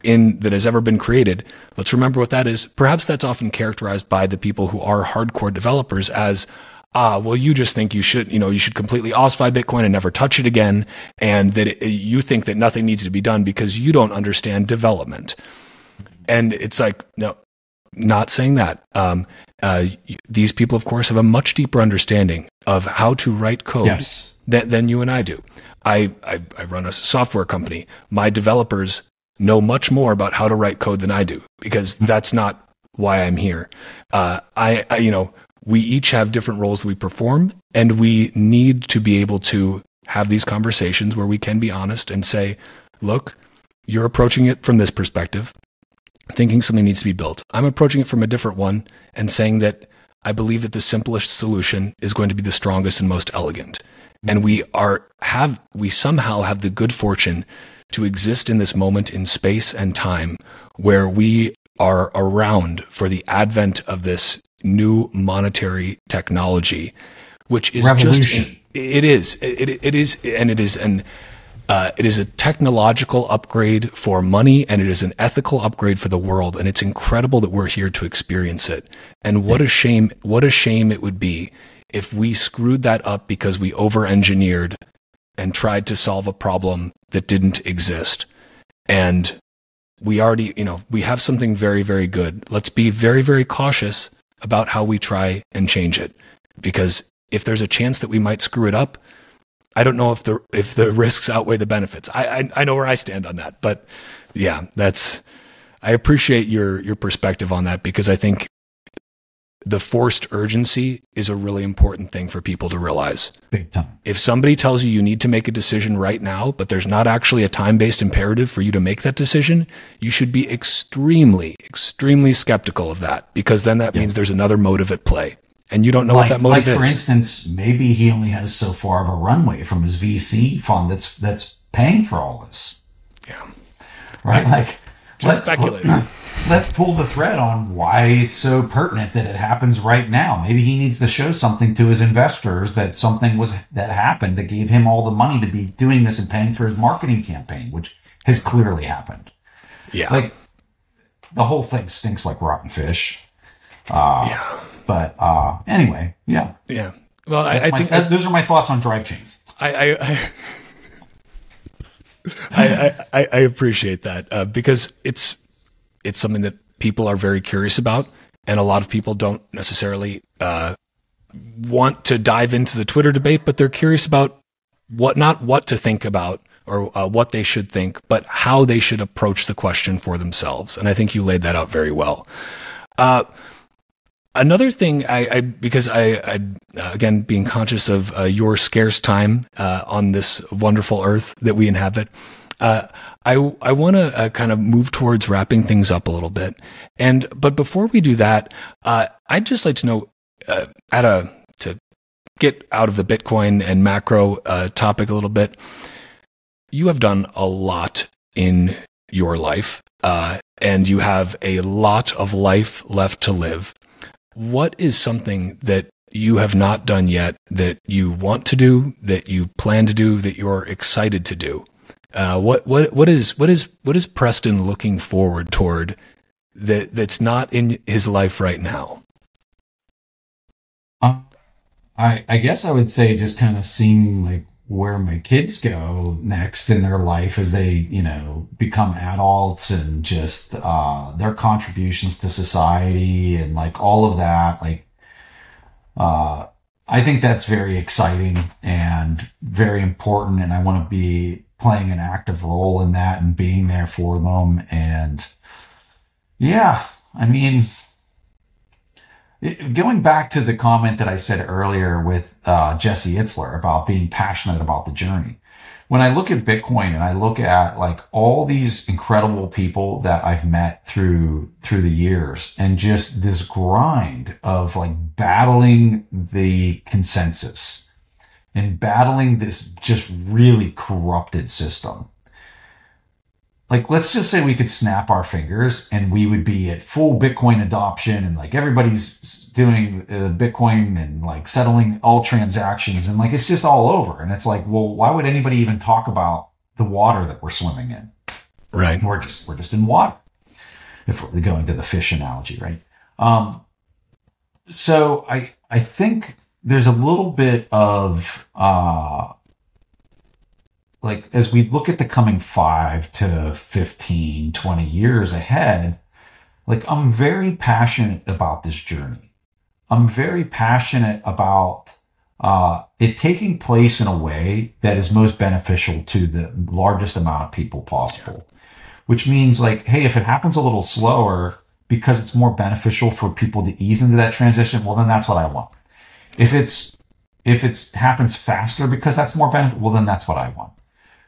in that has ever been created. Let's remember what that is. Perhaps that's often characterized by the people who are hardcore developers as ah, well, you just think you should, you know, you should completely ossify Bitcoin and never touch it again, and that it, you think that nothing needs to be done because you don't understand development. And it's like, no, not saying that. Um, uh, these people, of course, have a much deeper understanding of how to write code Yes. than, than you and I do. I, I, I run a software company. My developers know much more about how to write code than I do because that's not why I'm here. Uh, I, I, you know, we each have different roles that we perform, and we need to be able to have these conversations where we can be honest and say, look, you're approaching it from this perspective, thinking something needs to be built. I'm approaching it from a different one and saying that I believe that the simplest solution is going to be the strongest and most elegant. And we are have we somehow have the good fortune to exist in this moment in space and time where we are around for the advent of this new monetary technology, which is Revolution. just it is it, it, it is and it is an uh, it is a technological upgrade for money and it is an ethical upgrade for the world and it's incredible that we're here to experience it. And what a shame what a shame it would be if we screwed that up because we over engineered and tried to solve a problem that didn't exist. And we already you know we have something very very good. Let's be very very cautious about how we try and change it because if there's a chance that we might screw it up I don't know if the if the risks outweigh the benefits. I, I I know where I stand on that, but yeah, that's I appreciate your your perspective on that because I think the forced urgency is a really important thing for people to realize. Big time. If somebody tells you you need to make a decision right now, but there's not actually a time-based imperative for you to make that decision, you should be extremely extremely skeptical of that because then that means there's another motive at play. And you don't know what that motive like for is. instance, maybe he only has so far of a runway from his VC fund that's that's paying for all this. Yeah. Right? Like Just speculating. let's pull the thread on why it's so pertinent that it happens right now. Maybe he needs to show something to his investors that something was that happened that gave him all the money to be doing this and paying for his marketing campaign, which has clearly happened. Yeah. Like the whole thing stinks like rotten fish. Uh, yeah. But uh, anyway, yeah. Yeah. Well, I, I my- think that- those are my thoughts on drive chains. I I, I, I, I, I appreciate that uh, because it's it's something that people are very curious about, and a lot of people don't necessarily uh, want to dive into the Twitter debate, but they're curious about what not what to think about or uh, what they should think, but how they should approach the question for themselves. And I think you laid that out very well. Another thing, I, I because I, I uh, again being conscious of uh, your scarce time uh, on this wonderful earth that we inhabit, uh, I I want to uh, kind of move towards wrapping things up a little bit. And but before we do that, uh, I'd just like to know at a to get out of the Bitcoin and macro uh, topic a little bit. You have done a lot in your life, uh, and you have a lot of life left to live what is something that you have not done yet that you want to do, that you plan to do, that you're excited to do? Uh, what what what is what is what is Preston looking forward toward that that's not in his life right now? Um, I I guess I would say just kind of seeing like where my kids go next in their life as they you know become adults and just uh, their contributions to society and like all of that like uh, I think that's very exciting and very important and I want to be playing an active role in that and being there for them and yeah I mean going back to the comment that I said earlier with uh, Jesse Itzler about being passionate about the journey. When I look at Bitcoin and I look at like all these incredible people that I've met through through the years and just this grind of like battling the consensus and battling this just really corrupted system like let's just say we could snap our fingers and we would be at full bitcoin adoption and like everybody's doing uh, bitcoin and like settling all transactions and like it's just all over. And it's like well why would anybody even talk about the water that we're swimming in? Right. We're just we're just in water. If we're going to the fish analogy right? Um so i i think there's a little bit of uh like as we look at the coming five to 15, 20 years ahead, like I'm very passionate about this journey. I'm very passionate about uh, it taking place in a way that is most beneficial to the largest amount of people possible. Which means like, hey, if it happens a little slower because it's more beneficial for people to ease into that transition, well, then that's what I want. If it's if it happens faster because that's more benefit, well, then that's what I want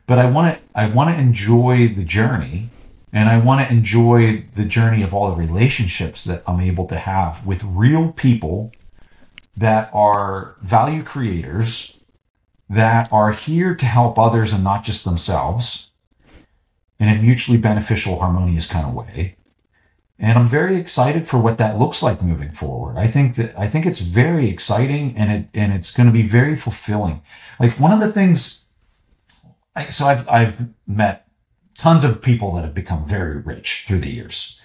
but I want to I want to enjoy the journey and I want to enjoy the journey of all the relationships that I'm able to have with real people that are value creators that are here to help others and not just themselves in a mutually beneficial harmonious kind of way and I'm very excited for what that looks like moving forward. I think that I think it's very exciting and it and it's going to be very fulfilling. Like one of the things I, so I've I've met tons of people that have become very rich through the years,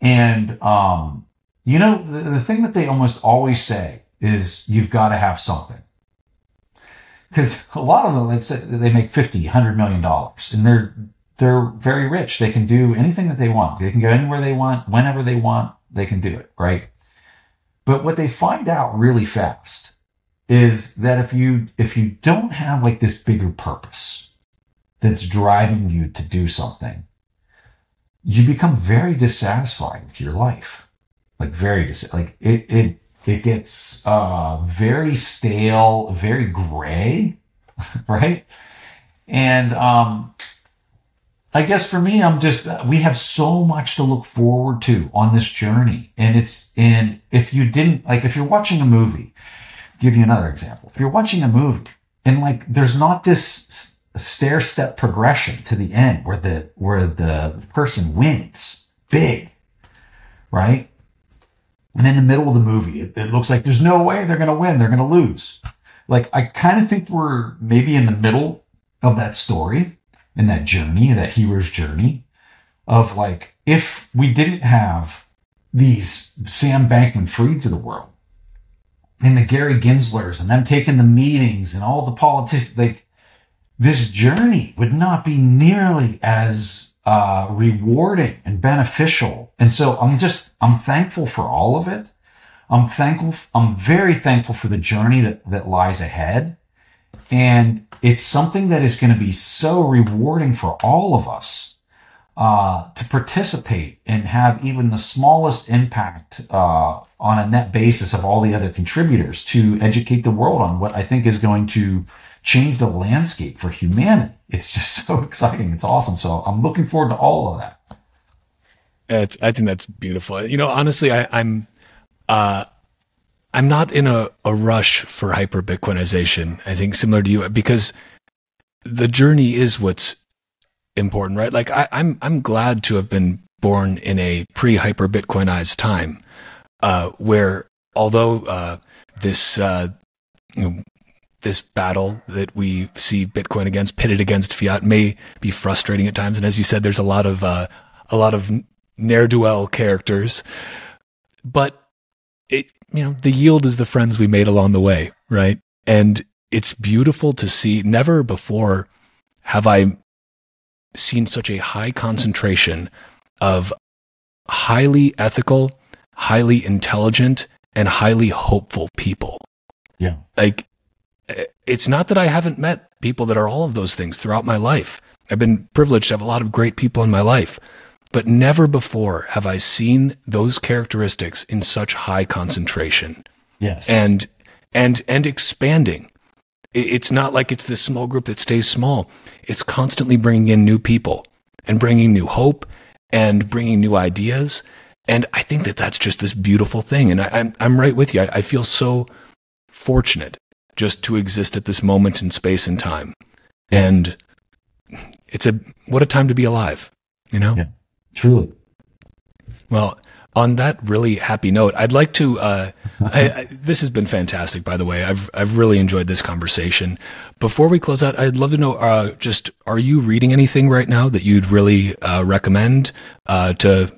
and um, you know the, the thing that they almost always say is you've got to have something. Because a lot of them they make 50 100 million dollars and they're they're very rich. They can do anything that they want. They can go anywhere they want whenever they want they can do it right? But what they find out really fast is that if you if you don't have like this bigger purpose that's driving you to do something, you become very dissatisfied with your life. Like very dis- like it it it gets uh very stale, very gray, right? And um I guess for me, I'm just, we have so much to look forward to on this journey. And it's, and if you didn't, like, if you're watching a movie, give you another example. If you're watching a movie and like, there's not this a stair step progression to the end where the where the person wins big, right? And in the middle of the movie, it, it looks like there's no way they're going to win. They're going to lose. Like I kind of think we're maybe in the middle of that story, in that journey, that hero's journey of like, if we didn't have these Sam Bankman Frieds of the world and the Gary Genslers and them taking the meetings and all the politicians, like this journey would not be nearly as uh, rewarding and beneficial. And so I'm just, I'm thankful for all of it. I'm thankful, I'm very thankful for the journey that, that lies ahead. And it's something that is going to be so rewarding for all of us uh, to participate and have even the smallest impact uh, on a net basis of all the other contributors to educate the world on what I think is going to change the landscape for humanity. It's just so exciting. It's awesome. So I'm looking forward to all of that. It's, I think that's beautiful. You know, honestly, I, I'm, uh, I'm not in a, a rush for hyper Bitcoinization. I think similar to you because the journey is what's important, right? Like I, I'm, I'm glad to have been born in a pre hyper Bitcoinized time, uh, where although, uh, this, uh, you know, this battle that we see Bitcoin against pitted against fiat may be frustrating at times. And as you said, there's a lot of uh, a lot of ne'er do well characters. But it, you know, the yield is the friends we made along the way, right? And it's beautiful to see. Never before have I seen such a high concentration of highly ethical, highly intelligent, and highly hopeful people. Yeah. Like, it's not that I haven't met people that are all of those things throughout my life. I've been privileged to have a lot of great people in my life, but never before have I seen those characteristics in such high concentration. Yes. And, and, and expanding. It's not like it's this small group that stays small. It's constantly bringing in new people and bringing new hope and bringing new ideas. And I think that that's just this beautiful thing. And I, am I'm, I'm right with you. I, I feel so fortunate just to exist at this moment in space and time. And it's a, what a time to be alive, you know? Yeah, truly. Well, on that really happy note, I'd like to. Uh, I, I, this has been fantastic, by the way. I've I've really enjoyed this conversation. Before we close out, I'd love to know. Uh, just are you reading anything right now that you'd really uh, recommend uh, to?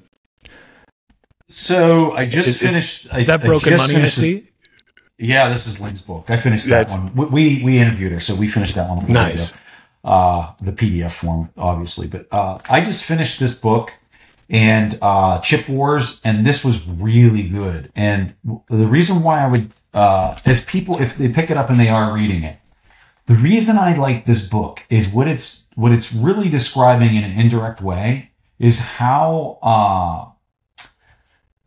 So I just is, finished. Is, is that Broken Money? I see. Yeah, this is Lynn's book. I finished that That's, one. We we interviewed her, so we finished that one. Nice. Uh, the PDF form, obviously, but uh, I just finished this book and uh, Chip Wars, and this was really good. And the reason why I would, uh, as people, if they pick it up and they are reading it, the reason I like this book is what it's what it's really describing in an indirect way is how uh,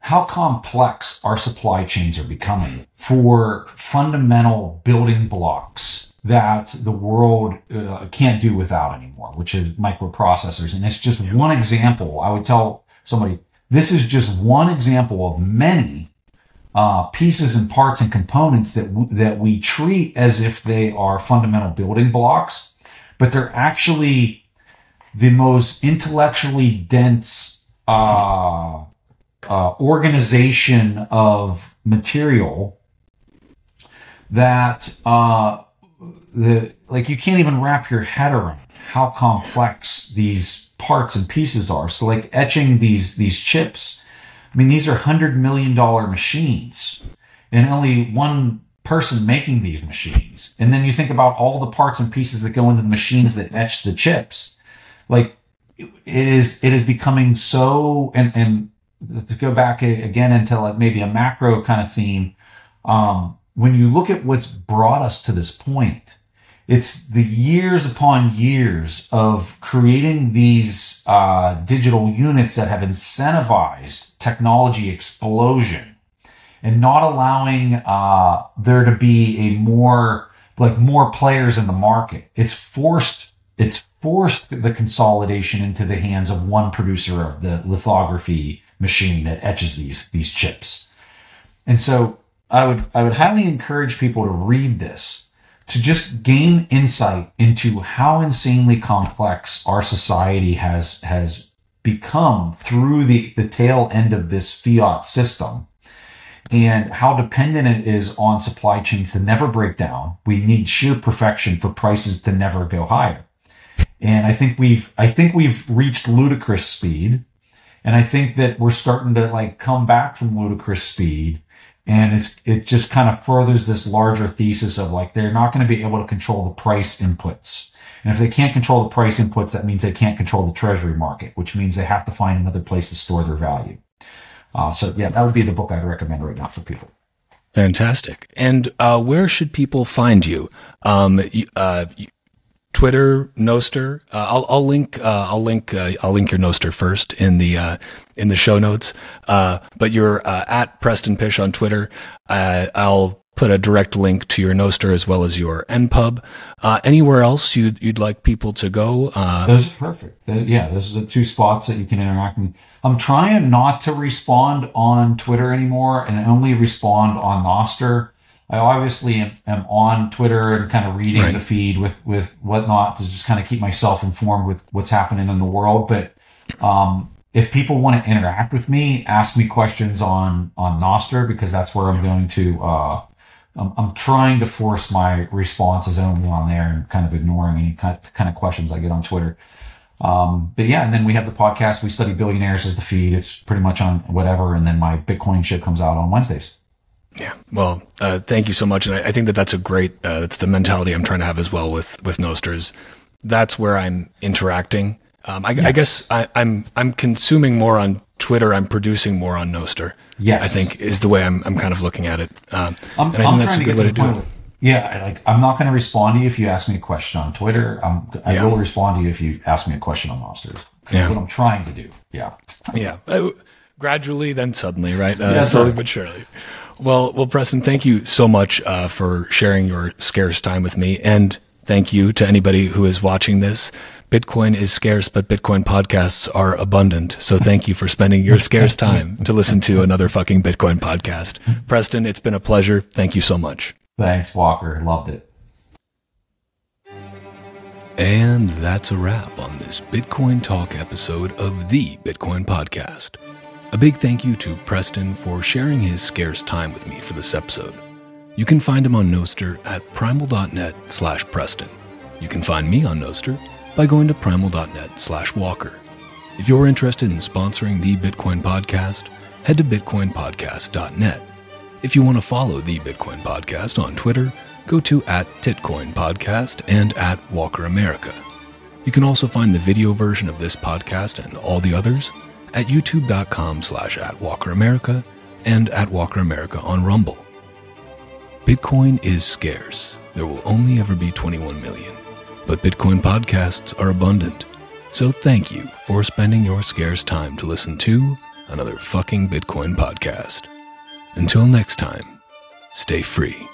how complex our supply chains are becoming for fundamental building blocks that the world uh, can't do without anymore, which is microprocessors. And it's just one example. I would tell somebody, this is just one example of many uh, pieces and parts and components that w- that we treat as if they are fundamental building blocks, but they're actually the most intellectually dense uh, uh organization of material that uh, the like you can't even wrap your head around how complex these parts and pieces are. So like etching these these chips, I mean these are hundred million dollar machines, and only one person making these machines. And then you think about all the parts and pieces that go into the machines that etch the chips. Like it is it is becoming so and and to go back again into like maybe a macro kind of theme. Um, when you look at what's brought us to this point, it's the years upon years of creating these uh, digital units that have incentivized technology explosion and not allowing uh, there to be a more like more players in the market. It's forced it's forced the consolidation into the hands of one producer of the lithography machine that etches these these chips. And so I would I would highly encourage people to read this to just gain insight into how insanely complex our society has has become through the, the tail end of this fiat system and how dependent it is on supply chains to never break down. We need sheer perfection for prices to never go higher. And I think we've I think we've reached ludicrous speed. And I think that we're starting to like come back from ludicrous speed. And it's it just kind of furthers this larger thesis of like they're not going to be able to control the price inputs. And if they can't control the price inputs that means they can't control the treasury market which means they have to find another place to store their value. Uh, so yeah that would be the book i'd recommend right now for people. Fantastic. And uh, where should people find you? Um, uh, Twitter, Nostr. Uh, I'll, I'll link. Uh, I'll link. Uh, I'll link your Nostr first in the uh, in the show notes. Uh, but you're uh, at Preston Pysh on Twitter. I'll put a direct link to your Nostr as well as your NPub. anywhere else you'd you'd like people to go? those are perfect. yeah, those are the two spots that you can interact with. I'm trying not to respond on Twitter anymore and only respond on Nostr. I obviously am, am, on Twitter and kind of reading right. the feed with, with whatnot to just kind of keep myself informed with what's happening in the world. But, um, if people want to interact with me, ask me questions on, on Nostr because that's where I'm going to, uh, I'm, I'm trying to force my responses only on there and kind of ignoring any kind of, kind of questions I get on Twitter. Um, but yeah, and then we have the podcast. We study billionaires as the feed. It's pretty much on whatever. And then my Bitcoin shit comes out on Wednesdays. Yeah. Well, uh, thank you so much. And I, I, think that that's a great, uh, it's the mentality I'm trying to have as well with, with Nostrs. That's where I'm interacting. Um, I, yes. I, guess I, am I'm, I'm consuming more on Twitter. I'm producing more on Nostr. Yes. I think is the way I'm, I'm kind of looking at it. Um, I'm, and I think that's a good way to do it. Yeah, like I'm not going to respond to you if you ask me a question on Twitter. I'm, I yeah. will respond to you if you ask me a question on Nostrs. Yeah, what I'm trying to do. Yeah, yeah. Uh, gradually, then suddenly, right? Uh, yeah, slowly right. but surely. Well, well, Preston, thank you so much uh, for sharing your scarce time with me, and thank you to anybody who is watching this. Bitcoin is scarce, but Bitcoin podcasts are abundant. So thank you for spending your scarce time to listen to another fucking Bitcoin podcast. Preston, it's been a pleasure. Thank you so much. Thanks, Walker. Loved it. And that's a wrap on this Bitcoin Talk episode of the Bitcoin Podcast. A big thank you to Preston for sharing his scarce time with me for this episode. You can find him on Nostr at primal.net slash Preston. You can find me on Nostr by going to primal.net slash Walker. If you're interested in sponsoring the Bitcoin Podcast, head to bitcoinpodcast.net if you want to follow the Bitcoin Podcast on Twitter, go to at Titcoin Podcast and at Walker America. You can also find the video version of this podcast and all the others at youtube.com slash at Walker America and at Walker America on Rumble. Bitcoin is scarce. There will only ever be 21 million. But Bitcoin podcasts are abundant. So thank you for spending your scarce time to listen to another fucking Bitcoin podcast. Until next time, stay free.